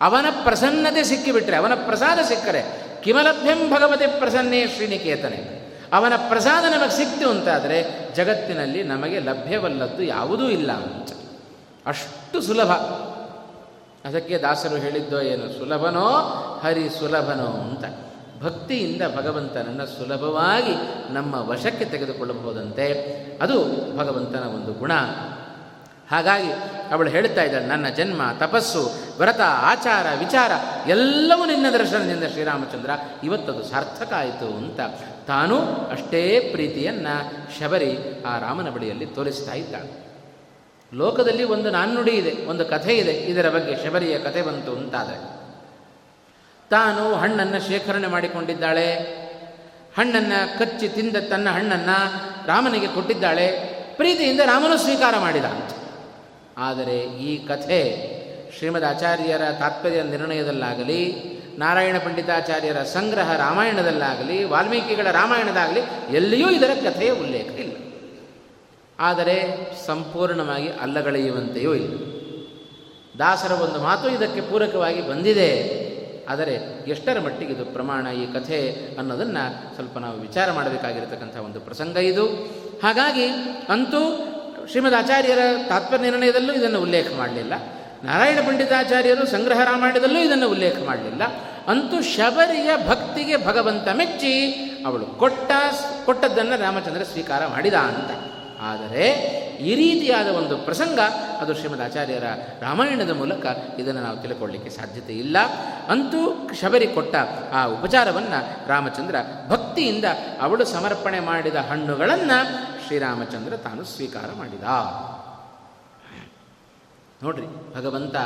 ಅವನ ಪ್ರಸನ್ನತೆ ಸಿಕ್ಕಿಬಿಟ್ರೆ, ಅವನ ಪ್ರಸಾದ ಸಿಕ್ಕರೆ ಕಿಮಲಭ್ಯಂ ಭಗವತಿ ಪ್ರಸನ್ನೇ ಶ್ರೀನಿಕೇತನೆ. ಅವನ ಪ್ರಸಾದ ನಮಗೆ ಸಿಕ್ತು ಅಂತಾದರೆ ಜಗತ್ತಿನಲ್ಲಿ ನಮಗೆ ಲಭ್ಯವಲ್ಲದ್ದು ಯಾವುದೂ ಇಲ್ಲ ಅಂತ. ಅಷ್ಟು ಸುಲಭ. ಅದಕ್ಕೆ ದಾಸರು ಹೇಳಿದ್ದೋ ಏನು, ಸುಲಭನೋ ಹರಿ ಸುಲಭನೋ ಅಂತ. ಭಕ್ತಿಯಿಂದ ಭಗವಂತನನ್ನು ಸುಲಭವಾಗಿ ನಮ್ಮ ವಶಕ್ಕೆ ತೆಗೆದುಕೊಳ್ಳಬಹುದಂತೆ. ಅದು ಭಗವಂತನ ಒಂದು ಗುಣ. ಹಾಗಾಗಿ ಅವಳು ಹೇಳ್ತಾ ಇದ್ದಾಳೆ, ನನ್ನ ಜನ್ಮ, ತಪಸ್ಸು, ವ್ರತ, ಆಚಾರ, ವಿಚಾರ ಎಲ್ಲವೂ ನಿನ್ನ ದರ್ಶನದಿಂದ ಶ್ರೀರಾಮಚಂದ್ರ. ಇವತ್ತದು ಸಾರ್ಥಕ ಆಯಿತು ಅಂತ ತಾನೂ ಅಷ್ಟೇ ಪ್ರೀತಿಯನ್ನು ಶಬರಿ ಆ ರಾಮನ ಬಳಿಯಲ್ಲಿ ತೋರಿಸ್ತಾ ಇದ್ದಾಳೆ. ಲೋಕದಲ್ಲಿ ಒಂದು ನಾಣ್ಣುಡಿ ಇದೆ, ಒಂದು ಕಥೆ ಇದೆ, ಇದರ ಬಗ್ಗೆ ಶಬರಿಯ ಕಥೆ ಬಂತು ಅಂತಾದರೆ. ತಾನು ಹಣ್ಣನ್ನು ಶೇಖರಣೆ ಮಾಡಿಕೊಂಡಿದ್ದಾಳೆ. ಹಣ್ಣನ್ನು ಕಚ್ಚಿ ತಿಂದ ತನ್ನ ಹಣ್ಣನ್ನು ರಾಮನಿಗೆ ಕೊಟ್ಟಿದ್ದಾಳೆ. ಪ್ರೀತಿಯಿಂದ ರಾಮನು ಸ್ವೀಕಾರ ಮಾಡಿದ ಆದರೆ ಈ ಕಥೆ ಶ್ರೀಮದ್ ಆಚಾರ್ಯರ ತಾತ್ಪರ್ಯ ನಿರ್ಣಯದಲ್ಲಾಗಲಿ, ನಾರಾಯಣ ಪಂಡಿತಾಚಾರ್ಯರ ಸಂಗ್ರಹ ರಾಮಾಯಣದಲ್ಲಾಗಲಿ, ವಾಲ್ಮೀಕಿಗಳ ರಾಮಾಯಣದಾಗಲಿ, ಎಲ್ಲಿಯೂ ಇದರ ಕಥೆಯ ಉಲ್ಲೇಖ ಇಲ್ಲ. ಆದರೆ ಸಂಪೂರ್ಣವಾಗಿ ಅಲ್ಲಗಳೆಯುವಂತೆಯೂ ಇಲ್ಲ. ದಾಸರ ಒಂದು ಮಾತು ಇದಕ್ಕೆ ಪೂರಕವಾಗಿ ಬಂದಿದೆ. ಆದರೆ ಎಷ್ಟರ ಮಟ್ಟಿಗೆ ಇದು ಪ್ರಮಾಣ ಈ ಕಥೆ ಅನ್ನೋದನ್ನು ಸ್ವಲ್ಪ ನಾವು ವಿಚಾರ ಮಾಡಬೇಕಾಗಿರತಕ್ಕಂಥ ಒಂದು ಪ್ರಸಂಗ ಇದು. ಹಾಗಾಗಿ ಅಂತೂ ಶ್ರೀಮದ್ ಆಚಾರ್ಯರ ತಾತ್ಪರ್ಯ ನಿರ್ಣಯದಲ್ಲೂ ಇದನ್ನು ಉಲ್ಲೇಖ ಮಾಡಲಿಲ್ಲ. ನಾರಾಯಣ ಪಂಡಿತಾಚಾರ್ಯರು ಸಂಗ್ರಹ ರಾಮಾಯಣದಲ್ಲೂ ಇದನ್ನು ಉಲ್ಲೇಖ ಮಾಡಲಿಲ್ಲ. ಅಂತೂ ಶಬರಿಯ ಭಕ್ತಿಗೆ ಭಗವಂತ ಮೆಚ್ಚಿ ಅವಳು ಕೊಟ್ಟ, ಕೊಟ್ಟದ್ದನ್ನು ರಾಮಚಂದ್ರ ಸ್ವೀಕಾರ ಮಾಡಿದ ಅಂತ. ಆದರೆ ಈ ರೀತಿಯಾದ ಒಂದು ಪ್ರಸಂಗ ಅದು ಶ್ರೀಮದ್ ಆಚಾರ್ಯರ ರಾಮಾಯಣದ ಮೂಲಕ ಇದನ್ನು ನಾವು ತಿಳ್ಕೊಳ್ಳಿಕ್ಕೆ ಸಾಧ್ಯತೆ ಇಲ್ಲ. ಅಂತೂ ಶಬರಿ ಕೊಟ್ಟ ಆ ಉಪಚಾರವನ್ನು ರಾಮಚಂದ್ರ ಭಕ್ತಿಯಿಂದ ಅವಳು ಸಮರ್ಪಣೆ ಮಾಡಿದ ಹಣ್ಣುಗಳನ್ನು ಶ್ರೀರಾಮಚಂದ್ರ ತಾನು ಸ್ವೀಕಾರ ಮಾಡಿದ. ನೋಡ್ರಿ, ಭಗವಂತ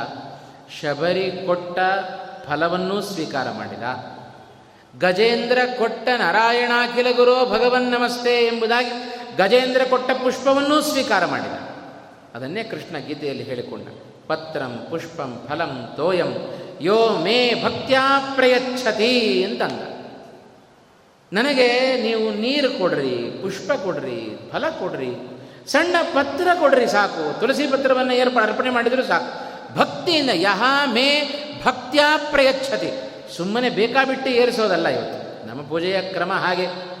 ಶಬರಿ ಕೊಟ್ಟ ಫಲವನ್ನೂ ಸ್ವೀಕಾರ ಮಾಡಿದ. ಗಜೇಂದ್ರ ಕೊಟ್ಟ ನಾರಾಯಣಾಖಿಲ ಗುರೋ ಭಗವನ್ ನಮಸ್ತೆ ಎಂಬುದಾಗಿ ಗಜೇಂದ್ರ ಕೊಟ್ಟ ಪುಷ್ಪವನ್ನೂ ಸ್ವೀಕಾರ ಮಾಡಿದ. ಅದನ್ನೇ ಕೃಷ್ಣ ಗೀತೆಯಲ್ಲಿ ಹೇಳಿಕೊಂಡ. ಪತ್ರಂ ಪುಷ್ಪಂ ಫಲಂ ತೋಯಂ ಯೋ ಮೇ ಭಕ್ತ್ಯಾ ಪ್ರಯಚ್ಛತಿ ಅಂತಂದ. ನನಗೆ ನೀವು ನೀರು ಕೊಡ್ರಿ, ಪುಷ್ಪ ಕೊಡ್ರಿ, ಫಲ ಕೊಡ್ರಿ, ಸಣ್ಣ ಪತ್ರ ಕೊಡ್ರಿ ಸಾಕು. ತುಳಸಿ ಪತ್ರವನ್ನು ಏರ್ಪ, ಅರ್ಪಣೆ ಮಾಡಿದರೂ ಸಾಕು. ಭಕ್ತಿಯಿಂದ ಯಹ ಮೇ ಭಕ್ತ್ಯಾ ಪ್ರಯಚ್ಛತಿ. ಸುಮ್ಮನೆ ಬೇಕಾಬಿಟ್ಟು ಏರಿಸೋದಲ್ಲ ಇವತ್ತು. ನಮ್ಮ ಪೂಜೆಯ ಕ್ರಮ ಹಾಗೆ.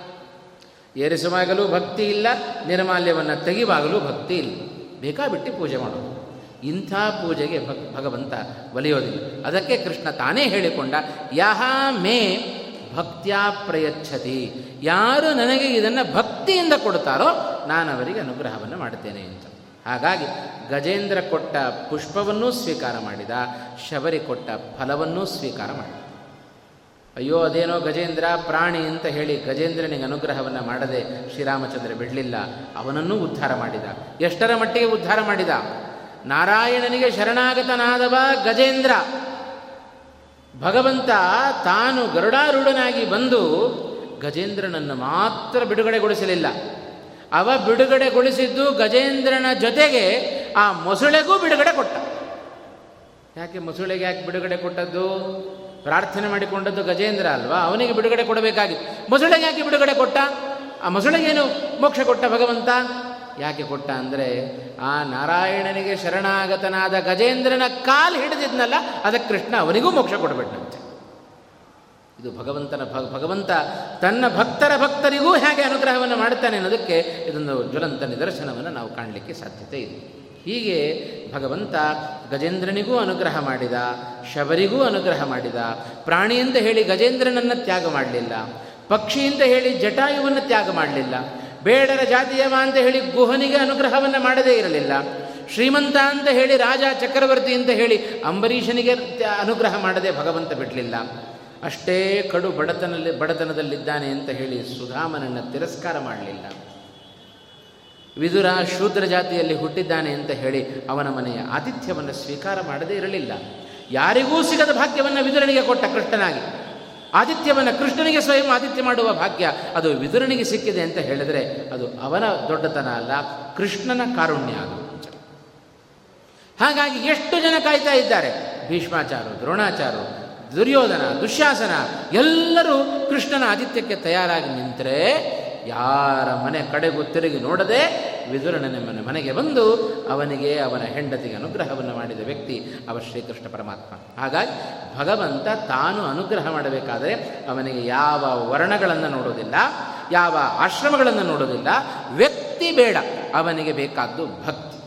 ಏರಿಸುವಾಗಲೂ ಭಕ್ತಿ ಇಲ್ಲ, ನಿರ್ಮಾಲ್ಯವನ್ನು ತೆಗೆಯುವಾಗಲೂ ಭಕ್ತಿ ಇಲ್ಲ. ಬೇಕಾಬಿಟ್ಟು ಪೂಜೆ ಮಾಡೋದು. ಇಂಥ ಪೂಜೆಗೆ ಭಕ್, ಭಗವಂತ ಒಲಿಯೋದಿಲ್ಲ. ಅದಕ್ಕೆ ಕೃಷ್ಣ ತಾನೇ ಹೇಳಿಕೊಂಡ, ಯಹ ಮೇ ಭಕ್ತ್ಯಾ ಪ್ರಯಚ್ಛತಿ. ಯಾರು ನನಗೆ ಇದನ್ನು ಭಕ್ತಿಯಿಂದ ಕೊಡ್ತಾರೋ ನಾನು ಅವರಿಗೆ ಅನುಗ್ರಹವನ್ನು ಮಾಡುತ್ತೇನೆ ಅಂತ. ಹಾಗಾಗಿ ಗಜೇಂದ್ರ ಕೊಟ್ಟ ಪುಷ್ಪವನ್ನೂ ಸ್ವೀಕಾರ ಮಾಡಿದ, ಶಬರಿ ಕೊಟ್ಟ ಫಲವನ್ನೂ ಸ್ವೀಕಾರ ಮಾಡಿದ. ಅಯ್ಯೋ, ಅದೇನೋ ಗಜೇಂದ್ರ ಪ್ರಾಣಿ ಅಂತ ಹೇಳಿ ಗಜೇಂದ್ರನಿಗೆ ಅನುಗ್ರಹವನ್ನು ಮಾಡದೆ ಶ್ರೀರಾಮಚಂದ್ರ ಬಿಡಲಿಲ್ಲ. ಅವನನ್ನೂ ಉದ್ಧಾರ ಮಾಡಿದ. ಎಷ್ಟರ ಮಟ್ಟಿಗೆ ಉದ್ಧಾರ ಮಾಡಿದ? ನಾರಾಯಣನಿಗೆ ಶರಣಾಗತನಾದವ ಗಜೇಂದ್ರ. ಭಗವಂತ ತಾನು ಗರುಡಾರೂಢನಾಗಿ ಬಂದು ಗಜೇಂದ್ರನನ್ನು ಮಾತ್ರ ಬಿಡುಗಡೆಗೊಳಿಸಲಿಲ್ಲ. ಅವ ಬಿಡುಗಡೆಗೊಳಿಸಿದ್ದು ಗಜೇಂದ್ರನ ಜೊತೆಗೆ ಆ ಮೊಸಳೆಗೂ ಬಿಡುಗಡೆ ಕೊಟ್ಟ. ಯಾಕೆ ಮೊಸಳೆಗೆ ಯಾಕೆ ಬಿಡುಗಡೆ ಕೊಟ್ಟದ್ದು? ಪ್ರಾರ್ಥನೆ ಮಾಡಿಕೊಂಡದ್ದು ಗಜೇಂದ್ರ ಅಲ್ವಾ? ಅವನಿಗೆ ಬಿಡುಗಡೆ ಕೊಡಬೇಕಾಗಿತ್ತು ಮೊಸಳೆಗೆ ಯಾಕೆ ಬಿಡುಗಡೆ ಕೊಟ್ಟ? ಆ ಮೊಸಳೆಗೇನು ಮೋಕ್ಷ ಕೊಟ್ಟ ಭಗವಂತ? ಯಾಕೆ ಕೊಟ್ಟ ಅಂದರೆ, ಆ ನಾರಾಯಣನಿಗೆ ಶರಣಾಗತನಾದ ಗಜೇಂದ್ರನ ಕಾಲು ಹಿಡಿದಿದ್ನಲ್ಲ, ಅದಕ್ಕೆ ಕೃಷ್ಣ ಅವನಿಗೂ ಮೋಕ್ಷ ಕೊಡಬೇಕಂತೆ ಇದು ಭಗವಂತನ ಭಗವಂತ ತನ್ನ ಭಕ್ತರ ಭಕ್ತರಿಗೂ ಹೇಗೆ ಅನುಗ್ರಹವನ್ನು ಮಾಡುತ್ತಾನೆ ಅನ್ನೋದಕ್ಕೆ ಇದೊಂದು ಜ್ವಲಂತ ನಿದರ್ಶನವನ್ನು ನಾವು ಕಾಣಲಿಕ್ಕೆ ಸಾಧ್ಯತೆ ಇದೆ. ಹೀಗೆ ಭಗವಂತ ಗಜೇಂದ್ರನಿಗೂ ಅನುಗ್ರಹ ಮಾಡಿದ, ಶಬರಿಗೂ ಅನುಗ್ರಹ ಮಾಡಿದ ಪ್ರಾಣಿ ಅಂತ ಹೇಳಿ ಗಜೇಂದ್ರನನ್ನು ತ್ಯಾಗ ಮಾಡಲಿಲ್ಲ ಪಕ್ಷಿ ಅಂತ ಹೇಳಿ ಜಟಾಯುವನ್ನು ತ್ಯಾಗ ಮಾಡಲಿಲ್ಲ, ಬೇಡರ ಜಾತಿಯವ ಅಂತ ಹೇಳಿ ಗುಹನಿಗೆ ಅನುಗ್ರಹವನ್ನು ಮಾಡದೇ ಇರಲಿಲ್ಲ, ಶ್ರೀಮಂತ ಅಂತ ಹೇಳಿ ರಾಜ ಚಕ್ರವರ್ತಿ ಅಂತ ಹೇಳಿ ಅಂಬರೀಷನಿಗೆ ಅನುಗ್ರಹ ಮಾಡದೆ ಭಗವಂತ ಬಿಡಲಿಲ್ಲ. ಅಷ್ಟೇ ಕಡು ಬಡತನಲ್ಲಿ ಬಡತನದಲ್ಲಿದ್ದಾನೆ ಅಂತ ಹೇಳಿ ಸುಧಾಮನನ್ನು ತಿರಸ್ಕಾರ ಮಾಡಲಿಲ್ಲ. ವಿದುರ ಶೂದ್ರ ಜಾತಿಯಲ್ಲಿ ಹುಟ್ಟಿದ್ದಾನೆ ಅಂತ ಹೇಳಿ ಅವನ ಮನೆಯ ಆತಿಥ್ಯವನ್ನು ಸ್ವೀಕಾರ ಮಾಡದೇ ಇರಲಿಲ್ಲ. ಯಾರಿಗೂ ಸಿಗದ ಭಾಗ್ಯವನ್ನು ವಿದುರನಿಗೆ ಕೊಟ್ಟ ಕೃಷ್ಣನಾಗಿ. ಆದಿತ್ಯವನ್ನು ಕೃಷ್ಣನಿಗೆ ಸ್ವಯಂ ಆದಿತ್ಯ ಮಾಡುವ ಭಾಗ್ಯ ಅದು ವಿದುರನಿಗೆ ಸಿಕ್ಕಿದೆ ಅಂತ ಹೇಳಿದರೆ ಅದು ಅವನ ದೊಡ್ಡತನ ಅಲ್ಲ, ಕೃಷ್ಣನ ಕಾರುಣ್ಯ ಅದು. ಹಾಗಾಗಿ ಎಷ್ಟು ಜನ ಕಾಯ್ತಾ ಇದ್ದಾರೆ? ಭೀಷ್ಮಾಚಾರು, ದ್ರೋಣಾಚಾರು, ದುರ್ಯೋಧನ, ದುಶ್ಯಾಸನ ಎಲ್ಲರೂ ಕೃಷ್ಣನ ಆದಿತ್ಯಕ್ಕೆ ತಯಾರಾಗಿ ನಿಂತರೆ ಯಾರ ಮನೆ ಕಡೆಗೂ ತಿರುಗಿ ನೋಡದೆ ವಿದುರನ ಮನೆ ಮನೆಗೆ ಬಂದು ಅವನಿಗೆ ಅವನ ಹೆಂಡತಿಗೆ ಅನುಗ್ರಹವನ್ನು ಮಾಡಿದ ವ್ಯಕ್ತಿ ಅವ ಶ್ರೀಕೃಷ್ಣ ಪರಮಾತ್ಮ. ಹಾಗಾಗಿ ಭಗವಂತ ತಾನು ಅನುಗ್ರಹ ಮಾಡಬೇಕಾದರೆ ಅವನಿಗೆ ಯಾವ ವರ್ಣಗಳನ್ನು ನೋಡೋದಿಲ್ಲ, ಯಾವ ಆಶ್ರಮಗಳನ್ನು ನೋಡೋದಿಲ್ಲ, ವ್ಯಕ್ತಿ ಬೇಡ, ಅವನಿಗೆ ಬೇಕಾದ್ದು ಭಕ್ತಿ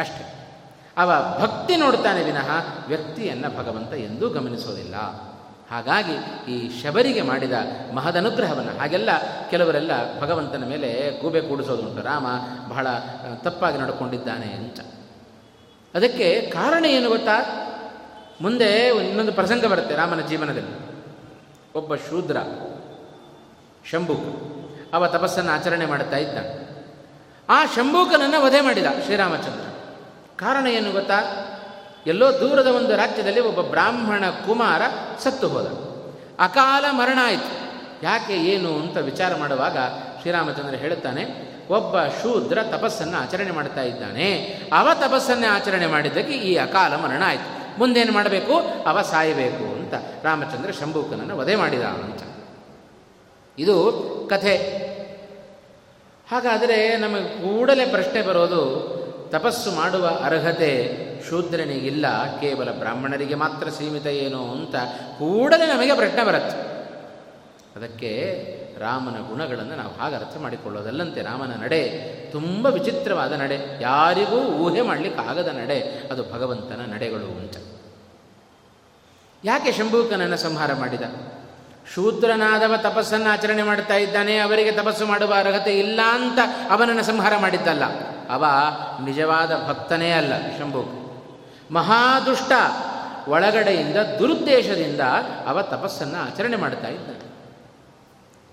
ಅಷ್ಟೇ. ಅವ ಭಕ್ತಿ ನೋಡ್ತಾನೆ ವಿನಃ ವ್ಯಕ್ತಿಯನ್ನು ಭಗವಂತ ಎಂದೂ ಗಮನಿಸೋದಿಲ್ಲ. ಹಾಗಾಗಿ ಈ ಶಬರಿಗೆ ಮಾಡಿದ ಮಹದನುಗ್ರಹವನ್ನು ಹಾಗೆಲ್ಲ ಕೆಲವರೆಲ್ಲ ಭಗವಂತನ ಮೇಲೆ ಗೂಬೆ ಕೂಡಿಸೋದುಂಟು ರಾಮ ಬಹಳ ತಪ್ಪಾಗಿ ನಡ್ಕೊಂಡಿದ್ದಾನೆ ಅಂತ. ಅದಕ್ಕೆ ಕಾರಣ ಏನು ಗೊತ್ತಾ? ಮುಂದೆ ಇನ್ನೊಂದು ಪ್ರಸಂಗ ಬರುತ್ತೆ ರಾಮನ ಜೀವನದಲ್ಲಿ. ಒಬ್ಬ ಶೂದ್ರ ಶಂಭುಕ ಅವ ತಪಸ್ಸನ್ನು ಆಚರಣೆ ಮಾಡುತ್ತಾ ಇದ್ದ ಆ ಶಂಭೂಕನನ್ನು ವಧೆ ಮಾಡಿದ ಶ್ರೀರಾಮಚಂದ್ರ. ಕಾರಣ ಏನು ಗೊತ್ತಾ? ಎಲ್ಲೋ ದೂರದ ಒಂದು ರಾಜ್ಯದಲ್ಲಿ ಒಬ್ಬ ಬ್ರಾಹ್ಮಣ ಕುಮಾರ ಸತ್ತು ಹೋದ. ಅಕಾಲ ಮರಣ ಆಯಿತು. ಯಾಕೆ ಏನು ಅಂತ ವಿಚಾರ ಮಾಡುವಾಗ ಶ್ರೀರಾಮಚಂದ್ರ ಹೇಳುತ್ತಾನೆ, ಒಬ್ಬ ಶೂದ್ರ ತಪಸ್ಸನ್ನು ಆಚರಣೆ ಮಾಡ್ತಾ ಇದ್ದಾನೆ. ಅವ ತಪಸ್ಸನ್ನೇ ಆಚರಣೆ ಮಾಡಿದ್ದಕ್ಕೆ ಈ ಅಕಾಲ ಮರಣ ಆಯಿತು. ಮುಂದೇನು ಮಾಡಬೇಕು? ಅವ ಸಾಯಬೇಕು ಅಂತ ರಾಮಚಂದ್ರ ಶಂಭೂಕನನ್ನು ವಧೆ ಮಾಡಿದ ಅಂತ. ಇದು ಕಥೆ. ಹಾಗಾದರೆ ನಮಗೆ ಕೂಡಲೇ ಪ್ರಶ್ನೆ ಬರೋದು, ತಪಸ್ಸು ಮಾಡುವ ಅರ್ಹತೆ ಶೂದ್ರನಿಗಿಲ್ಲ ಕೇವಲ ಬ್ರಾಹ್ಮಣರಿಗೆ ಮಾತ್ರ ಸೀಮಿತ ಏನು ಅಂತ ಕೂಡಲೇ ನಮಗೆ ಪ್ರಶ್ನೆ ಬರುತ್ತೆ. ಅದಕ್ಕೆ ರಾಮನ ಗುಣಗಳನ್ನು ನಾವು ಹಾಗೆ ಅರ್ಥ ಮಾಡಿಕೊಳ್ಳೋದಲ್ಲಂತೆ. ರಾಮನ ನಡೆ ತುಂಬ ವಿಚಿತ್ರವಾದ ನಡೆ. ಯಾರಿಗೂ ಊಹೆ ಮಾಡಲಿಕ್ಕಾಗದ ನಡೆ. ಅದು ಭಗವಂತನ ನಡೆಗಳು ಅಂತ. ಯಾಕೆ ಶಂಭೂಕನನ್ನು ಸಂಹಾರ ಮಾಡಿದ? ಶೂದ್ರನಾದವ ತಪಸ್ಸನ್ನು ಆಚರಣೆ ಮಾಡ್ತಾ ಇದ್ದಾನೆ, ಅವರಿಗೆ ತಪಸ್ಸು ಮಾಡುವ ಅರ್ಹತೆ ಇಲ್ಲ ಅಂತ ಅವನನ್ನು ಸಂಹಾರ ಮಾಡಿದ್ದಲ್ಲ. ಅವ ನಿಜವಾದ ಭಕ್ತನೇ ಅಲ್ಲ ಶಂಭು ಮಹಾದುಷ್ಟ ಒಳಗಡೆಯಿಂದ ದುರುದ್ದೇಶದಿಂದ ಅವ ತಪಸ್ಸನ್ನು ಆಚರಣೆ ಮಾಡ್ತಾ ಇದ್ದಾನೆ.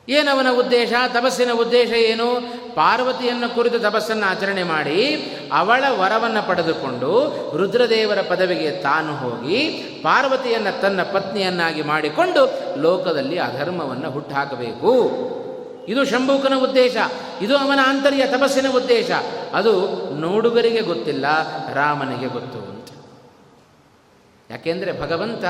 ಏನವನ ಉದ್ದೇಶ? ತಪಸ್ಸಿನ ಉದ್ದೇಶ ಏನು? ಪಾರ್ವತಿಯನ್ನು ಕುರಿತು ತಪಸ್ಸನ್ನು ಆಚರಣೆ ಮಾಡಿ ಅವಳ ವರವನ್ನು ಪಡೆದುಕೊಂಡು ರುದ್ರದೇವರ ಪದವಿಗೆ ತಾನು ಹೋಗಿ ಪಾರ್ವತಿಯನ್ನು ತನ್ನ ಪತ್ನಿಯನ್ನಾಗಿ ಮಾಡಿಕೊಂಡು ಲೋಕದಲ್ಲಿ ಅಧರ್ಮವನ್ನು ಹುಟ್ಟುಹಾಕಬೇಕು ಇದು ಶಂಭೂಕನ ಉದ್ದೇಶ. ಇದು ಅವನ ಆಂತರ್ಯ ತಪಸ್ಸಿನ ಉದ್ದೇಶ. ಅದು ನೋಡುಗರಿಗೆ ಗೊತ್ತಿಲ್ಲ, ರಾಮನಿಗೆ ಗೊತ್ತು. ಯಾಕೆಂದರೆ ಭಗವಂತ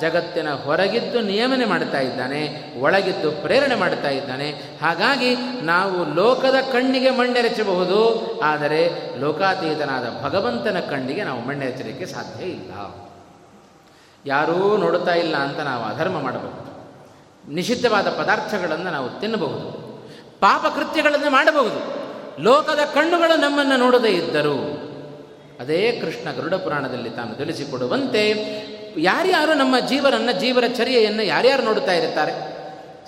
ಜಗತ್ತಿನ ಹೊರಗಿದ್ದು ನಿಯಮನೆ ಮಾಡ್ತಾ ಇದ್ದಾನೆ, ಒಳಗಿದ್ದು ಪ್ರೇರಣೆ ಮಾಡ್ತಾ ಇದ್ದಾನೆ. ಹಾಗಾಗಿ ನಾವು ಲೋಕದ ಕಣ್ಣಿಗೆ ಮಣ್ಣೆರಚಬಹುದು, ಆದರೆ ಲೋಕಾತೀತನಾದ ಭಗವಂತನ ಕಣ್ಣಿಗೆ ನಾವು ಮಣ್ಣೆರಚಲಿಕ್ಕೆ ಸಾಧ್ಯ ಇಲ್ಲ. ಯಾರೂ ನೋಡುತ್ತಾ ಇಲ್ಲ ಅಂತ ನಾವು ಅಧರ್ಮ ಮಾಡಬಹುದು. ನಿಷಿದ್ಧವಾದ ಪದಾರ್ಥಗಳನ್ನು ನಾವು ತಿನ್ನಬಹುದು. ಪಾಪಕೃತ್ಯಗಳನ್ನು ಮಾಡಬಹುದು. ಲೋಕದ ಕಣ್ಣುಗಳು ನಮ್ಮನ್ನು ನೋಡದೇ ಇದ್ದರು ಅದೇ ಕೃಷ್ಣ ಗರುಡ ಪುರಾಣದಲ್ಲಿ ತಾನು ತಿಳಿಸಿಕೊಡುವಂತೆ, ಯಾರ್ಯಾರು ನಮ್ಮ ಜೀವನನ್ನು ಜೀವರ ಚರ್ಯೆಯನ್ನು ಯಾರ್ಯಾರು ನೋಡುತ್ತಾ ಇರುತ್ತಾರೆ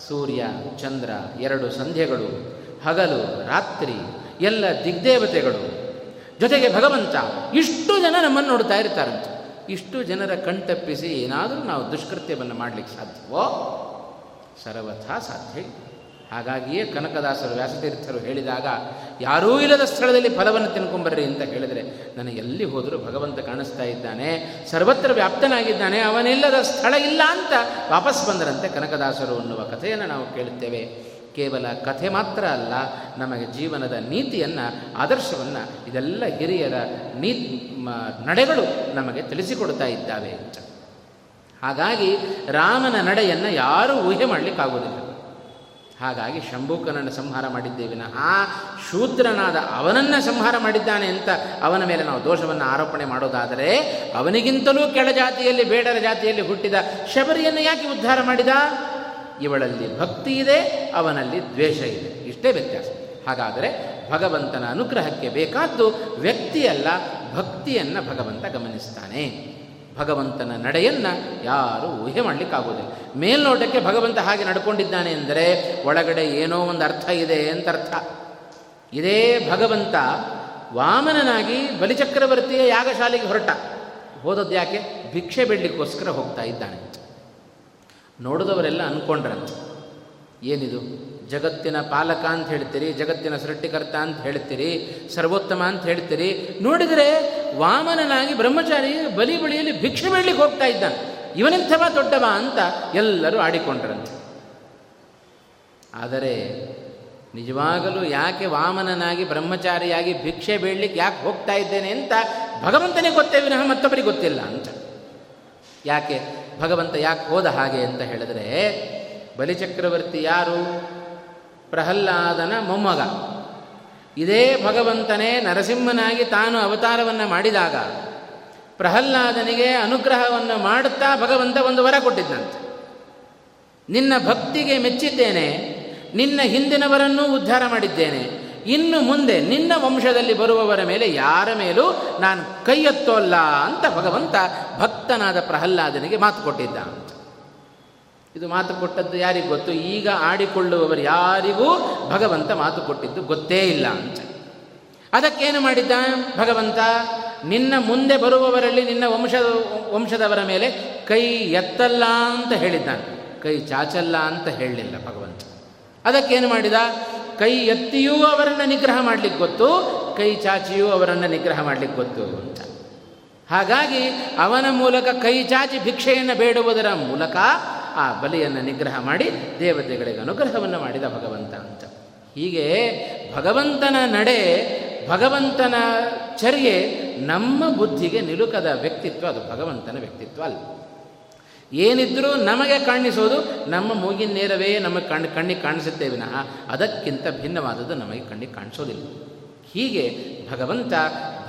ಸೂರ್ಯ, ಚಂದ್ರ, ಎರಡು ಸಂಧ್ಯೆಗಳು, ಹಗಲು, ರಾತ್ರಿ, ಎಲ್ಲ ದಿಗ್ದೇವತೆಗಳು. ಜೊತೆಗೆ ಭಗವಂತ, ಇಷ್ಟು ಜನ ನಮ್ಮನ್ನು ನೋಡ್ತಾ ಇರ್ತಾರಂತೆ. ಇಷ್ಟು ಜನರ ಕಣ್ತಪ್ಪಿಸಿ ಏನಾದರೂ ನಾವು ದುಷ್ಕೃತ್ಯವನ್ನು ಮಾಡಲಿಕ್ಕೆ ಸಾಧ್ಯವೋ? ಸರ್ವಥಾ ಸಾಧ್ಯ ಹಾಗಾಗಿಯೇ ಕನಕದಾಸರು ವ್ಯಾಸತೀರ್ಥರು ಹೇಳಿದಾಗ, ಯಾರೂ ಇಲ್ಲದ ಸ್ಥಳದಲ್ಲಿ ಫಲವನ್ನು ತಿನ್ಕೊಂಬರ್ರಿ ಅಂತ ಹೇಳಿದರೆ, ನನಗೆ ಎಲ್ಲಿ ಹೋದರೂ ಭಗವಂತ ಕಾಣಿಸ್ತಾ ಇದ್ದಾನೆ, ಸರ್ವತ್ರ ವ್ಯಾಪ್ತನಾಗಿದ್ದಾನೆ, ಅವನಿಲ್ಲದ ಸ್ಥಳ ಇಲ್ಲ ಅಂತ ವಾಪಸ್ ಬಂದರಂತೆ ಕನಕದಾಸರು ಅನ್ನುವ ಕಥೆಯನ್ನು ನಾವು ಕೇಳುತ್ತೇವೆ. ಕೇವಲ ಕಥೆ ಮಾತ್ರ ಅಲ್ಲ, ನಮಗೆ ಜೀವನದ ನೀತಿಯನ್ನು, ಆದರ್ಶವನ್ನು ಇದೆಲ್ಲ ಹಿರಿಯರ ನೀ ನಡೆಗಳು ನಮಗೆ ತಿಳಿಸಿಕೊಡ್ತಾ ಇದ್ದಾವೆ ಅಂತ. ಹಾಗಾಗಿ ರಾಮನ ನಡೆಯನ್ನು ಯಾರೂ ಊಹೆ ಮಾಡಲಿಕ್ಕಾಗೋದಿಲ್ಲ ಹಾಗಾಗಿ ಶಂಭೂಕನನ್ನು ಸಂಹಾರ ಮಾಡಿದ್ದೇವೆ ಆ ಶೂದ್ರನಾದ ಅವನನ್ನು ಸಂಹಾರ ಮಾಡಿದ್ದಾನೆ ಅಂತ ಅವನ ಮೇಲೆ ನಾವು ದೋಷವನ್ನು ಆರೋಪಣೆ ಮಾಡೋದಾದರೆ ಅವನಿಗಿಂತಲೂ ಕೆಳ ಜಾತಿಯಲ್ಲಿ, ಬೇಡರ ಜಾತಿಯಲ್ಲಿ ಹುಟ್ಟಿದ ಶಬರಿಯನ್ನು ಯಾಕೆ ಉದ್ಧಾರ ಮಾಡಿದ? ಇವಳಲ್ಲಿ ಭಕ್ತಿ ಇದೆ, ಅವನಲ್ಲಿ ದ್ವೇಷ ಇದೆ. ಇಷ್ಟೇ ವ್ಯತ್ಯಾಸ. ಹಾಗಾದರೆ ಭಗವಂತನ ಅನುಗ್ರಹಕ್ಕೆ ಬೇಕಾದ್ದು ವ್ಯಕ್ತಿಯಲ್ಲ, ಭಕ್ತಿಯನ್ನು ಭಗವಂತ ಗಮನಿಸ್ತಾನೆ. ಭಗವಂತನ ನಡೆಯನ್ನು ಯಾರೂ ಊಹೆ ಮಾಡಲಿಕ್ಕಾಗೋದಿಲ್ಲ. ಮೇಲ್ನೋಟಕ್ಕೆ ಭಗವಂತ ಹಾಗೆ ನಡ್ಕೊಂಡಿದ್ದಾನೆ ಅಂದರೆ ಒಳಗಡೆ ಏನೋ ಒಂದು ಅರ್ಥ ಇದೆ ಅಂತ ಅರ್ಥ ಇದೇ ಭಗವಂತ ವಾಮನನಾಗಿ ಬಲಿಚಕ್ರವರ್ತಿಯ ಯಾಗಶಾಲೆಗೆ ಹೊರಟ. ಹೋದದ್ದು ಯಾಕೆ? ಭಿಕ್ಷೆ ಬಿಡ್ಲಿಕ್ಕೋಸ್ಕರ ಹೋಗ್ತಾ ಇದ್ದಾನೆ. ನೋಡಿದವರೆಲ್ಲ ಅಂದ್ಕೊಂಡ್ರಂತೆ ಏನಿದು? ಜಗತ್ತಿನ ಪಾಲಕ ಅಂತ ಹೇಳ್ತೀರಿ, ಜಗತ್ತಿನ ಸೃಷ್ಟಿಕರ್ತ ಅಂತ ಹೇಳ್ತೀರಿ, ಸರ್ವೋತ್ತಮ ಅಂತ ಹೇಳ್ತೀರಿ. ನೋಡಿದರೆ ವಾಮನನಾಗಿ ಬ್ರಹ್ಮಚಾರಿ ಬಲಿ ಬಳಿಯಲ್ಲಿ ಭಿಕ್ಷೆ ಬೇಡಲಿಕ್ಕೆ ಹೋಗ್ತಾ ಇದ್ದಾನೆ. ಇವನೆಂಥವ ದೊಡ್ಡವ ಅಂತ ಎಲ್ಲರೂ ಆಡಿಕೊಂಡ್ರಂತೆ ಆದರೆ ನಿಜವಾಗಲೂ ಯಾಕೆ ವಾಮನನಾಗಿ ಬ್ರಹ್ಮಚಾರಿಯಾಗಿ ಭಿಕ್ಷೆ ಬೇಡಲಿಕ್ಕೆ ಯಾಕೆ ಹೋಗ್ತಾ ಇದ್ದೇನೆ ಅಂತ ಭಗವಂತನೇ ಗೊತ್ತೇ ವಿನಃ ಮತ್ತೊಬ್ಬರಿಗೆ ಗೊತ್ತಿಲ್ಲ ಅಂತ. ಯಾಕೆ? ಭಗವಂತ ಯಾಕೆ ಹೋದ ಹಾಗೆ ಅಂತ ಹೇಳಿದ್ರೆ ಬಲಿಚಕ್ರವರ್ತಿ ಯಾರು? ಪ್ರಹ್ಲಾದನ ಮೊಮ್ಮಗ. ಇದೇ ಭಗವಂತನೇ ನರಸಿಂಹನಾಗಿ ತಾನು ಅವತಾರವನ್ನು ಮಾಡಿದಾಗ ಪ್ರಹ್ಲಾದನಿಗೆ ಅನುಗ್ರಹವನ್ನು ಮಾಡುತ್ತಾ ಭಗವಂತ ಒಂದು ವರ ಕೊಟ್ಟಿದ್ದಂತೆ ನಿನ್ನ ಭಕ್ತಿಗೆ ಮೆಚ್ಚಿದ್ದೇನೆ, ನಿನ್ನ ಹಿಂದಿನವರನ್ನೂ ಉದ್ಧಾರ ಮಾಡಿದ್ದೇನೆ, ಇನ್ನು ಮುಂದೆ ನಿನ್ನ ವಂಶದಲ್ಲಿ ಬರುವವರ ಮೇಲೆ ಯಾರ ಮೇಲೂ ನಾನು ಕೈ ಎತ್ತೋಲ್ಲ ಅಂತ ಭಗವಂತ ಭಕ್ತನಾದ ಪ್ರಹ್ಲಾದನಿಗೆ ಮಾತು ಕೊಟ್ಟಿದ್ದ. ಇದು ಮಾತು ಕೊಟ್ಟದ್ದು ಯಾರಿಗೂ ಗೊತ್ತು? ಈಗ ಆಡಿಕೊಳ್ಳುವವರು ಯಾರಿಗೂ ಭಗವಂತ ಮಾತು ಕೊಟ್ಟಿದ್ದು ಗೊತ್ತೇ ಇಲ್ಲ ಅಂತ. ಅದಕ್ಕೇನು ಮಾಡಿದ್ದ ಭಗವಂತ? ನಿನ್ನ ಮುಂದೆ ಬರುವವರಲ್ಲಿ ನಿನ್ನ ವಂಶದ ವಂಶದವರ ಮೇಲೆ ಕೈ ಎತ್ತಲ್ಲ ಅಂತ ಹೇಳಿದ್ದಾನೆ. ಕೈ ಚಾಚಲ್ಲ ಅಂತ ಹೇಳಲಿಲ್ಲ ಭಗವಂತ. ಅದಕ್ಕೇನು ಮಾಡಿದ? ಕೈ ಎತ್ತಿಯೂ ಅವರನ್ನು ನಿಗ್ರಹ ಮಾಡಲಿಕ್ಕೆ ಗೊತ್ತು, ಕೈ ಚಾಚಿಯೂ ಅವರನ್ನು ನಿಗ್ರಹ ಮಾಡಲಿಕ್ಕೆ ಗೊತ್ತು ಅಂತ. ಹಾಗಾಗಿ ಅವನ ಮೂಲಕ ಕೈ ಚಾಚಿ ಭಿಕ್ಷೆಯನ್ನು ಬೇಡುವುದರ ಮೂಲಕ ಆ ಬಲಿಯನ್ನು ನಿಗ್ರಹ ಮಾಡಿ ದೇವತೆಗಳಿಗೆ ಅನುಗ್ರಹವನ್ನು ಮಾಡಿದ ಭಗವಂತ ಅಂತ. ಹೀಗೆ ಭಗವಂತನ ನಡೆ, ಭಗವಂತನ ಚರ್ಯೆ ನಮ್ಮ ಬುದ್ಧಿಗೆ ನಿಲುಕದ ವ್ಯಕ್ತಿತ್ವ ಅದು ಭಗವಂತನ ವ್ಯಕ್ತಿತ್ವ ಅಲ್ಲ. ಏನಿದ್ರೂ ನಮಗೆ ಕಾಣಿಸೋದು, ನಮ್ಮ ಮೂಗಿನ ನೇರವೇ ನಮಗೆ ಕಣ್ಣು ಕಣ್ಣಿಗೆ ಕಾಣಿಸುತ್ತೆ ವಿನಃ ಅದಕ್ಕಿಂತ ಭಿನ್ನವಾದದ್ದು ನಮಗೆ ಕಣ್ಣಿಗೆ ಕಾಣಿಸೋದಿಲ್ಲ. ಹೀಗೆ ಭಗವಂತ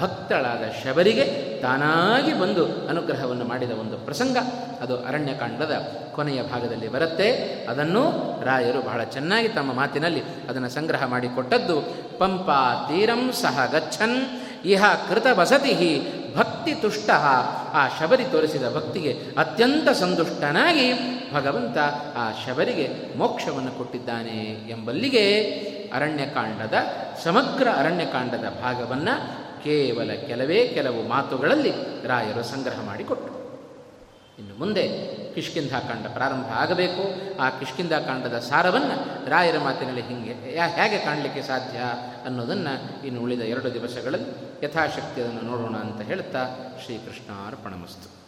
ಭಕ್ತಳಾದ ಶಬರಿಗೆ ತಾನಾಗಿ ಬಂದು ಅನುಗ್ರಹವನ್ನು ಮಾಡಿದ ಒಂದು ಪ್ರಸಂಗ. ಅದು ಅರಣ್ಯಕಾಂಡದ ಕೊನೆಯ ಭಾಗದಲ್ಲಿ ಬರುತ್ತೆ. ಅದನ್ನು ರಾಯರು ಬಹಳ ಚೆನ್ನಾಗಿ ತಮ್ಮ ಮಾತಿನಲ್ಲಿ ಅದನ್ನು ಸಂಗ್ರಹ ಮಾಡಿಕೊಟ್ಟದ್ದು, ಪಂಪಾ ತೀರಂ ಸಹ ಗಚ್ಚನ್ ಇಹ ಕೃತ ವಸತಿ ಭಕ್ತಿ ತುಷ್ಟ. ಆ ಶಬರಿ ತೋರಿಸಿದ ಭಕ್ತಿಗೆ ಅತ್ಯಂತ ಸಂತುಷ್ಟನಾಗಿ ಭಗವಂತ ಆ ಶಬರಿಗೆ ಮೋಕ್ಷವನ್ನು ಕೊಟ್ಟಿದ್ದಾನೆ ಎಂಬಲ್ಲಿಗೆ ಅರಣ್ಯಕಾಂಡದ, ಸಮಗ್ರ ಅರಣ್ಯಕಾಂಡದ ಭಾಗವನ್ನು ಕೇವಲ ಕೆಲವೇ ಕೆಲವು ಮಾತುಗಳಲ್ಲಿ ರಾಯರು ಸಂಗ್ರಹ ಮಾಡಿಕೊಟ್ಟರು ಇನ್ನು ಮುಂದೆ ಕಿಷ್ಕಿಂಧಾಕಾಂಡ ಪ್ರಾರಂಭ ಆಗಬೇಕು. ಆ ಕಿಷ್ಕಿಂಧಾಕಾಂಡದ ಸಾರವನ್ನು ರಾಯರ ಮಾತಿನಲ್ಲಿ ಹಿಂಗೆ ಹೇಗೆ ಕಾಣಲಿಕ್ಕೆ ಸಾಧ್ಯ ಅನ್ನೋದನ್ನು ಇನ್ನು ಉಳಿದ ಎರಡು ದಿವಸಗಳಲ್ಲಿ ಯಥಾಶಕ್ತಿಯನ್ನು ನೋಡೋಣ ಅಂತ ಹೇಳ್ತಾ ಶ್ರೀಕೃಷ್ಣಾರ್ಪಣಮಸ್ತು.